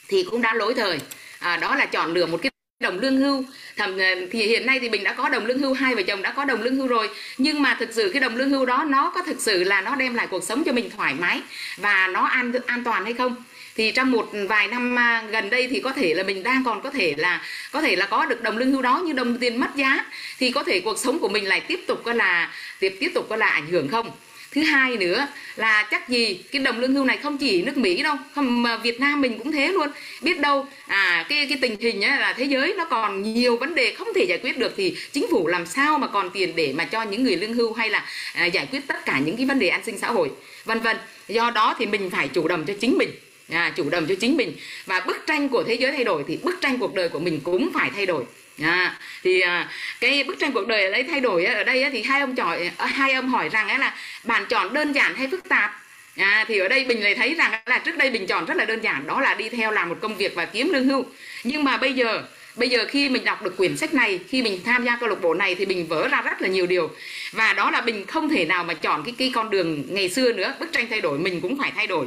thì cũng đã lỗi thời. À, đó là chọn lựa một cái đồng lương hưu. Thầm ờ, thì hiện nay thì bình đã có đồng lương hưu hai vợ chồng đã có đồng lương hưu rồi. Nhưng mà thực sự cái đồng lương hưu đó nó có thực sự là nó đem lại cuộc sống cho mình thoải mái và nó an an toàn hay không? Thì trong một vài năm à, gần đây thì có thể là mình đang còn có thể là có thể là có được đồng lương hưu đó như đồng tiền mất giá thì có thể cuộc sống của mình lại tiếp tục có là tiếp tiếp tục có là ảnh hưởng không? Thứ hai nữa là chắc gì cái đồng lương hưu này không chỉ nước mỹ đâu không mà việt nam mình cũng thế luôn. Biết đâu à cái cái tình hình ấy là thế giới nó còn nhiều vấn đề không thể giải quyết được thì chính phủ làm sao mà còn tiền để mà cho những người lương hưu hay là à, giải quyết tất cả những cái vấn đề an sinh xã hội vân vân. Do đó thì mình phải chủ động cho chính mình à, chủ động cho chính mình. Và bức tranh của thế giới thay đổi thì bức tranh cuộc đời của mình cũng phải thay đổi. À, thì à, cái bức tranh cuộc đời ở đây thay đổi ở đây thì hai ông chọn à, hai ông hỏi rằng là bạn chọn đơn giản hay phức tạp? À, thì ở đây bình lại thấy rằng là trước đây bình chọn rất là đơn giản đó là đi theo làm một công việc và kiếm lương hưu. Nhưng mà bây giờ bây giờ khi mình đọc được quyển sách này khi mình tham gia câu lạc bộ này thì mình vỡ ra rất là nhiều điều. Và đó là mình không thể nào mà chọn cái cái con đường ngày xưa nữa. Bức tranh thay đổi mình cũng phải thay đổi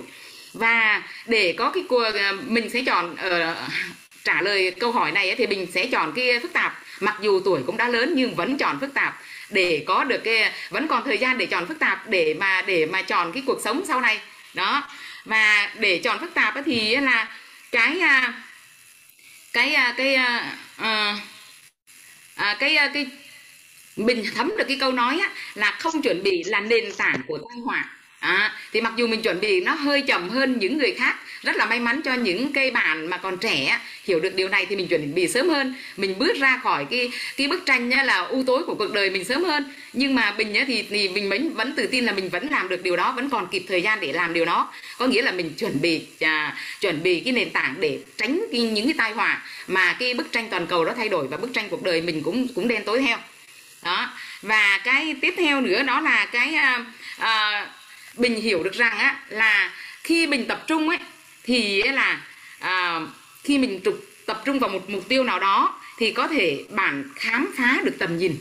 và để có cái cuộc à, mình sẽ chọn ở uh, trả lời câu hỏi này thì mình sẽ chọn cái phức tạp. Mặc dù tuổi cũng đã lớn nhưng vẫn chọn phức tạp. Để có được cái vẫn còn thời gian để chọn phức tạp để mà để mà chọn cái cuộc sống sau này. Đó. Và để chọn phức tạp thì là cái cái cái à, à, ờ, à, cái cái mình thấm được cái câu nói á, là không chuẩn bị là nền tảng của tai họa à, thì mặc dù mình chuẩn bị nó hơi chậm hơn những người khác rất là may mắn cho những cây bạn mà còn trẻ hiểu được điều này thì mình chuẩn bị sớm hơn. Mình bước ra khỏi cái cái bức tranh nhá, là u tối của cuộc đời mình sớm hơn. Nhưng mà mình nhá, thì thì mình vẫn vẫn tự tin là mình vẫn làm được điều đó vẫn còn kịp thời gian để làm điều đó. Có nghĩa là mình chuẩn bị à, chuẩn bị cái nền tảng để tránh cái, những cái tai họa mà cái bức tranh toàn cầu đó thay đổi và bức tranh cuộc đời mình cũng cũng đen tối theo. Đó và cái tiếp theo nữa đó là cái à, à, mình hiểu được rằng á là khi mình tập trung ấy thì là à, khi mình tập trung vào một mục tiêu nào đó thì có thể bạn khám phá được tầm nhìn.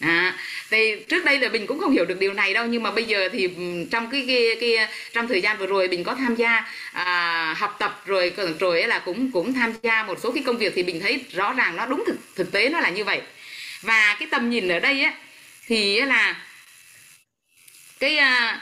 À, thì trước đây là mình cũng không hiểu được điều này đâu nhưng mà bây giờ thì ừ, trong cái cái, cái trong thời gian vừa rồi mình có tham gia à, học tập rồi rồi là cũng cũng tham gia một số cái công việc thì mình thấy rõ ràng nó đúng thực thực tế nó là như vậy. Và cái tầm nhìn ở đây á thì là cái à,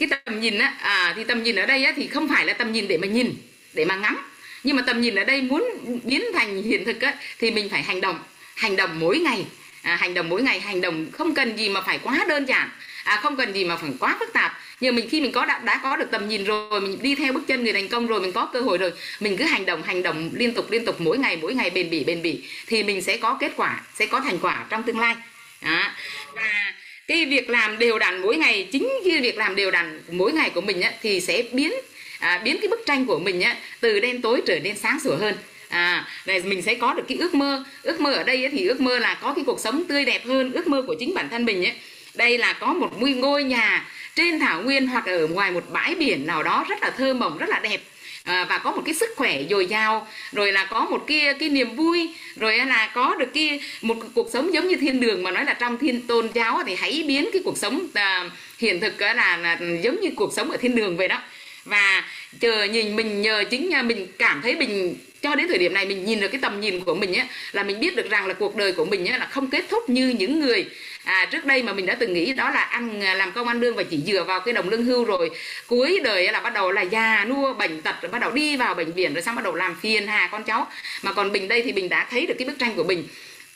cái tầm nhìn á à, thì tầm nhìn ở đây á thì không phải là tầm nhìn để mà nhìn để mà ngắm. Nhưng mà tầm nhìn ở đây muốn biến thành hiện thực á thì mình phải hành động hành động mỗi ngày. À, hành động mỗi ngày hành động không cần gì mà phải quá đơn giản à, không cần gì mà phải quá phức tạp. Nhưng mình khi mình có đã, đã có được tầm nhìn rồi mình đi theo bước chân người thành công rồi mình có cơ hội rồi mình cứ hành động hành động liên tục liên tục mỗi ngày mỗi ngày bền bỉ bền bỉ thì mình sẽ có kết quả sẽ có thành quả trong tương lai. À, và cái việc làm đều đặn mỗi ngày chính cái việc làm đều đặn mỗi ngày của mình á, thì sẽ biến à, biến cái bức tranh của mình á, từ đen tối trở nên sáng sủa hơn. À này mình sẽ có được cái ước mơ. Ước mơ ở đây ấy, thì ước mơ là có cái cuộc sống tươi đẹp hơn. Ước mơ của chính bản thân mình ấy đây là có một ngôi nhà trên thảo nguyên hoặc ở ngoài một bãi biển nào đó rất là thơ mộng rất là đẹp à, và có một cái sức khỏe dồi dào rồi là có một cái cái niềm vui rồi là có được cái một cuộc sống giống như thiên đường mà nói là trong thiên tôn giáo thì hãy biến cái cuộc sống à, hiện thực là, là giống như cuộc sống ở thiên đường vậy đó. Và chờ nhìn mình nhờ chính mình cảm thấy mình cho đến thời điểm này mình nhìn được cái tầm nhìn của mình ấy, là mình biết được rằng là cuộc đời của mình ấy, là không kết thúc như những người à, trước đây mà mình đã từng nghĩ đó là ăn à, làm công ăn lương và chỉ dựa vào cái đồng lương hưu rồi. Cuối đời là bắt đầu là già nua bệnh tật rồi bắt đầu đi vào bệnh viện rồi xong bắt đầu làm phiền hà con cháu. Mà còn bình đây thì mình đã thấy được cái bức tranh của mình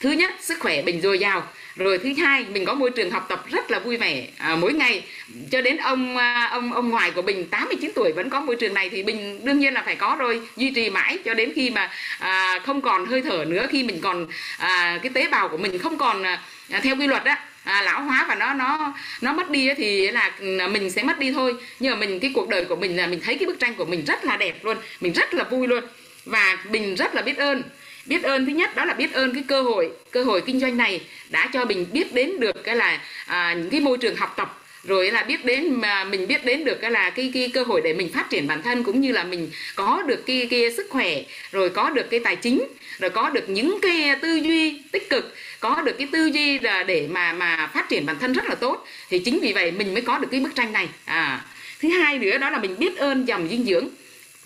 thứ nhất sức khỏe mình dồi dào. Rồi thứ hai mình có môi trường học tập rất là vui vẻ. À, mỗi ngày cho đến ông à, ông ông ngoại của mình 89 tuổi vẫn có môi trường này thì mình đương nhiên là phải có rồi duy trì mãi cho đến khi mà à, không còn hơi thở nữa khi mình còn à, cái tế bào của mình không còn à, theo quy luật á. À, lão hóa và nó nó nó mất đi thì là mình sẽ mất đi thôi. Nhưng mà mình cái cuộc đời của mình là mình thấy cái bức tranh của mình rất là đẹp luôn mình rất là vui luôn. Và mình rất là biết ơn biết ơn thứ nhất đó là biết ơn cái cơ hội cơ hội kinh doanh này đã cho mình biết đến được cái là à, những cái môi trường học tập rồi là biết đến mà mình biết đến được cái là cái, cái cơ hội để mình phát triển bản thân cũng như là mình có được cái, cái sức khỏe rồi có được cái tài chính rồi có được những cái tư duy tích cực có được cái tư duy là để mà mà phát triển bản thân rất là tốt. Thì chính vì vậy mình mới có được cái bức tranh này. À thứ hai nữa đó là mình biết ơn dòng dinh dưỡng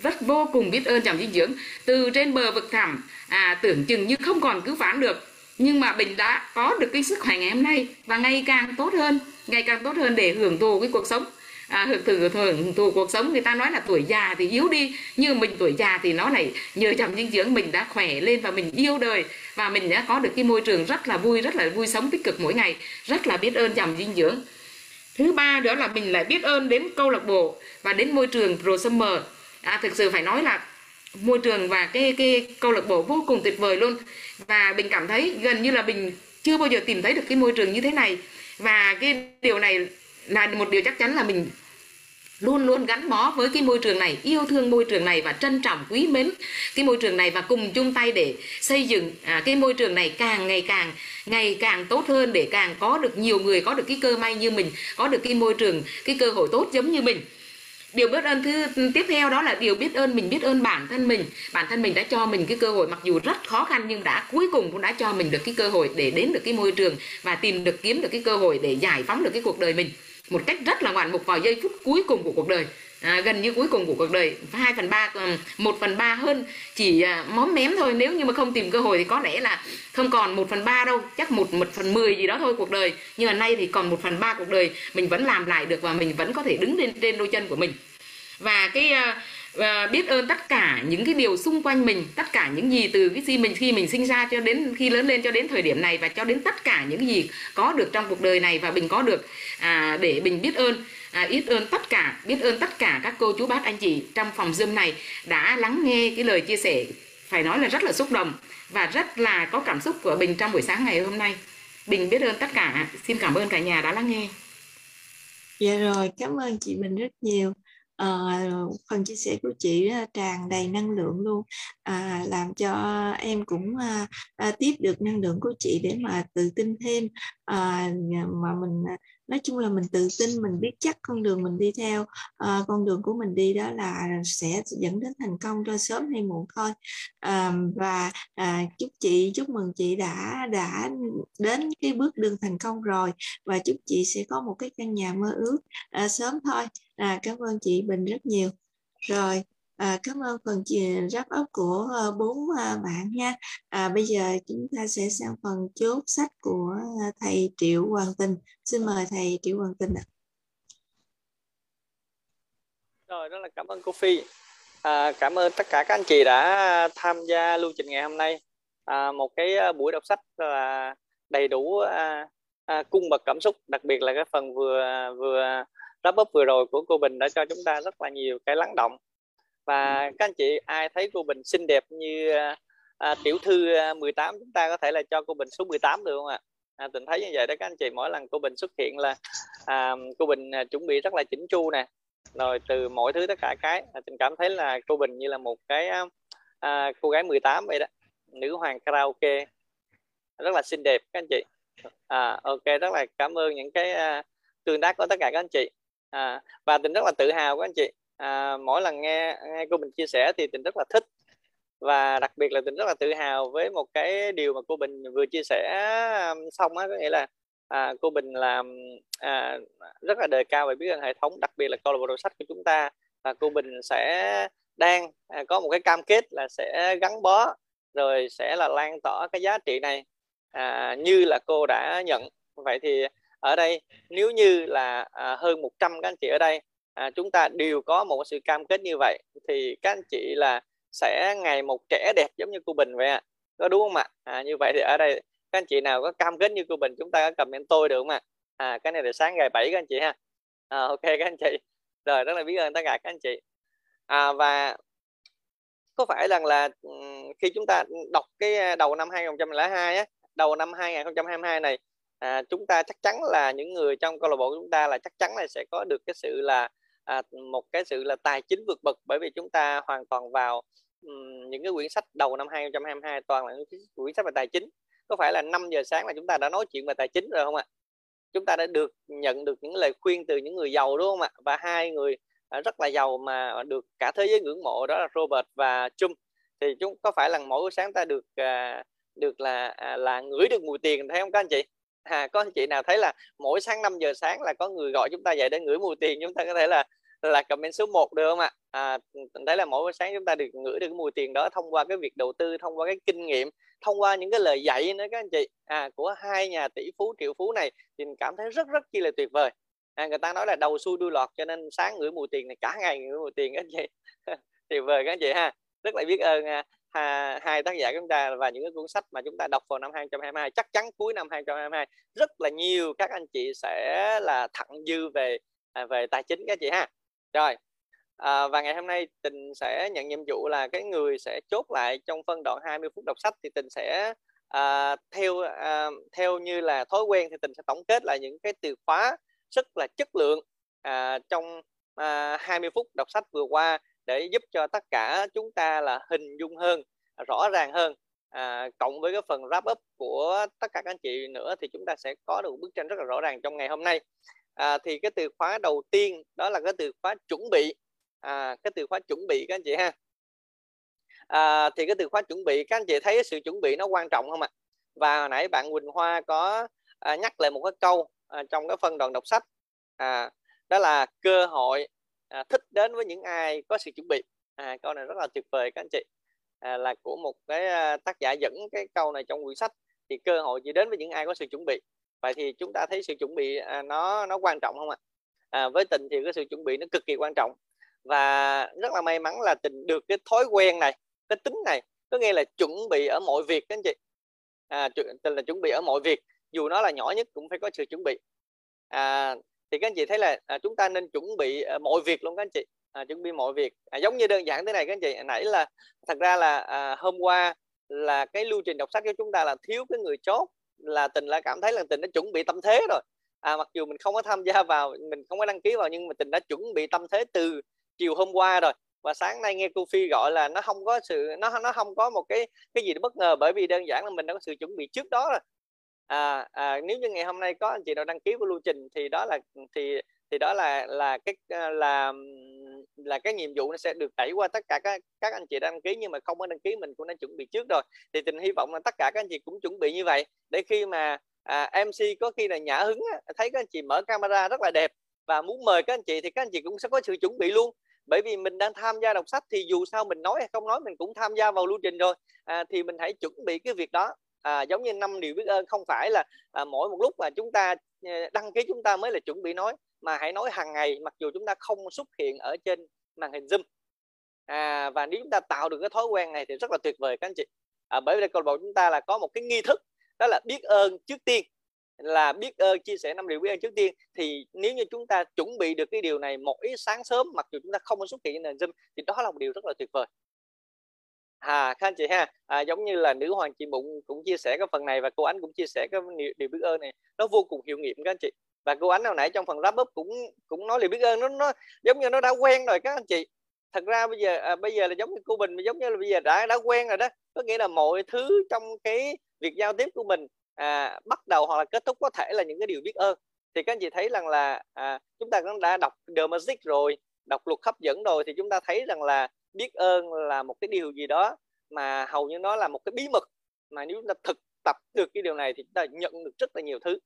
rất vô cùng biết ơn chồng dinh dưỡng. Từ trên bờ vực thẳm à, tưởng chừng như không còn cứu vãn được. Nhưng mà mình đã có được cái sức khỏe ngày hôm nay và ngày càng tốt hơn ngày càng tốt hơn để hưởng thụ cái cuộc sống. À, hưởng thụ hưởng thụ cuộc sống. Người ta nói là tuổi già thì yếu đi nhưng mình tuổi già thì nó lại nhờ chồng dinh dưỡng. Mình đã khỏe lên và mình yêu đời và mình đã có được cái môi trường rất là vui rất là vui sống tích cực mỗi ngày. Rất là biết ơn chồng dinh dưỡng. Thứ ba đó là mình lại biết ơn đến câu lạc bộ và đến môi trường Pro Summer à, thực sự phải nói là môi trường và cái cái câu lạc bộ vô cùng tuyệt vời luôn. Và mình cảm thấy gần như là mình chưa bao giờ tìm thấy được cái môi trường như thế này. Và cái điều này là một điều chắc chắn là mình luôn luôn gắn bó với cái môi trường này yêu thương môi trường này và trân trọng quý mến cái môi trường này và cùng chung tay để xây dựng à, cái môi trường này càng ngày càng ngày càng tốt hơn để càng có được nhiều người có được cái cơ may như mình có được cái môi trường cái cơ hội tốt giống như mình điều biết ơn thứ tiếp theo đó là điều biết ơn mình, biết ơn bản thân mình. Bản thân mình đã cho mình cái cơ hội, mặc dù rất khó khăn nhưng đã, cuối cùng cũng đã cho mình được cái cơ hội để đến được cái môi trường và tìm được, kiếm được cái cơ hội để giải phóng được cái cuộc đời mình một cách rất là ngoạn mục vào giây phút cuối cùng của cuộc đời à, gần như cuối cùng của cuộc đời. Hai phần ba một phần ba hơn. Chỉ à, móm mém thôi. Nếu như mà không tìm cơ hội thì có lẽ là không còn một phần ba đâu. Chắc một một phần mười gì đó thôi cuộc đời. Nhưng mà nay thì còn một phần ba cuộc đời. Mình vẫn làm lại được và mình vẫn có thể đứng lên trên đôi chân của mình. Và cái uh, biết ơn tất cả những cái điều xung quanh mình tất cả những gì từ cái gì mình khi mình sinh ra cho đến khi lớn lên cho đến thời điểm này và cho đến tất cả những gì có được trong cuộc đời này và mình có được à, để mình biết ơn à, biết ơn tất cả biết ơn tất cả các cô chú bác anh chị trong phòng zoom này đã lắng nghe cái lời chia sẻ phải nói là rất là xúc động và rất là có cảm xúc của bình trong buổi sáng ngày hôm nay. Bình biết ơn tất cả xin cảm ơn cả nhà đã lắng nghe. Dạ rồi cảm ơn chị bình rất nhiều. Uh, phần chia sẻ của chị uh, tràn đầy năng lượng luôn. Uh, làm cho em cũng uh, uh, tiếp được năng lượng của chị để mà tự tin thêm. Uh, mà mình nói chung là mình tự tin mình biết chắc con đường mình đi theo uh, con đường của mình đi đó là sẽ dẫn đến thành công cho sớm hay muộn thôi. Uh, và uh, chúc chị chúc mừng chị đã đã đến cái bước đường thành công rồi và chúc chị sẽ có một cái căn nhà mơ ước uh, sớm thôi. À, cảm ơn chị Bình rất nhiều. Rồi À, cảm ơn phần wrap up của ờ, bốn ờ, bạn nha. À, bây giờ chúng ta sẽ sang phần chốt sách của ờ, thầy Triệu Hoàng Tình. Xin mời thầy Triệu Hoàng Tình ạ. Rồi, rất là cảm ơn cô Phi. À, cảm ơn tất cả các anh chị đã tham gia lưu trình ngày hôm nay. À, một cái buổi đọc sách là đầy đủ à, à, cung bậc cảm xúc, đặc biệt là cái phần vừa vừa wrap up vừa rồi của cô Bình đã cho chúng ta rất là nhiều cái lắng động và các anh chị ai thấy cô Bình xinh đẹp như à, à tiểu thư à, 18 chúng ta có thể là cho cô Bình số 18 được không ạ? À, tình thấy như vậy đó các anh chị mỗi lần cô Bình xuất hiện là à, cô Bình à, chuẩn bị rất là chỉnh chu nè. Rồi từ mọi thứ tất cả cái à, tình cảm thấy là cô Bình như là một cái à, à cô gái 18 vậy đó. Nữ hoàng karaoke. Rất là xinh đẹp các anh chị. À, ok rất là cảm ơn những cái uh, tương tác của tất cả các anh chị. À, và tình rất là tự hào các anh chị à, mỗi lần nghe nghe cô bình chia sẻ thì tình rất là thích. Và đặc biệt là tình rất là tự hào với một cái điều mà cô bình vừa chia sẻ um, xong á có nghĩa là à, cô bình làm à, rất là đề cao về biết ơn hệ thống đặc biệt là câu lạc bộ đọc sách của chúng ta. Và cô bình sẽ đang à, có một cái cam kết là sẽ gắn bó rồi sẽ là lan tỏa cái giá trị này à, như là cô đã nhận. Vậy thì ở đây nếu như là à, hơn 100 các anh chị ở đây à, chúng ta đều có một sự cam kết như vậy. Thì các anh chị là sẽ ngày một trẻ đẹp giống như cô Bình vậy ạ. À. có đúng không ạ? À, như vậy thì ở đây các anh chị nào có cam kết như cô Bình chúng ta có comment tôi được không ạ? À? cái này là sáng ngày 7 các anh chị ha. À, ok các anh chị. Rồi rất là biết ơn tất cả các anh chị. À, và có phải rằng là khi chúng ta đọc cái à, đầu năm 2002 á đầu năm 2022 này à, chúng ta chắc chắn là những người trong câu lạc bộ chúng ta là chắc chắn là sẽ có được cái sự là à, một cái sự là tài chính vượt bậc bởi vì chúng ta hoàn toàn vào um, những cái quyển sách đầu năm 2022 toàn là những quyển sách về tài chính. Có phải là 5 giờ sáng là chúng ta đã nói chuyện về tài chính rồi không ạ? Chúng ta đã được nhận được những lời khuyên từ những người giàu đúng không ạ? Và hai người à, rất là giàu mà được cả thế giới ngưỡng mộ đó là Robert và Trump thì chúng có phải là mỗi buổi sáng ta được à, được là à, là ngửi được mùi tiền thấy không các anh chị? À, có anh chị nào thấy là mỗi sáng 5 giờ sáng là có người gọi chúng ta dậy để ngửi mùi tiền chúng ta có thể là là comment số 1 được không ạ? À, thấy là mỗi buổi sáng chúng ta được ngửi được cái mùi tiền đó thông qua cái việc đầu tư thông qua cái kinh nghiệm thông qua những cái lời dạy nữa các anh chị. À, của hai nhà tỷ phú triệu phú này thì mình cảm thấy rất rất chi là tuyệt vời. À, người ta nói là đầu xuôi đuôi lọt cho nên sáng ngửi mùi tiền này cả ngày ngửi mùi tiền các anh chị. Tuyệt vời các anh chị ha. Rất là biết ơn à, hai tác giả chúng ta và những cái cuốn sách mà chúng ta đọc vào năm 2022 chắc chắn cuối năm 2022 rất là nhiều các anh chị sẽ là thặng dư về à, về tài chính các chị ha rồi à, và ngày hôm nay tình sẽ nhận nhiệm vụ là cái người sẽ chốt lại trong phân đoạn 20 phút đọc sách thì tình sẽ à, theo à, theo như là thói quen thì tình sẽ tổng kết lại những cái từ khóa rất là chất lượng à, trong à, 20 phút đọc sách vừa qua để giúp cho tất cả chúng ta là hình dung hơn rõ ràng hơn. À, cộng với cái phần wrap up của tất cả các anh chị nữa thì chúng ta sẽ có được một bức tranh rất là rõ ràng trong ngày hôm nay à, thì cái từ khóa đầu tiên đó là cái từ khóa chuẩn bị. À, cái từ khóa chuẩn bị các anh chị ha. À, thì cái từ khóa chuẩn bị các anh chị thấy sự chuẩn bị nó quan trọng không ạ? Và hồi nãy bạn Quỳnh Hoa có à, nhắc lại một cái câu à, trong cái phân đoạn đọc sách. À, đó là cơ hội à, thích đến với những ai có sự chuẩn bị. À, câu này rất là tuyệt vời các anh chị. À, là của một cái à, tác giả dẫn cái câu này trong quyển sách. Thì cơ hội chỉ đến với những ai có sự chuẩn bị vậy thì chúng ta thấy sự chuẩn bị à, nó nó quan trọng không ạ? À, với tình thì cái sự chuẩn bị nó cực kỳ quan trọng. Và rất là may mắn là tình được cái thói quen này cái tính này có nghĩa là chuẩn bị ở mọi việc các anh chị. À, tình là chuẩn bị ở mọi việc dù nó là nhỏ nhất cũng phải có sự chuẩn bị. À, thì các anh chị thấy là à, chúng ta nên chuẩn bị à, mọi việc luôn các anh chị. À, chuẩn bị mọi việc. À, giống như đơn giản thế này các anh chị nãy là thật ra là à, hôm qua là cái lưu trình đọc sách của chúng ta là thiếu cái người chốt là tình là cảm thấy là tình đã chuẩn bị tâm thế rồi. À, mặc dù mình không có tham gia vào mình không có đăng ký vào nhưng mà tình đã chuẩn bị tâm thế từ chiều hôm qua rồi. Và sáng nay nghe cô phi gọi là nó không có sự nó nó không có một cái cái gì bất ngờ bởi vì đơn giản là mình đã có sự chuẩn bị trước đó rồi. À, à nếu như ngày hôm nay có anh chị nào đăng ký của lưu trình thì đó là thì thì đó là là cái ờ, là là cái nhiệm vụ nó sẽ được đẩy qua tất cả các các anh chị đăng ký nhưng mà không có đăng ký mình cũng đã chuẩn bị trước rồi. Thì tình hy vọng là tất cả các anh chị cũng chuẩn bị như vậy để khi mà à, MC có khi là nhã hứng thấy các anh chị mở camera rất là đẹp và muốn mời các anh chị thì các anh chị cũng sẽ có sự chuẩn bị luôn. Bởi vì mình đang tham gia đọc sách thì dù sao mình nói hay không nói mình cũng tham gia vào lưu trình rồi. À, thì mình hãy chuẩn bị cái việc đó. À, giống như năm điều biết ơn không phải là à, mỗi một lúc mà chúng ta ờ, đăng ký chúng ta mới là chuẩn bị nói mà hãy nói hàng ngày mặc dù chúng ta không xuất hiện ở trên màn hình zoom. À, và nếu chúng ta tạo được cái thói quen này thì rất là tuyệt vời các anh chị. À, bởi vì câu lạc bộ chúng ta là có một cái nghi thức đó là biết ơn trước tiên. Là biết ơn chia sẻ năm điều biết ơn trước tiên. Thì nếu như chúng ta chuẩn bị được cái điều này một ít sáng sớm mặc dù chúng ta không có xuất hiện trên nền zoom thì đó là một điều rất là tuyệt vời. À các anh chị ha à, giống như là nữ hoàng chị bụng cũng chia sẻ cái phần này và cô ánh cũng chia sẻ cái điều biết ơn này. Nó vô cùng hiệu nghiệm các anh chị và cô ánh hồi nãy trong phần wrap up cũng cũng nói lời biết ơn nó nó giống như nó đã quen rồi các anh chị. Thật ra bây giờ à, bây giờ là giống như cô bình giống như là bây giờ đã đã quen rồi đó. Có nghĩa là mọi thứ trong cái việc giao tiếp của mình à, bắt đầu hoặc là kết thúc có thể là những cái điều biết ơn. Thì các anh chị thấy rằng là à, chúng ta cũng đã đọc The Magic rồi đọc luật hấp dẫn rồi thì chúng ta thấy rằng là biết ơn là một cái điều gì đó mà hầu như nó là một cái bí mật. Mà nếu chúng ta thực tập được cái điều này thì chúng ta nhận được rất là nhiều thứ.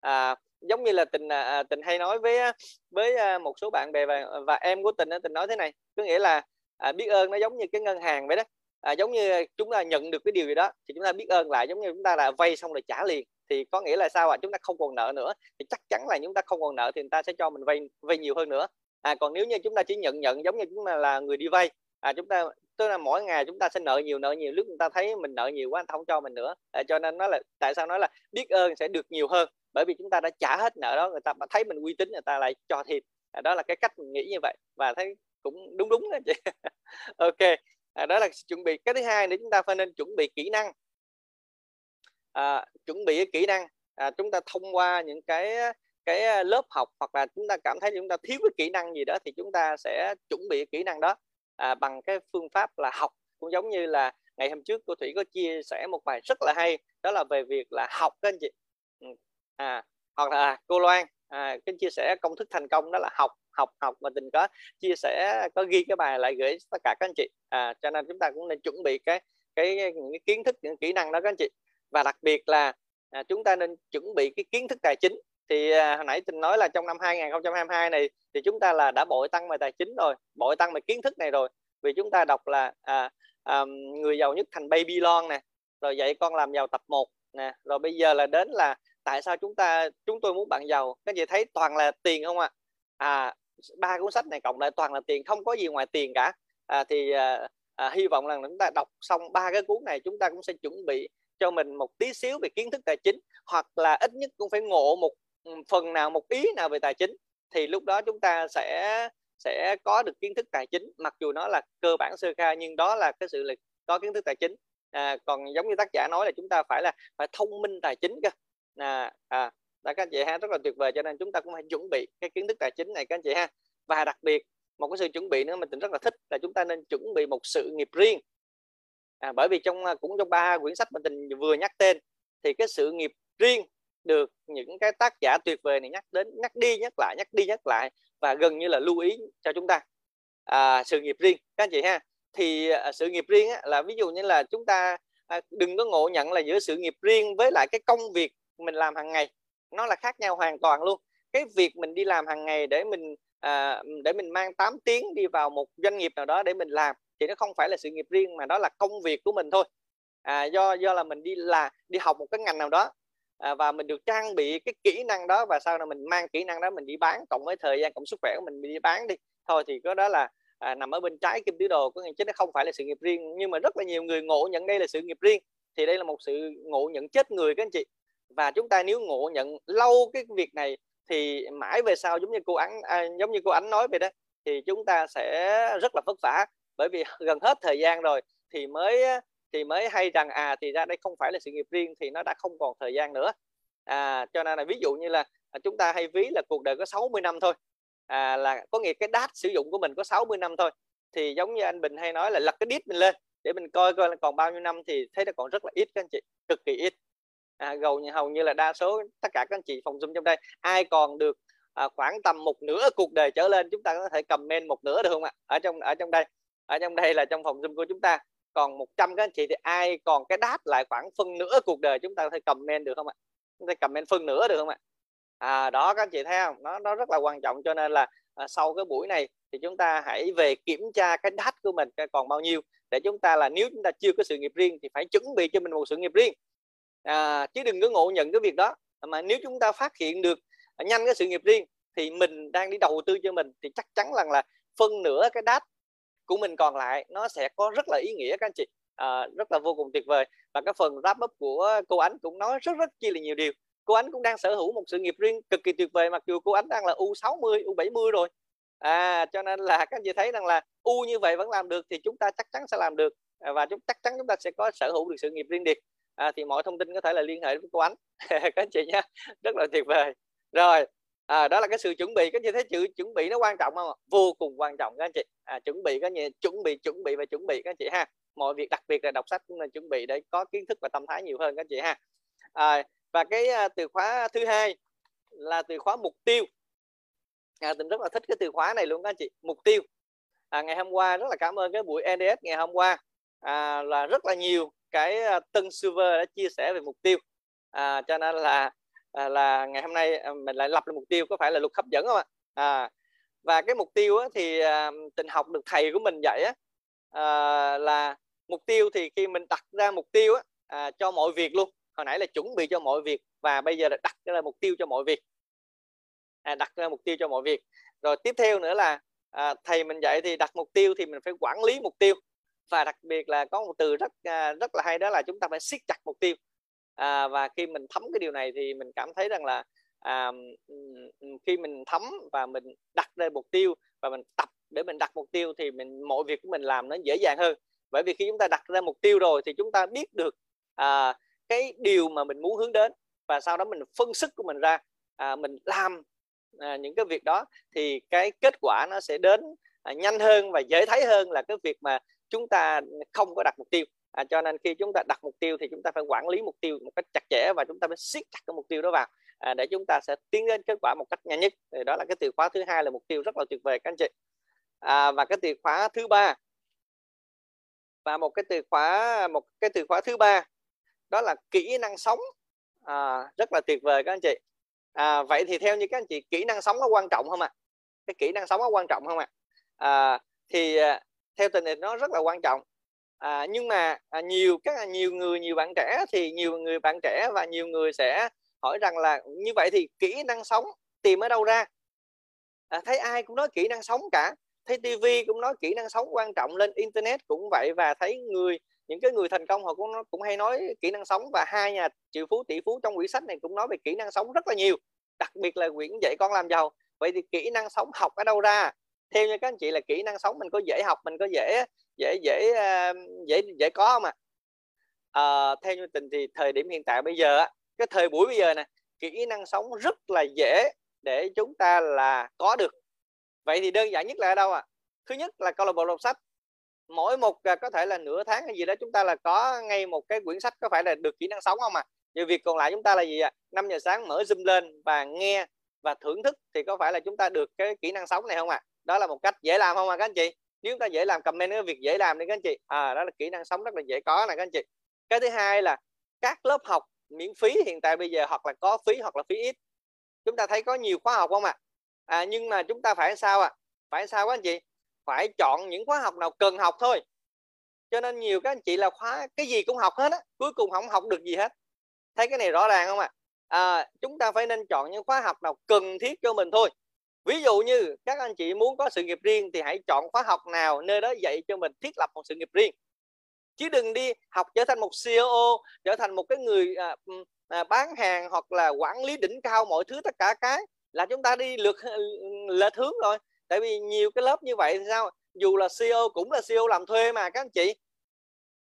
À, giống như là tình à, à tình hay nói với à, với à, một số bạn bè và và em của tình tình nói thế này có nghĩa là à, biết ơn nó giống như cái ngân hàng vậy đó. À, giống như chúng ta nhận được cái điều gì đó thì chúng ta biết ơn lại giống như chúng ta là vay xong rồi trả liền. Thì có nghĩa là sao ạ? À? chúng ta không còn nợ nữa thì chắc chắn là chúng ta không còn nợ thì người ta sẽ cho mình vay vay nhiều hơn nữa. À còn nếu như chúng ta chỉ nhận nhận giống như chúng ta là người đi vay à chúng ta tức là mỗi ngày chúng ta sẽ nợ nhiều nợ nhiều. Lúc người ta thấy mình nợ nhiều quá anh không cho mình nữa. À, cho nên nó là tại sao nói là biết ơn sẽ được nhiều hơn bởi vì chúng ta đã trả hết nợ đó người ta thấy mình uy tín người ta lại cho thêm. À, đó là cái cách mình nghĩ như vậy và thấy cũng đúng đúng đó chị. Ok à, đó là chuẩn bị. Cái thứ hai nữa chúng ta phải nên chuẩn bị kỹ năng. À, chuẩn bị kỹ năng. À, chúng ta thông qua những cái cái lớp học hoặc là chúng ta cảm thấy chúng ta thiếu cái kỹ năng gì đó thì chúng ta sẽ chuẩn bị kỹ năng đó. À, bằng cái phương pháp là học. Cũng giống như là ngày hôm trước cô thủy có chia sẻ một bài rất là hay đó là về việc là học các anh chị. Ừ, à, hoặc là à, cô loan à, cái chia sẻ công thức thành công đó là học học học mà tình có chia sẻ có ghi cái bài lại gửi tất cả các anh chị. À, cho nên chúng ta cũng nên chuẩn bị cái cái những cái kiến thức những kỹ năng đó các anh chị. Và đặc biệt là à, chúng ta nên chuẩn bị cái kiến thức tài chính. Thì à, hồi nãy tình nói là trong năm 2022 này thì chúng ta là đã bội tăng về tài chính rồi bội tăng về kiến thức này rồi. Vì chúng ta đọc là à, à, người giàu nhất thành Babylon nè rồi dạy con làm giàu tập 1 nè rồi bây giờ là đến là tại sao chúng ta chúng tôi muốn bạn giàu? Các chị thấy toàn là tiền không ạ? À? à ba cuốn sách này cộng lại toàn là tiền không có gì ngoài tiền cả. À, thì à, à, hy vọng là chúng ta đọc xong ba cái cuốn này chúng ta cũng sẽ chuẩn bị cho mình một tí xíu về kiến thức tài chính hoặc là ít nhất cũng phải ngộ một ừ, phần nào một ý nào về tài chính. Thì lúc đó chúng ta sẽ sẽ có được kiến thức tài chính mặc dù nó là cơ bản sơ khai nhưng đó là cái sự là có kiến thức tài chính. À, còn giống như tác giả nói là chúng ta phải là phải thông minh tài chính cơ à, à là các anh chị ha rất là tuyệt vời cho nên chúng ta cũng phải chuẩn bị cái kiến thức tài chính này các anh chị ha. Và đặc biệt một cái sự chuẩn bị nữa mình rất là thích là chúng ta nên chuẩn bị một sự nghiệp riêng. À, bởi vì trong à, cũng trong ba quyển sách mà tình vừa nhắc tên thì cái sự nghiệp riêng được những cái tác giả tuyệt vời này nhắc đến nhắc đi nhắc lại nhắc đi nhắc lại và gần như là lưu ý cho chúng ta. À, sự nghiệp riêng các anh chị ha. Thì à, sự nghiệp riêng á, là ví dụ như là chúng ta à, đừng có ngộ nhận là giữa sự nghiệp riêng với lại cái công việc mình làm hàng ngày nó là khác nhau hoàn toàn luôn. Cái việc mình đi làm hàng ngày để mình à, để mình mang 8 tiếng đi vào một doanh nghiệp nào đó để mình làm thì nó không phải là sự nghiệp riêng mà đó là công việc của mình thôi. À, do do là mình đi là đi học một cái ngành nào đó à, và mình được trang bị cái kỹ năng đó và sau đó mình mang kỹ năng đó mình đi bán cộng với thời gian cộng sức khỏe của mình đi bán đi. Thôi thì có đó là à, nằm ở bên trái kim tứ đồ có nghĩa chứ nó không phải là sự nghiệp riêng. Nhưng mà rất là nhiều người ngộ nhận đây là sự nghiệp riêng. Thì đây là một sự ngộ nhận chết người các anh chị và chúng ta nếu ngộ nhận lâu cái việc này thì mãi về sau giống như cô ánh à, giống như cô ánh nói vậy đó thì chúng ta sẽ rất là vất vả. Bởi vì gần hết thời gian rồi thì mới thì mới hay rằng à thì ra đây không phải là sự nghiệp riêng thì nó đã không còn thời gian nữa. À, cho nên là ví dụ như là à, chúng ta hay ví là cuộc đời có 60 năm thôi. À, là có nghĩa cái đát sử dụng của mình có 60 năm thôi. Thì giống như anh Bình hay nói là lật cái đít mình lên để mình coi coi là còn bao nhiêu năm thì thấy nó còn rất là ít các anh chị cực kỳ ít à, gầu như hầu như là đa số tất cả các anh chị phòng zoom trong đây ai còn được à, khoảng tầm một nửa cuộc đời trở lên chúng ta có thể comment một nửa được không ạ? Ở trong ở trong đây ở trong đây là trong phòng zoom của chúng ta. Còn 100 các anh chị thì ai còn cái đát lại khoảng phân nửa cuộc đời chúng ta có thể comment được không ạ? Chúng ta comment phân nửa được không ạ? À đó các anh chị thấy không? Nó nó rất là quan trọng cho nên là à, sau cái buổi này thì chúng ta hãy về kiểm tra cái đát của mình còn bao nhiêu. Để chúng ta là nếu chúng ta chưa có sự nghiệp riêng thì phải chuẩn bị cho mình một sự nghiệp riêng à, chứ đừng có ngộ nhận cái việc đó. Mà nếu chúng ta phát hiện được nhanh cái sự nghiệp riêng thì mình đang đi đầu tư cho mình thì chắc chắn rằng là phân nửa cái đát của mình còn lại nó sẽ có rất là ý nghĩa các anh chị. À, rất là vô cùng tuyệt vời. Và cái phần wrap up của cô ánh cũng nói rất rất chi là nhiều điều. Cô ánh cũng đang sở hữu một sự nghiệp riêng cực kỳ tuyệt vời mặc dù cô ánh đang là u 60 u 70 rồi. À cho nên là các anh chị thấy rằng là u như vậy vẫn làm được thì chúng ta chắc chắn sẽ làm được. À, và chúng chắc chắn chúng ta sẽ có sở hữu được sự nghiệp riêng biệt à, thì mọi thông tin có thể là liên hệ với cô ánh các anh chị nhé. Rất là tuyệt vời. Rồi à, đó là cái sự chuẩn bị. Các anh chị thấy chữ chuẩn bị nó quan trọng không vô cùng quan trọng các anh chị. À, chuẩn bị các anh chị chuẩn bị chuẩn bị và chuẩn bị các anh chị ha. Mọi việc đặc biệt là đọc sách cũng là chuẩn bị để có kiến thức và tâm thái nhiều hơn các anh chị ha. À, và cái à, từ khóa thứ hai là từ khóa mục tiêu. À, tình rất là thích cái từ khóa này luôn các anh chị. Mục tiêu. À, ngày hôm qua rất là cảm ơn cái buổi NDS ngày hôm qua. À, là rất là nhiều cái ờ, tân server đã chia sẻ về mục tiêu. À, cho nên là à, là ngày hôm nay à, mình lại lập được mục tiêu có phải là luật hấp dẫn không ạ? À, và cái mục tiêu á, thì à, tình học được thầy của mình dạy á, à, là mục tiêu thì khi mình đặt ra mục tiêu á, à, cho mọi việc luôn. Hồi nãy là chuẩn bị cho mọi việc và bây giờ là đặt ra mục tiêu cho mọi việc. À, đặt ra mục tiêu cho mọi việc. Rồi tiếp theo nữa là à, thầy mình dạy thì đặt mục tiêu thì mình phải quản lý mục tiêu và đặc biệt là có một từ rất à, rất là hay đó là chúng ta phải siết chặt mục tiêu. À, và khi mình thấm cái điều này thì mình cảm thấy rằng là à, khi mình thấm và mình đặt ra mục tiêu và mình tập để mình đặt mục tiêu thì mình mọi việc của mình làm nó dễ dàng hơn. Bởi vì khi chúng ta đặt ra mục tiêu rồi thì chúng ta biết được à, cái điều mà mình muốn hướng đến và sau đó mình phân sức của mình ra. À, mình làm à, những cái việc đó thì cái kết quả nó sẽ đến à, nhanh hơn và dễ thấy hơn là cái việc mà chúng ta không có đặt mục tiêu. À, cho nên khi chúng ta đặt mục tiêu thì chúng ta phải quản lý mục tiêu một cách chặt chẽ và chúng ta phải siết chặt cái mục tiêu đó vào. À, để chúng ta sẽ tiến đến kết quả một cách nhanh nhất. Thì đó là cái từ khóa thứ hai là mục tiêu rất là tuyệt vời các anh chị. À, và cái từ khóa thứ ba. Và một cái từ khóa một cái từ khóa thứ ba đó là kỹ năng sống. À, rất là tuyệt vời các anh chị. À, vậy thì theo như các anh chị kỹ năng sống nó quan trọng không ạ? À? cái kỹ năng sống nó quan trọng không ạ? À? à, thì theo tình hình nó rất là quan trọng. À, nhưng mà à, nhiều các nhiều người nhiều bạn trẻ thì nhiều người bạn trẻ và nhiều người sẽ hỏi rằng là như vậy thì kỹ năng sống tìm ở đâu ra? À, thấy ai cũng nói kỹ năng sống cả. Thấy tivi cũng nói kỹ năng sống quan trọng lên internet cũng vậy và thấy người những cái người thành công họ cũng cũng hay nói kỹ năng sống và hai nhà triệu phú tỷ phú trong quyển sách này cũng nói về kỹ năng sống rất là nhiều đặc biệt là quyển dạy con làm giàu. Vậy thì kỹ năng sống học ở đâu ra? Theo như các anh chị là kỹ năng sống mình có dễ học mình có dễ dễ dễ ờ, dễ dễ có không ạ à? à, theo như tình thì thời điểm hiện tại bây giờ cái thời buổi bây giờ nè kỹ năng sống rất là dễ để chúng ta là có được vậy thì đơn giản nhất là ở đâu ạ à? thứ nhất là câu lạc bộ đọc sách mỗi một ờ, có thể là nửa tháng hay gì đó chúng ta là có ngay một cái quyển sách có phải là được kỹ năng sống không à vì việc còn lại chúng ta là gì ạ à? 5 giờ sáng mở zoom lên và nghe và thưởng thức thì có phải là chúng ta được cái kỹ năng sống này không ạ à? Đó là một cách dễ làm không ạ à, các anh chị? Nếu chúng ta dễ làm comment cái việc dễ làm đi các anh chị. À đó là kỹ năng sống rất là dễ có này các anh chị. Cái thứ hai là các lớp học miễn phí hiện tại bây giờ hoặc là có phí hoặc là phí ít. Chúng ta thấy có nhiều khóa học không ạ? À? à, nhưng mà chúng ta phải sao ạ? À? phải sao các anh chị? Phải chọn những khóa học nào cần học thôi. Cho nên nhiều các anh chị là khóa cái gì cũng học hết á cuối cùng không học được gì hết. Thấy cái này rõ ràng không ạ? À? à, chúng ta phải nên chọn những khóa học nào cần thiết cho mình thôi ví dụ như các anh chị muốn có sự nghiệp riêng thì hãy chọn khóa học nào nơi đó dạy cho mình thiết lập một sự nghiệp riêng. Chứ đừng đi học trở thành một CEO trở thành một cái người à, à, bán hàng hoặc là quản lý đỉnh cao mọi thứ tất cả cái là chúng ta đi lượt à, lệch hướng rồi. Tại vì nhiều cái lớp như vậy sao? Dù là CEO cũng là CEO làm thuê mà các anh chị.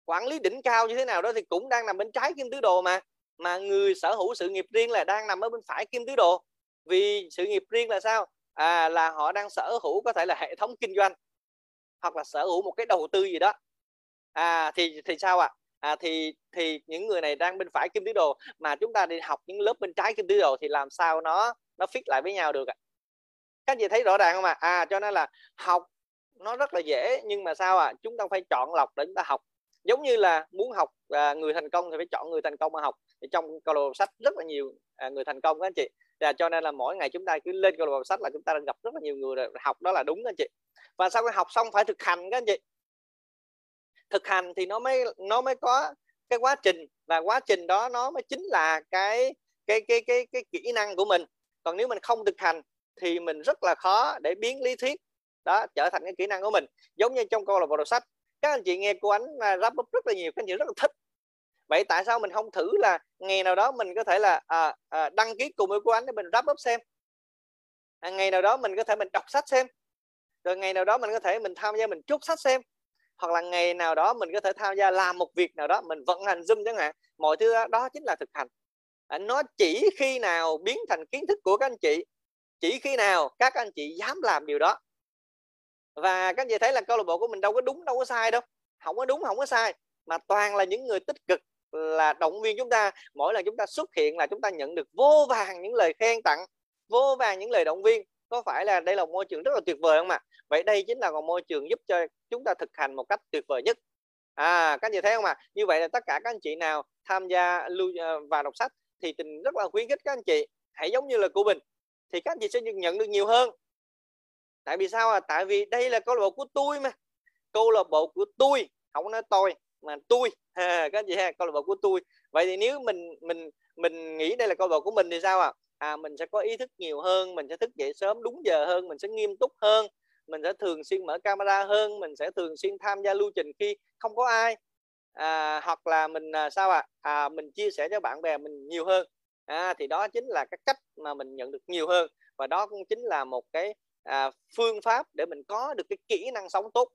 Quản lý đỉnh cao như thế nào đó thì cũng đang nằm bên trái kim tứ đồ mà mà người sở hữu sự nghiệp riêng là đang nằm ở bên phải kim tứ đồ. Vì sự nghiệp riêng là sao? À, là họ đang sở hữu có thể là hệ thống kinh doanh hoặc là sở hữu một cái đầu tư gì đó à thì thì sao ạ à? à, thì thì những người này đang bên phải kim tứ đồ mà chúng ta đi học những lớp bên trái kim tứ đồ thì làm sao nó nó fit lại với nhau được ạ à? các chị thấy rõ ràng không ạ à? à cho nên là học nó rất là dễ nhưng mà sao ạ à? chúng ta phải chọn lọc để chúng ta học giống như là muốn học à, người thành công thì phải chọn người thành công mà học thì trong câu lạc sách rất là nhiều à, người thành công các anh chị và cho nên là mỗi ngày chúng ta cứ lên câu lạc bộ sách là chúng ta đang gặp rất là nhiều người học đó là đúng anh chị. Và sau khi học xong phải thực hành các anh chị. Thực hành thì nó mới nó mới có cái quá trình và quá trình đó nó mới chính là cái cái cái cái cái kỹ năng của mình. Còn nếu mình không thực hành thì mình rất là khó để biến lý thuyết đó trở thành cái kỹ năng của mình. Giống như trong câu lạc bộ đọc sách, các anh chị nghe cô ánh à, rap rất là nhiều, các anh chị rất là thích vậy tại sao mình không thử là ngày nào đó mình có thể là à, à, đăng ký cùng với cô ánh để mình wrap up xem? À, ngày nào đó mình có thể mình đọc sách xem. Rồi ngày nào đó mình có thể mình tham gia mình chốt sách xem. Hoặc là ngày nào đó mình có thể tham gia làm một việc nào đó mình vận hành zoom chẳng hạn. Mọi thứ đó, đó chính là thực hành. À, nó chỉ khi nào biến thành kiến thức của các anh chị chỉ khi nào các anh chị dám làm điều đó. Và các anh chị thấy là câu lạc bộ của mình đâu có đúng đâu có sai đâu. Không có đúng không có sai. Mà toàn là những người tích cực là động viên chúng ta. Mỗi lần chúng ta xuất hiện là chúng ta nhận được vô vàng những lời khen tặng, vô vàng những lời động viên. Có phải là đây là một môi trường rất là tuyệt vời không ạ? Vậy đây chính là một môi trường giúp cho chúng ta thực hành một cách tuyệt vời nhất. À các anh chị thấy không ạ? Như vậy là tất cả các anh chị nào tham gia lưu ờ, và đọc sách thì tình rất là khuyến khích các anh chị, hãy giống như là của mình, thì các anh chị sẽ nhận được nhiều hơn. Tại vì sao à tại vì đây là câu lạc bộ của tôi mà. Câu lạc bộ của tôi, không nói tôi mà tôi ha, các anh chị ha câu lạc bộ của tôi. Vậy thì nếu mình mình mình nghĩ đây là câu lạc bộ của mình thì sao à à mình sẽ có ý thức nhiều hơn mình sẽ thức dậy sớm đúng giờ hơn mình sẽ nghiêm túc hơn mình sẽ thường xuyên mở camera hơn mình sẽ thường xuyên tham gia lưu trình khi không có ai. À, hoặc là mình à, sao ạ? À? à, mình chia sẻ cho bạn bè mình nhiều hơn. À, thì đó chính là cái cách mà mình nhận được nhiều hơn. Và đó cũng chính là một cái à, phương pháp để mình có được cái kỹ năng sống tốt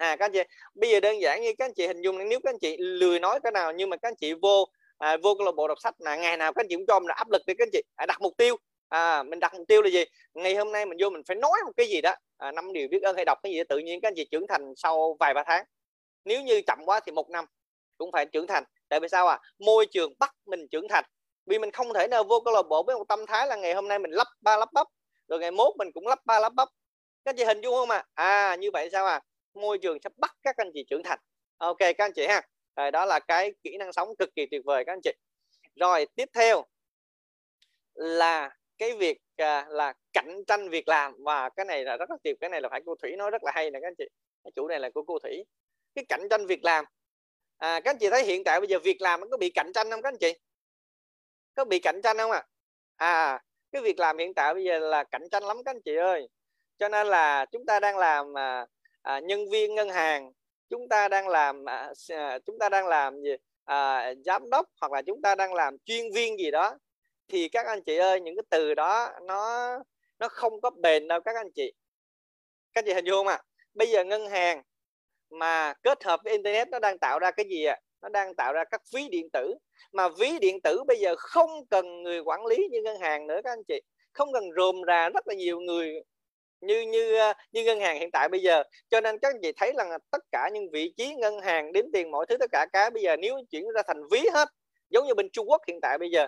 à các anh chị bây giờ đơn giản như các anh chị hình dung nếu các anh chị lười nói cái nào nhưng mà các anh chị vô à, vô câu lạc bộ đọc sách là ngày nào các anh chị cũng cho mình là áp lực đi các anh chị à, đặt mục tiêu. À, mình đặt mục tiêu là gì? Ngày hôm nay mình vô mình phải nói một cái gì đó à, năm điều biết ơn hay đọc cái gì đó, tự nhiên các anh chị trưởng thành sau vài ba tháng. Nếu như chậm quá thì một năm cũng phải trưởng thành. Tại vì sao à môi trường bắt mình trưởng thành. Vì mình không thể nào vô câu lạc bộ với một tâm thái là ngày hôm nay mình lắp ba lắp bắp rồi ngày mốt mình cũng lắp ba lắp bắp. Các anh chị hình dung không à à như vậy sao à môi trường sẽ bắt các anh chị trưởng thành. Ok các anh chị ha. Rồi đó là cái kỹ năng sống cực kỳ tuyệt vời các anh chị. Rồi tiếp theo là cái việc à, là cạnh tranh việc làm. Và cái này là rất là tuyệt cái này là phải cô thủy nói rất là hay nè các anh chị. Cái chủ này là của cô thủy. Cái cạnh tranh việc làm. À, các anh chị thấy hiện tại bây giờ việc làm nó có bị cạnh tranh không các anh chị? Có bị cạnh tranh không ạ? À? à cái việc làm hiện tại bây giờ là cạnh tranh lắm các anh chị ơi. Cho nên là chúng ta đang làm à, à, nhân viên ngân hàng chúng ta đang làm à, à, chúng ta đang làm gì? À, giám đốc hoặc là chúng ta đang làm chuyên viên gì đó. Thì các anh chị ơi những cái từ đó nó nó không có bền đâu các anh chị. Các anh chị hình dung không ạ? À? bây giờ ngân hàng mà kết hợp với internet nó đang tạo ra cái gì ạ? À? nó đang tạo ra các ví điện tử. Mà ví điện tử bây giờ không cần người quản lý như ngân hàng nữa các anh chị. Không cần rồm rà rất là nhiều người như như ờ, như ngân hàng hiện tại bây giờ cho nên các anh chị thấy là tất cả những vị trí ngân hàng đếm tiền mọi thứ tất cả cái bây giờ nếu chuyển ra thành ví hết giống như bên Trung Quốc hiện tại bây giờ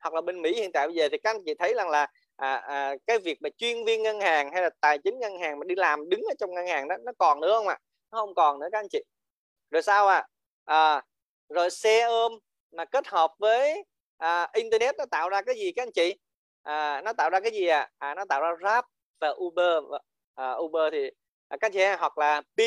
hoặc là bên Mỹ hiện tại bây giờ thì các anh chị thấy rằng là à, à, cái việc mà chuyên viên ngân hàng hay là tài chính ngân hàng mà đi làm đứng ở trong ngân hàng đó nó còn nữa không ạ à? nó không còn nữa các anh chị rồi sao ạ à? à, rồi xe ôm mà kết hợp với à, internet nó tạo ra cái gì các anh chị à, nó tạo ra cái gì à? à nó tạo ra rap và Uber à, Uber thì à, các chị hoặc là P.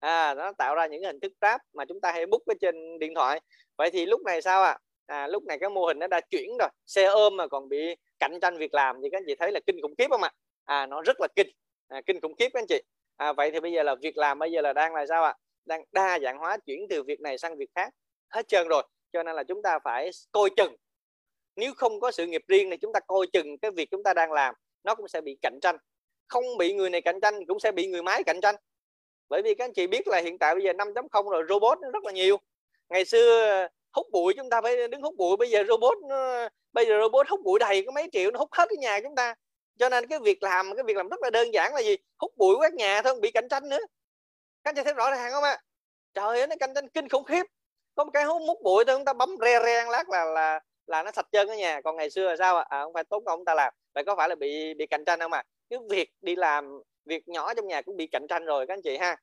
À, nó tạo ra những hình thức Grab mà chúng ta hay book ở trên điện thoại. Vậy thì lúc này sao ạ? À? à, lúc này cái mô hình nó đã chuyển rồi. Xe ôm mà còn bị cạnh tranh việc làm thì các anh chị thấy là kinh khủng khiếp không ạ? À? nó rất là kinh. À, kinh khủng khiếp các anh chị. À, vậy thì bây giờ là việc làm bây giờ là đang là sao ạ? Đang đa dạng hóa chuyển từ việc này sang việc khác. Hết trơn rồi. Cho nên là chúng ta phải coi chừng. Nếu không có sự nghiệp riêng thì chúng ta coi chừng cái việc chúng ta đang làm nó cũng sẽ bị cạnh tranh. Không bị người này cạnh tranh cũng sẽ bị người máy cạnh tranh. Bởi vì các anh chị biết là hiện tại bây giờ 5.0 rồi robot nó rất là nhiều. Ngày xưa ờ, hút bụi chúng ta phải đứng hút bụi bây giờ robot nó, bây giờ robot hút bụi đầy có mấy triệu nó hút hết cái nhà chúng ta. Cho nên cái việc làm cái việc làm rất là đơn giản là gì? Hút bụi quét nhà thôi không bị cạnh tranh nữa. Các anh chị thấy rõ ràng không ạ? Trời ơi nó cạnh tranh kinh khủng khiếp. Có một cái hút mút bụi thôi chúng ta bấm re re lát là là là nó sạch trơn đó nhà còn ngày xưa là sao ạ? À, không phải tốn công chúng ta làm. Vậy có phải là bị bị cạnh tranh không ạ? À? cái việc đi làm việc nhỏ trong nhà cũng bị cạnh tranh rồi các anh chị ha.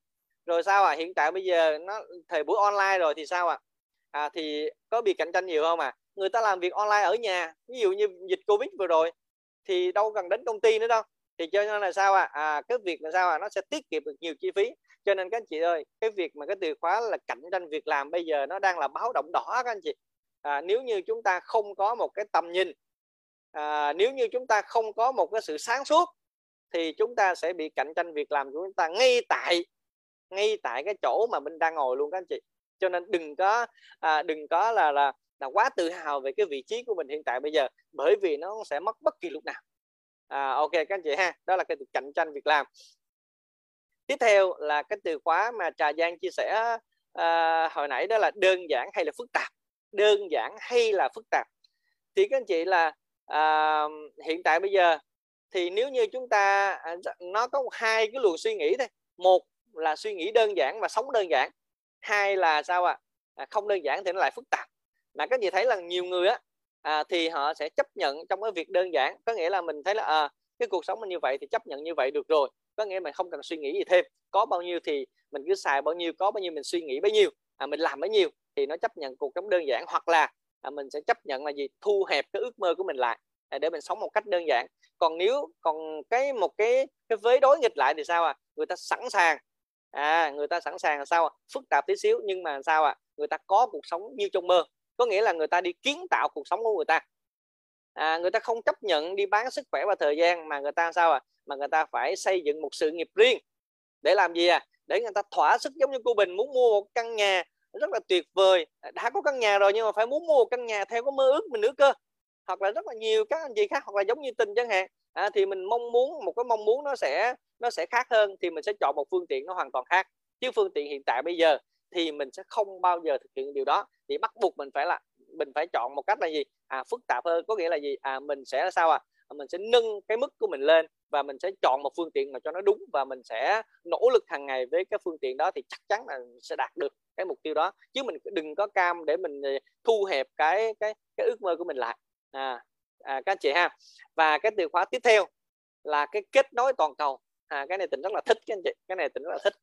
Rồi sao à hiện tại bây giờ nó thời buổi online rồi thì sao ạ? À? à, thì có bị cạnh tranh nhiều không à người ta làm việc online ở nhà ví dụ như dịch covid vừa rồi thì đâu cần đến công ty nữa đâu. Thì cho nên là sao à, à cái việc là sao à nó sẽ tiết kiệm được nhiều chi phí. Cho nên các anh chị ơi cái việc mà cái từ khóa là cạnh tranh việc làm bây giờ nó đang là báo động đỏ các anh chị à, nếu như chúng ta không có một cái tầm nhìn à, nếu như chúng ta không có một cái sự sáng suốt thì chúng ta sẽ bị cạnh tranh việc làm của chúng ta ngay tại ngay tại cái chỗ mà mình đang ngồi luôn các anh chị. Cho nên đừng có à, đừng có là là là quá tự hào về cái vị trí của mình hiện tại bây giờ bởi vì nó sẽ mất bất kỳ lúc nào. À, ok các anh chị ha đó là cái từ cạnh tranh việc làm. Tiếp theo là cái từ khóa mà trà giang chia sẻ à, hồi nãy đó là đơn giản hay là phức tạp? Đơn giản hay là phức tạp? Thì các anh chị là à, hiện tại bây giờ thì nếu như chúng ta à, nó có hai cái luồng suy nghĩ thôi. Một là suy nghĩ đơn giản và sống đơn giản. Hai là sao ạ? À? không đơn giản thì nó lại phức tạp. Mà các chị thấy là nhiều người á à, thì họ sẽ chấp nhận trong cái việc đơn giản. Có nghĩa là mình thấy là à, cái cuộc sống mình như vậy thì chấp nhận như vậy được rồi. Có nghĩa mình không cần suy nghĩ gì thêm. Có bao nhiêu thì mình cứ xài bao nhiêu có bao nhiêu mình suy nghĩ bấy nhiêu. À, mình làm bấy nhiêu thì nó chấp nhận cuộc sống đơn giản hoặc là à, mình sẽ chấp nhận là gì? Thu hẹp cái ước mơ của mình lại à, để mình sống một cách đơn giản. Còn nếu còn cái một cái cái vế đối nghịch lại thì sao à người ta sẵn sàng à người ta sẵn sàng là sao à? phức tạp tí xíu nhưng mà sao à người ta có cuộc sống như trong mơ. Có nghĩa là người ta đi kiến tạo cuộc sống của người ta. À, người ta không chấp nhận đi bán sức khỏe và thời gian mà người ta sao à mà người ta phải xây dựng một sự nghiệp riêng. Để làm gì à để người ta thỏa sức giống như cô Bình muốn mua một căn nhà rất là tuyệt vời. Đã có căn nhà rồi nhưng mà phải muốn mua một căn nhà theo cái mơ ước mình nữa cơ. Hoặc là rất là nhiều các anh chị khác hoặc là giống như tình chẳng hạn à, thì mình mong muốn một cái mong muốn nó sẽ nó sẽ khác hơn thì mình sẽ chọn một phương tiện nó hoàn toàn khác. Chứ phương tiện hiện tại bây giờ thì mình sẽ không bao giờ thực hiện điều đó. Thì bắt buộc mình phải là mình phải chọn một cách là gì? À phức tạp hơn có nghĩa là gì? À mình sẽ là sao à? Mình sẽ nâng cái mức của mình lên và mình sẽ chọn một phương tiện mà cho nó đúng và mình sẽ nỗ lực hàng ngày với cái phương tiện đó thì chắc chắn là sẽ đạt được cái mục tiêu đó. Chứ mình đừng có cam để mình ờ, thu hẹp cái cái cái ước mơ của mình lại. À, à các anh chị ha. Và cái từ khóa tiếp theo là cái kết nối toàn cầu. À, cái này tỉnh rất là thích các anh chị. Cái này tỉnh rất là thích.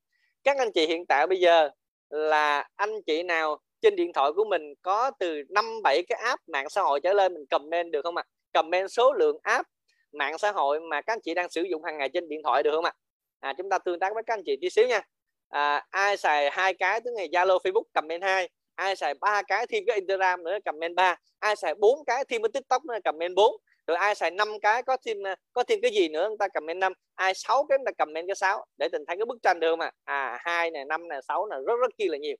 Các anh chị hiện tại bây giờ là anh chị nào trên điện thoại của mình có từ năm bảy cái app mạng xã hội trở lên mình comment được không ạ? À? Comment số lượng app mạng xã hội mà các anh chị đang sử dụng hàng ngày trên điện thoại được không ạ? À? à chúng ta tương tác với các anh chị tí xíu nha. À, ai xài hai cái thứ ngày Zalo, Facebook comment hai, ai xài ba cái thêm cái Instagram nữa comment ba, ai xài bốn cái thêm cái TikTok nữa comment bốn, rồi ai xài năm cái có thêm có thêm cái gì nữa người ta comment năm, ai sáu cái người ta comment cái sáu để tình thấy cái bức tranh được không ạ? À hai này, năm này, sáu này rất rất kia là nhiều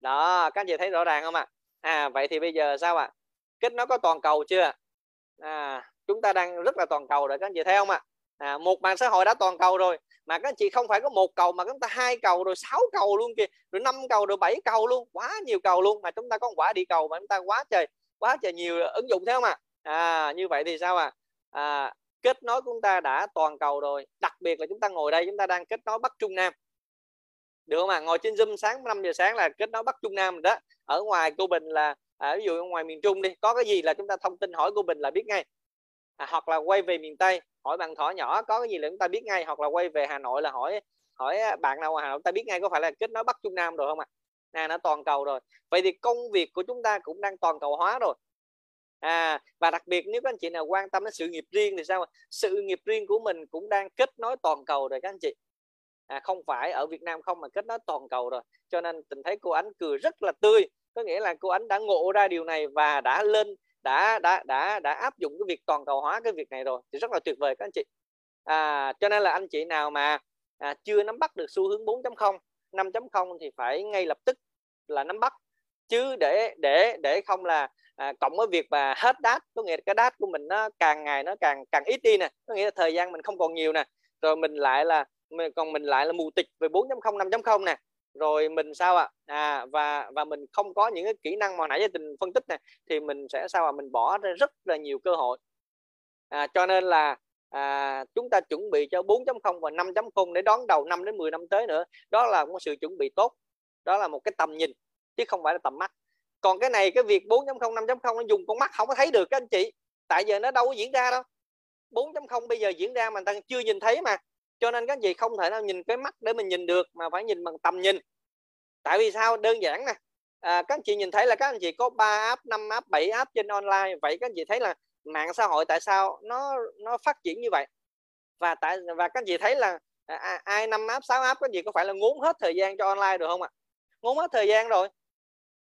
đó các anh chị thấy rõ ràng không ạ à? à vậy thì bây giờ sao ạ à? kết nối có toàn cầu chưa à chúng ta đang rất là toàn cầu rồi các anh chị thấy không ạ à? à, một mạng xã hội đã toàn cầu rồi mà các anh chị không phải có một cầu mà chúng ta hai cầu rồi sáu cầu luôn kìa rồi năm cầu rồi bảy cầu luôn quá nhiều cầu luôn mà chúng ta có quả đi cầu mà chúng ta quá trời quá trời nhiều ứng dụng thế không ạ à? à như vậy thì sao ạ à? à, kết nối của chúng ta đã toàn cầu rồi đặc biệt là chúng ta ngồi đây chúng ta đang kết nối bắc trung nam được không ạ à? ngồi trên zoom sáng 5 giờ sáng là kết nối bắc trung nam rồi đó ở ngoài cô bình là à, ví dụ ngoài miền trung đi có cái gì là chúng ta thông tin hỏi cô bình là biết ngay? À, hoặc là quay về miền tây hỏi bạn thỏ nhỏ có cái gì là chúng ta biết ngay? Hoặc là quay về hà nội là hỏi hỏi à, bạn nào ở hà nội ta biết ngay có phải là kết nối bắc trung nam rồi không ạ? À? nè nó toàn cầu rồi. Vậy thì công việc của chúng ta cũng đang toàn cầu hóa rồi. À và đặc biệt nếu các anh chị nào quan tâm đến sự nghiệp riêng thì sao sự nghiệp riêng của mình cũng đang kết nối toàn cầu rồi các anh chị. À, không phải ở Việt Nam không mà kết nối toàn cầu rồi. Cho nên tình thấy cô ánh cười rất là tươi có nghĩa là cô ánh đã ngộ ra điều này và đã lên đã đã đã đã áp dụng cái việc toàn cầu hóa cái việc này rồi. Thì rất là tuyệt vời các anh chị. À, cho nên là anh chị nào mà à, chưa nắm bắt được xu hướng 4.0 5.0 thì phải ngay lập tức là nắm bắt. Chứ để để để không là à, cộng với việc mà hết đát có nghĩa là cái đát của mình nó càng ngày nó càng càng ít đi nè. Có nghĩa là thời gian mình không còn nhiều nè. Rồi mình lại là mình còn mình lại là mù tịch về 4.0 5.0 nè rồi mình sao ạ? À? à và và mình không có những cái kỹ năng mà nãy giờ tình phân tích này thì mình sẽ sao ạ? À? mình bỏ ra rất là nhiều cơ hội. À, cho nên là à, chúng ta chuẩn bị cho 4.0 và 5.0 để đón đầu 5 đến 10 năm tới nữa. Đó là một sự chuẩn bị tốt. Đó là một cái tầm nhìn chứ không phải là tầm mắt. Còn cái này cái việc 4.0 5.0 nó dùng con mắt không có thấy được các anh chị. Tại giờ nó đâu có diễn ra đâu. 4.0 bây giờ diễn ra mà ta chưa nhìn thấy mà cho nên các anh chị không thể nào nhìn cái mắt để mình nhìn được mà phải nhìn bằng tầm nhìn. Tại vì sao? Đơn giản nè. À, các anh chị nhìn thấy là các anh chị có 3 app 5 app 7 app trên online. Vậy các anh chị thấy là mạng xã hội tại sao nó nó phát triển như vậy? Và tại và các anh chị thấy là à, à ai năm app 6 app các anh chị có phải là ngốn hết thời gian cho online được không ạ? Ngốn hết thời gian rồi.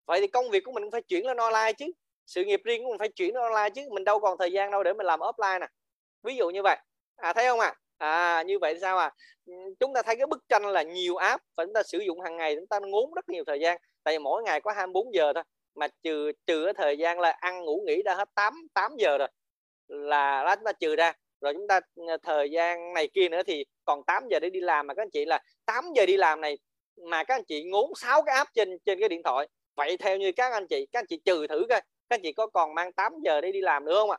Vậy thì công việc của mình cũng phải chuyển lên online chứ. Sự nghiệp riêng của mình phải chuyển lên online chứ. Mình đâu còn thời gian đâu để mình làm offline nè. Ví dụ như vậy. À thấy không ạ? à? À như vậy sao à? Ừ, chúng ta thấy cái bức tranh là nhiều app và chúng ta sử dụng hàng ngày, chúng ta ngốn rất nhiều thời gian. Tại vì mỗi ngày có 24 giờ thôi, mà trừ trừ cái thời gian là ăn, ngủ, nghỉ đã hết 8 8 giờ rồi, là đó chúng ta trừ ra. Rồi chúng ta ừ, thời gian này kia nữa thì còn 8 giờ để đi làm, mà các anh chị là 8 giờ đi làm này mà các anh chị ngốn 6 cái app trên trên cái điện thoại. Vậy theo như các anh chị, các anh chị trừ thử coi, các anh chị có còn mang 8 giờ để đi làm nữa không ạ?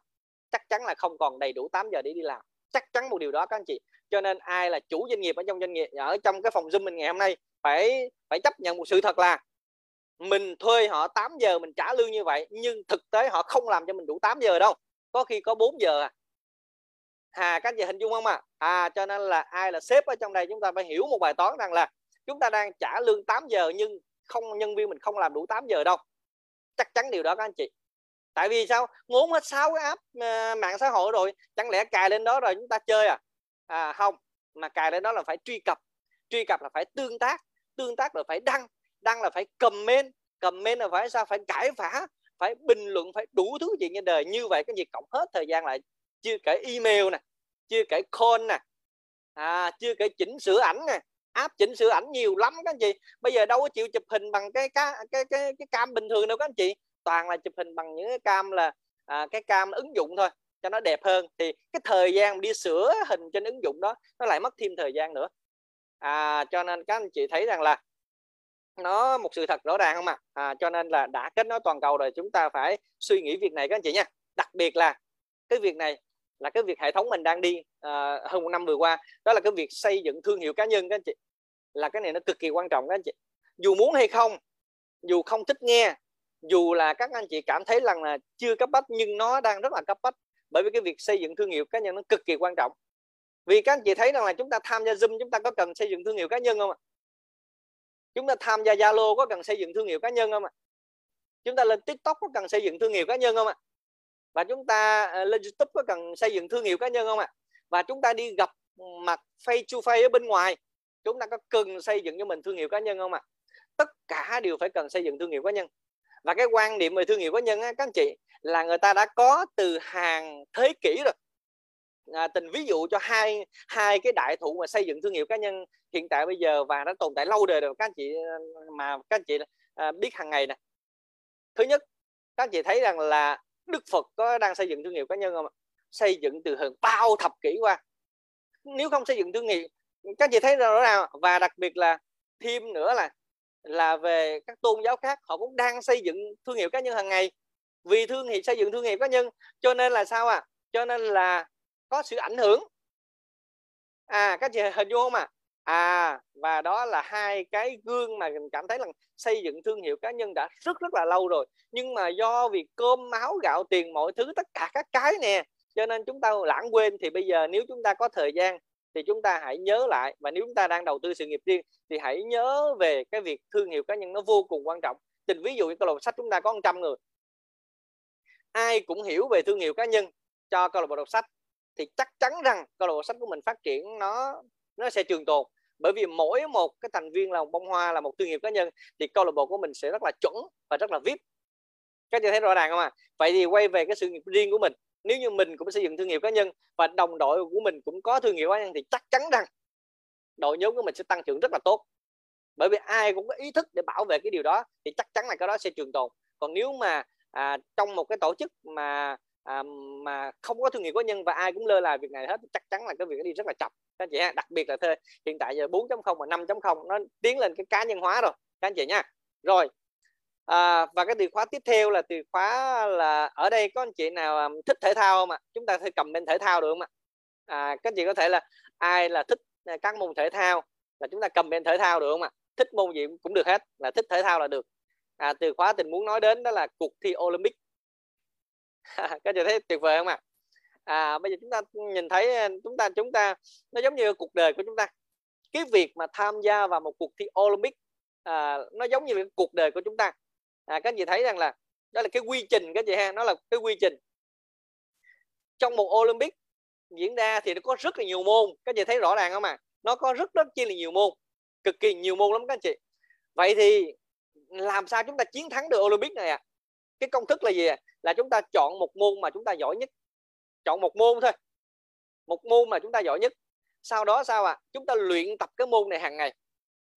Chắc chắn là không còn đầy đủ 8 giờ để đi làm chắc chắn một điều đó các anh chị. Cho nên ai là chủ doanh nghiệp ở trong doanh nghiệp, ở trong cái phòng zoom mình ngày hôm nay phải phải chấp nhận một sự thật là mình thuê họ 8 giờ mình trả lương như vậy, nhưng thực tế họ không làm cho mình đủ 8 giờ đâu. Có khi có 4 giờ à. À các anh chị hình dung không ạ? À? à cho nên là ai là sếp ở trong đây chúng ta phải hiểu một bài toán rằng là chúng ta đang trả lương 8 giờ nhưng không, nhân viên mình không làm đủ 8 giờ đâu. Chắc chắn điều đó các anh chị tại vì sao? Ngốn hết sáu cái app ờ, mạng xã hội rồi chẳng lẽ cài lên đó rồi chúng ta chơi à? À không mà cài lên đó là phải truy cập. Truy cập là phải tương tác tương tác là phải đăng đăng là phải comment. Comment là phải sao? Phải cãi phá phải bình luận phải đủ thứ chuyện trên đời. Như vậy cái gì cộng hết thời gian lại chưa kể email nè chưa kể call nè à, chưa kể chỉnh sửa ảnh nè. Áp chỉnh sửa ảnh nhiều lắm các anh chị. Bây giờ đâu có chịu chụp hình bằng cái cái cái cái, cái cam bình thường đâu các anh chị toàn là chụp hình bằng những cái cam là à, cái cam ứng dụng thôi cho nó đẹp hơn. Thì cái thời gian đi sửa hình trên ứng dụng đó nó lại mất thêm thời gian nữa. À, cho nên các anh chị thấy rằng là nó một sự thật rõ ràng không ạ? À? à, cho nên là đã kết nối toàn cầu rồi chúng ta phải suy nghĩ việc này các anh chị nha. Đặc biệt là cái việc này là cái việc hệ thống mình đang đi à, hơn một năm vừa qua đó là cái việc xây dựng thương hiệu cá nhân các anh chị. Là cái này nó cực kỳ quan trọng các anh chị. Dù muốn hay không dù không thích nghe dù là các anh chị cảm thấy rằng là chưa cấp bách, nhưng nó đang rất là cấp bách bởi vì cái việc xây dựng thương hiệu cá nhân nó cực kỳ quan trọng. Vì các anh chị thấy rằng là chúng ta tham gia zoom, chúng ta có cần xây dựng thương hiệu cá nhân không ạ? Chúng ta tham gia zalo có cần xây dựng thương hiệu cá nhân không ạ? Chúng ta lên tiktok có cần xây dựng thương hiệu cá nhân không ạ? Và chúng ta ờ, lên youtube có cần xây dựng thương hiệu cá nhân không ạ? Và chúng ta đi gặp mặt face to face ở bên ngoài, chúng ta có cần xây dựng cho mình thương hiệu cá nhân không ạ? Tất cả đều phải cần xây dựng thương hiệu cá nhân và cái quan niệm về thương hiệu cá nhân á, các anh chị là người ta đã có từ hàng thế kỷ rồi. À, tình ví dụ cho hai hai cái đại thụ mà xây dựng thương hiệu cá nhân hiện tại bây giờ và nó tồn tại lâu đời rồi các anh chị mà các anh chị à, biết hàng ngày nè. Thứ nhất các anh chị thấy rằng là Đức Phật có đang xây dựng thương hiệu cá nhân không ạ? Xây dựng từ hơn bao thập kỷ qua. Nếu không xây dựng thương hiệu các anh chị thấy rõ ràng và đặc biệt là thêm nữa là là về các tôn giáo khác, họ cũng đang xây dựng thương hiệu cá nhân hàng ngày. Vì thương hiệu, xây dựng thương hiệu cá nhân, cho nên là sao à cho nên là có sự ảnh hưởng. À các chị hình dung không à à và đó là hai cái gương mà mình cảm thấy là xây dựng thương hiệu cá nhân đã rất rất là lâu rồi. Nhưng mà do vì cơm máu gạo, tiền, mọi thứ, tất cả các cái nè, cho nên chúng ta lãng quên. Thì bây giờ nếu chúng ta có thời gian thì chúng ta hãy nhớ lại và nếu chúng ta đang đầu tư sự nghiệp riêng thì hãy nhớ về cái việc thương hiệu cá nhân nó vô cùng quan trọng. Tình ví dụ như câu lạc bộ sách chúng ta có 100 người. Ai cũng hiểu về thương hiệu cá nhân cho câu lạc bộ đọc sách thì chắc chắn rằng câu lạc bộ sách của mình phát triển nó nó sẽ trường tồn. Bởi vì mỗi một cái thành viên là một bông hoa, là một thương hiệu cá nhân thì câu lạc bộ của mình sẽ rất là chuẩn và rất là vip. Các chị thấy rõ ràng không ạ? À? vậy thì quay về cái sự nghiệp riêng của mình nếu như mình cũng xây dựng thương hiệu cá nhân và đồng đội của mình cũng có thương hiệu cá nhân thì chắc chắn rằng đội nhóm của mình sẽ tăng trưởng rất là tốt. Bởi vì ai cũng có ý thức để bảo vệ cái điều đó thì chắc chắn là cái đó sẽ trường tồn. Còn nếu mà à, trong một cái tổ chức mà à, mà không có thương hiệu cá nhân và ai cũng lơ là việc này hết chắc chắn là cái việc đi rất là chậm. Các anh chị ha đặc biệt là thôi hiện tại giờ 4.0 và 5.0 nó tiến lên cái cá nhân hóa rồi. Các anh chị nha. Rồi à, và cái từ khóa tiếp theo là từ khóa là ở đây có anh chị nào à, thích thể thao không ạ? Chúng ta thể cầm bên thể thao được không ạ? À, các anh chị có thể là ai là thích à, các môn thể thao? Là chúng ta cầm bên thể thao được không ạ? Thích môn gì cũng được hết là thích thể thao là được. À, từ khóa tình muốn nói đến đó là cuộc thi Olympic. Các chị thấy tuyệt vời không ạ? À? bây giờ chúng ta nhìn thấy à, chúng ta chúng ta nó giống như cuộc đời của chúng ta. Cái việc mà tham gia vào một cuộc thi Olympic à, nó giống như cuộc đời của chúng ta à, các chị thấy rằng là đó là cái quy trình các chị ha nó là cái quy trình trong một Olympic diễn ra thì nó có rất là nhiều môn các chị thấy rõ ràng không ạ à? nó có rất rất chi là nhiều môn cực kỳ nhiều môn lắm các chị vậy thì làm sao chúng ta chiến thắng được Olympic này ạ à? cái công thức là gì à? là chúng ta chọn một môn mà chúng ta giỏi nhất chọn một môn thôi một môn mà chúng ta giỏi nhất sau đó sao ạ à? chúng ta luyện tập cái môn này hàng ngày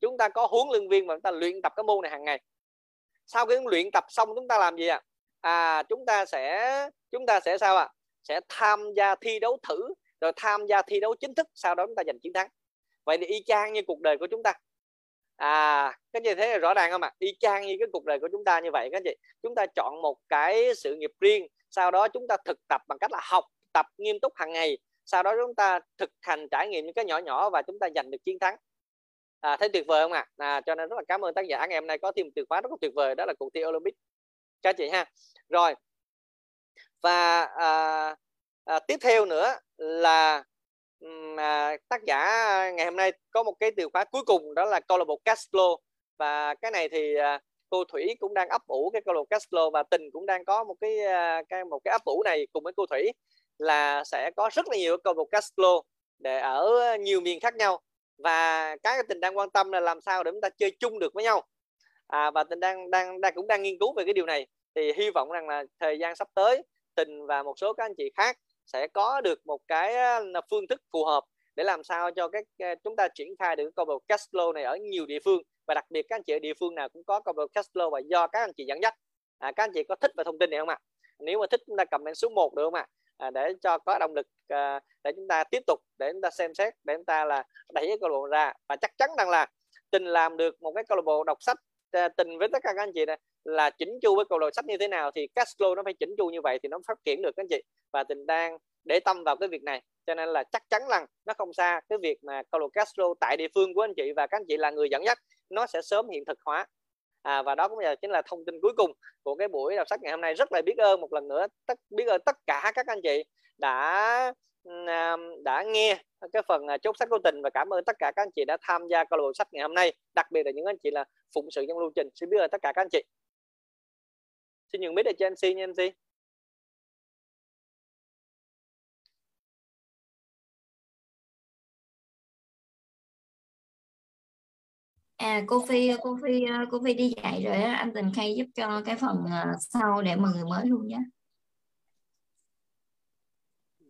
chúng ta có huấn luyện viên mà chúng ta luyện tập cái môn này hàng ngày sau khi luyện tập xong chúng ta làm gì ạ? À? à chúng ta sẽ, chúng ta sẽ sao ạ? À? sẽ tham gia thi đấu thử, rồi tham gia thi đấu chính thức, sau đó chúng ta giành chiến thắng. Vậy thì y chang như cuộc đời của chúng ta. À các chị thấy rõ ràng không ạ? Y chang như cái cuộc đời của chúng ta như vậy, các chị. Chúng ta chọn một cái sự nghiệp riêng, sau đó chúng ta thực tập bằng cách là học tập nghiêm túc hàng ngày, sau đó chúng ta thực hành trải nghiệm những cái nhỏ nhỏ và chúng ta giành được chiến thắng à, thấy tuyệt vời không ạ? À? à, cho nên rất là cảm ơn tác giả. Ngày hôm nay có thêm từ khóa rất là tuyệt vời đó là cuộc thi Olympic. Các chị ha. Rồi. Và à, à, tiếp theo nữa là à, tác giả ngày hôm nay có một cái từ khóa cuối cùng đó là câu lạc bộ Castro và cái này thì à, cô Thủy cũng đang ấp ủ cái câu lạc bộ Castro và Tình cũng đang có một cái à, cái một cái ấp ủ này cùng với cô Thủy là sẽ có rất là nhiều câu lạc bộ Castro để ở nhiều miền khác nhau và cái tình đang quan tâm là làm sao để chúng ta chơi chung được với nhau. À, và tình đang đang đang cũng đang nghiên cứu về cái điều này. Thì hy vọng rằng là thời gian sắp tới tình và một số các anh chị khác sẽ có được một cái à, phương thức phù hợp để làm sao cho các à, chúng ta triển khai được câu bầu cash flow này ở nhiều địa phương. Và đặc biệt các anh chị ở địa phương nào cũng có câu bầu cash flow và do các anh chị dẫn dắt. À, các anh chị có thích về thông tin này không ạ? Nếu mà thích chúng ta comment số 1 được không ạ? à, À, để cho có động lực à, để chúng ta tiếp tục để chúng ta xem xét để chúng ta là đẩy cái câu lạc bộ ra. Và chắc chắn rằng là tình làm được một cái câu lạc bộ đọc sách à, tình với tất cả các anh chị này là chỉnh chu với câu lạc bộ sách như thế nào thì cash flow nó phải chỉnh chu như vậy thì nó phát triển được các anh chị. Và tình đang để tâm vào cái việc này. Cho nên là chắc chắn rằng nó không xa cái việc mà câu lạc bộ cash flow tại địa phương của anh chị và các anh chị là người dẫn dắt nó sẽ sớm hiện thực hóa à, và đó cũng là chính là thông tin cuối cùng của cái buổi đọc sách ngày hôm nay. Rất là biết ơn một lần nữa tất biết ơn tất cả các anh chị đã à, đã nghe cái phần à, chốt sách của tình và cảm ơn tất cả các anh chị đã tham gia câu lạc bộ sách ngày hôm nay. Đặc biệt là những anh chị là phụng sự trong lưu trình. Xin biết ơn tất cả các anh chị. Xin nhường biết để cho MC nha MC À cô Phi cô Phi cô Phi đi dạy rồi á anh Tình Khay giúp cho cái phần ờ, sau để mời người mới luôn nhé.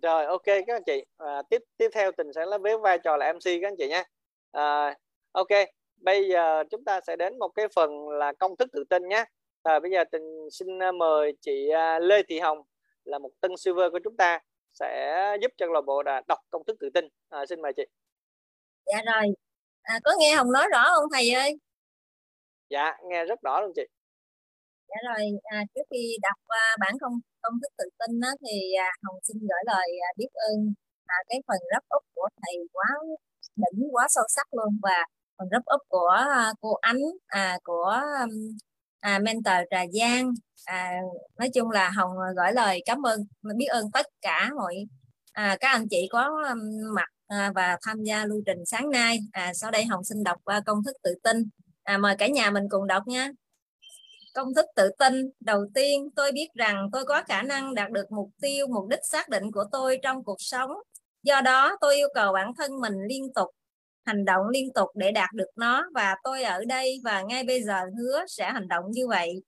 Rồi ok các anh chị à, tiếp tiếp theo Tình sẽ lấy với vai trò là MC các anh chị nha. À, ok bây giờ chúng ta sẽ đến một cái phần là công thức tự tin nhé. À, bây giờ Tình xin ờ, mời chị ờ, Lê Thị Hồng là một tân server của chúng ta sẽ giúp cho câu lạc bộ đọc công thức tự tin. À, xin mời chị. Dạ rồi à, có nghe hồng nói rõ không thầy ơi? Dạ nghe rất rõ luôn chị. Dạ rồi à, trước khi đọc uh, bản công công thức tự tin đó, thì à, hồng xin gửi lời à, biết ơn à, cái phần rắp úp của thầy quá đỉnh quá sâu sắc luôn. Và phần rắp úp của à, cô ánh à, của à, mentor trà giang. À, nói chung là hồng gửi lời cảm ơn biết ơn tất cả mọi à, các anh chị có mặt à, và tham gia lưu trình sáng nay. À, sau đây Hồng xin đọc qua công thức tự tin. À, mời cả nhà mình cùng đọc nha. công thức tự tin đầu tiên tôi biết rằng tôi có khả năng đạt được mục tiêu mục đích xác định của tôi trong cuộc sống do đó tôi yêu cầu bản thân mình liên tục hành động liên tục để đạt được nó và tôi ở đây và ngay bây giờ hứa sẽ hành động như vậy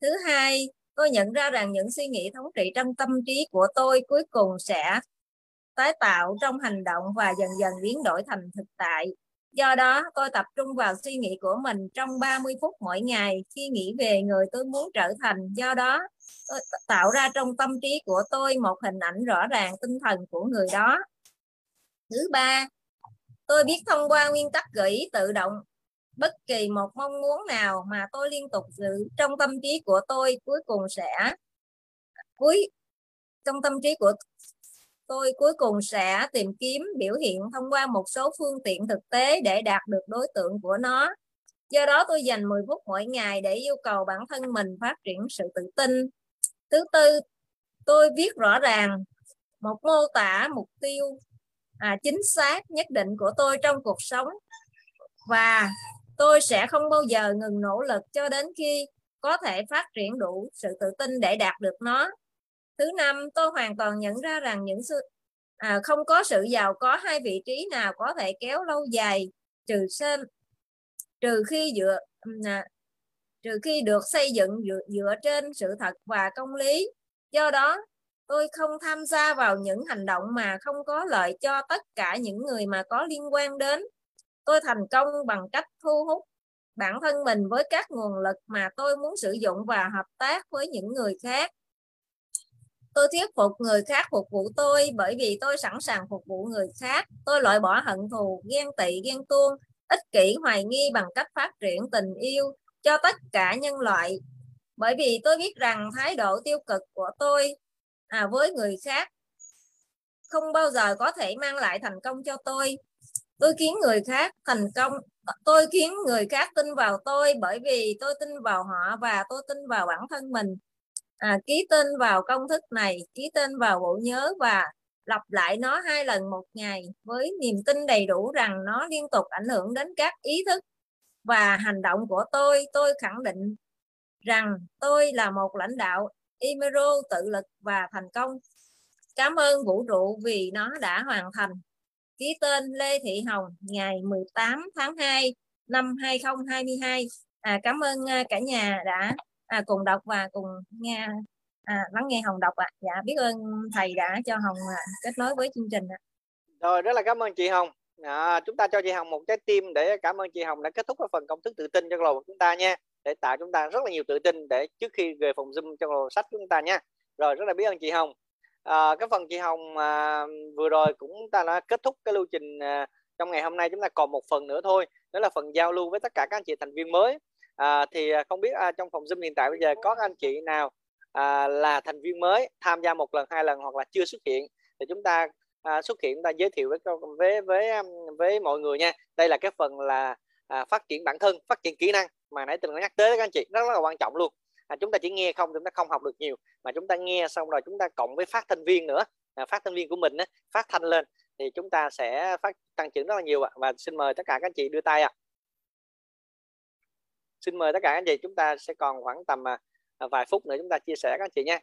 thứ hai tôi nhận ra rằng những suy nghĩ thống trị trong tâm trí của tôi cuối cùng sẽ tái tạo trong hành động và dần dần biến đổi thành thực tại Do đó, tôi tập trung vào suy nghĩ của mình trong 30 phút mỗi ngày khi nghĩ về người tôi muốn trở thành. Do đó, tôi tạo ra trong tâm trí của tôi một hình ảnh rõ ràng tinh thần của người đó. Thứ ba, tôi biết thông qua nguyên tắc gợi ý tự động bất kỳ một mong muốn nào mà tôi liên tục giữ trong tâm trí của tôi cuối cùng sẽ cuối trong tâm trí của tôi cuối cùng sẽ tìm kiếm biểu hiện thông qua một số phương tiện thực tế để đạt được đối tượng của nó. Do đó tôi dành 10 phút mỗi ngày để yêu cầu bản thân mình phát triển sự tự tin. Thứ tư, tôi viết rõ ràng một mô tả mục tiêu à, chính xác nhất định của tôi trong cuộc sống và tôi sẽ không bao giờ ngừng nỗ lực cho đến khi có thể phát triển đủ sự tự tin để đạt được nó thứ năm tôi hoàn toàn nhận ra rằng những sự à, không có sự giàu có hai vị trí nào có thể kéo lâu dài trừ xem trừ khi dựa à, trừ khi được xây dựng dựa, dựa trên sự thật và công lý. Do đó tôi không tham gia vào những hành động mà không có lợi cho tất cả những người mà có liên quan đến. Tôi thành công bằng cách thu hút bản thân mình với các nguồn lực mà tôi muốn sử dụng và hợp tác với những người khác tôi thuyết phục người khác phục vụ tôi bởi vì tôi sẵn sàng phục vụ người khác. Tôi loại bỏ hận thù ghen tị ghen tuông ích kỷ hoài nghi bằng cách phát triển tình yêu cho tất cả nhân loại. Bởi vì tôi biết rằng thái độ tiêu cực của tôi à, với người khác không bao giờ có thể mang lại thành công cho tôi. Tôi khiến người khác thành công tôi khiến người khác tin vào tôi bởi vì tôi tin vào họ và tôi tin vào bản thân mình à, ký tên vào công thức này ký tên vào bộ nhớ và lặp lại nó hai lần một ngày với niềm tin đầy đủ rằng nó liên tục ảnh hưởng đến các ý thức và hành động của tôi. Tôi khẳng định rằng tôi là một lãnh đạo Imero tự lực và thành công. Cảm ơn vũ trụ vì nó đã hoàn thành. Ký tên Lê Thị Hồng ngày 18 tháng 2 năm 2022 à, cảm ơn à, cả nhà đã à, cùng đọc và cùng nghe à, lắng nghe Hồng đọc ạ. À. Dạ biết ơn thầy đã cho Hồng à, kết nối với chương trình ạ. À. Rồi rất là cảm ơn chị Hồng. À, chúng ta cho chị Hồng một trái tim để cảm ơn chị Hồng đã kết thúc cái phần công thức tự tin cho lầu của chúng ta nha để tạo chúng ta rất là nhiều tự tin để trước khi về phòng zoom cho lầu sách của chúng ta nha rồi rất là biết ơn chị Hồng à, cái phần chị Hồng à, vừa rồi cũng ta đã kết thúc cái lưu trình à, trong ngày hôm nay chúng ta còn một phần nữa thôi đó là phần giao lưu với tất cả các anh chị thành viên mới à, thì à, không biết à, trong phòng zoom hiện tại bây giờ có anh chị nào à, là thành viên mới tham gia một lần hai lần hoặc là chưa xuất hiện? Thì chúng ta à, xuất hiện chúng ta giới thiệu với với với à, với mọi người nha. Đây là cái phần là à, phát triển bản thân phát triển kỹ năng mà nãy từng nhắc tới các anh chị. Rất, rất là quan trọng luôn. À, chúng ta chỉ nghe không chúng ta không học được nhiều. Mà chúng ta nghe xong rồi chúng ta cộng với phát thanh viên nữa. À, phát thanh viên của mình á, phát thanh lên thì chúng ta sẽ phát tăng trưởng rất là nhiều ạ. Và xin mời tất cả các anh chị đưa tay ạ xin mời tất cả các anh chị chúng ta sẽ còn khoảng tầm à, à, vài phút nữa chúng ta chia sẻ các anh chị nha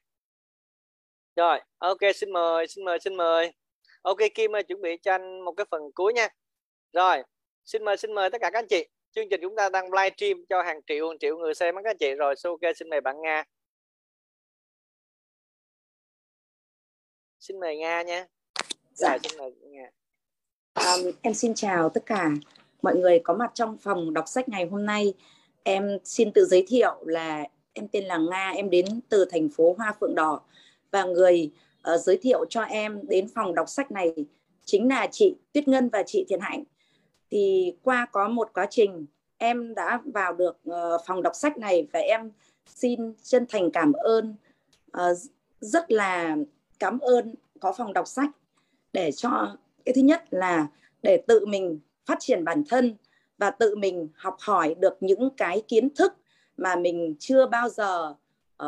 rồi ok xin mời xin mời xin mời. Ok Kim ơi chuẩn bị cho anh một cái phần cuối nha. Rồi xin mời xin mời tất cả các anh chị. Chương trình chúng ta đang live stream cho hàng triệu hàng triệu người xem các anh chị. Rồi so, ok xin mời bạn Nga. Xin mời Nga nha. Dạ. rồi xin mời Nga. Um, em xin chào tất cả mọi người có mặt trong phòng đọc sách ngày hôm nay em xin tự giới thiệu là em tên là Nga em đến từ thành phố Hoa Phượng Đỏ. Và người uh, giới thiệu cho em đến phòng đọc sách này chính là chị Tuyết Ngân và chị Thiện Hạnh. Thì qua có một quá trình em đã vào được uh, phòng đọc sách này và em xin chân thành cảm ơn uh, rất là cảm ơn có phòng đọc sách để cho cái thứ nhất là để tự mình phát triển bản thân và tự mình học hỏi được những cái kiến thức mà mình chưa bao giờ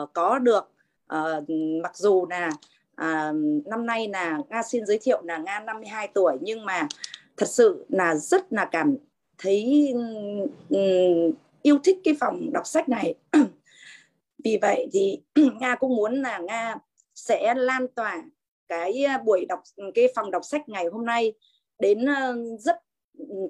uh, có được. Uh, mặc dù là uh, à, năm nay là Nga xin giới thiệu là Nga 52 tuổi nhưng mà thật sự là rất là cảm thấy um, yêu thích cái phòng đọc sách này. Vì vậy thì nga cũng muốn là nga sẽ lan tỏa cái à, buổi đọc cái phòng đọc sách ngày hôm nay đến ờ, rất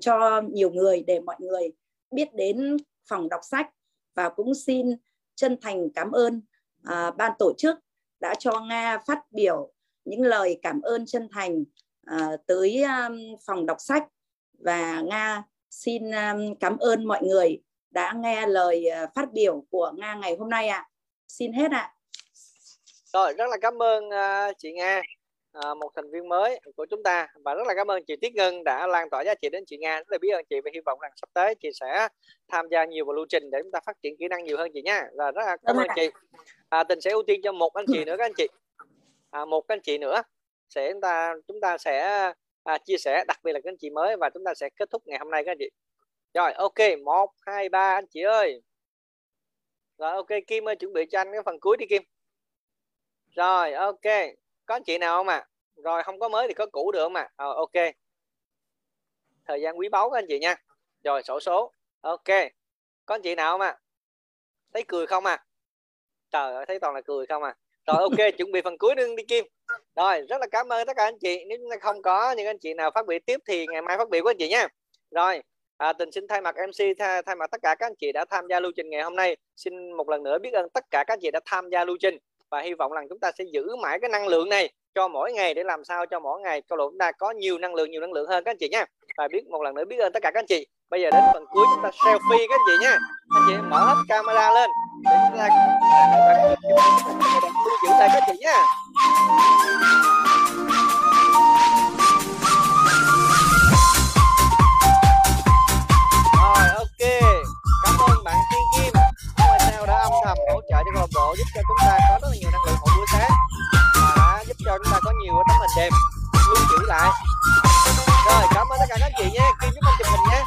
cho nhiều người để mọi người biết đến phòng đọc sách và cũng xin chân thành cảm ơn à, ban tổ chức đã cho nga phát biểu những lời cảm ơn chân thành à, tới um, phòng đọc sách và nga xin um, cảm ơn mọi người đã nghe lời uh, phát biểu của nga ngày hôm nay ạ à. xin hết ạ à. rồi rất là cảm ơn uh, chị nga uh, một thành viên mới của chúng ta. Và rất là cảm ơn chị Tiết Ngân đã lan tỏa giá trị đến chị Nga. Rất là biết ơn chị và hy vọng rằng sắp tới chị sẽ tham gia nhiều vào lưu trình để chúng ta phát triển kỹ năng nhiều hơn chị nha. Rồi rất là cảm ơn chị. à, tình sẽ ưu tiên cho một anh chị nữa các anh chị. À, một anh chị nữa. Sẽ chúng ta chúng ta sẽ à, chia sẻ đặc biệt là các anh chị mới và chúng ta sẽ kết thúc ngày hôm nay các anh chị. Rồi ok một hai ba anh chị ơi. Rồi ok Kim ơi chuẩn bị cho anh cái phần cuối đi Kim. Rồi ok có anh chị nào không ạ? À? rồi không có mới thì có cũ được không ạ? À? ờ, ok. Thời gian quý báu các anh chị nha. Rồi sổ số. Ok. Có anh chị nào không ạ? À? thấy cười không à trời ơi thấy toàn là cười không à rồi ok chuẩn bị phần cuối đương đi kim. Rồi rất là cảm ơn tất cả anh chị. Nếu chúng ta không có những anh chị nào phát biểu tiếp thì ngày mai phát biểu của anh chị nha. Rồi à, tình xin thay mặt mc thay, thay mặt tất cả các anh chị đã tham gia lưu trình ngày hôm nay. Xin một lần nữa biết ơn tất cả các anh chị đã tham gia lưu trình và hy vọng rằng chúng ta sẽ giữ mãi cái năng lượng này cho mỗi ngày để làm sao cho mỗi ngày câu lạc bộ chúng ta có nhiều năng lượng, nhiều năng lượng hơn các anh chị nha. Và biết một lần nữa biết ơn tất cả các anh chị. Bây giờ đến phần cuối chúng ta selfie các anh chị nha. Anh chị mở hết camera lên để chúng ta giữ tay các anh chị nha. Rồi, ok. Cảm ơn bạn kia sâm hỗ trợ cho câu lạc bộ, giúp cho chúng ta có rất là nhiều năng lượng mỗi buổi sáng. Và giúp cho chúng ta có nhiều tấm hình đẹp, lưu giữ lại. Rồi, cảm ơn tất cả các anh chị nhé. Khi chúng mình chụp hình nhé.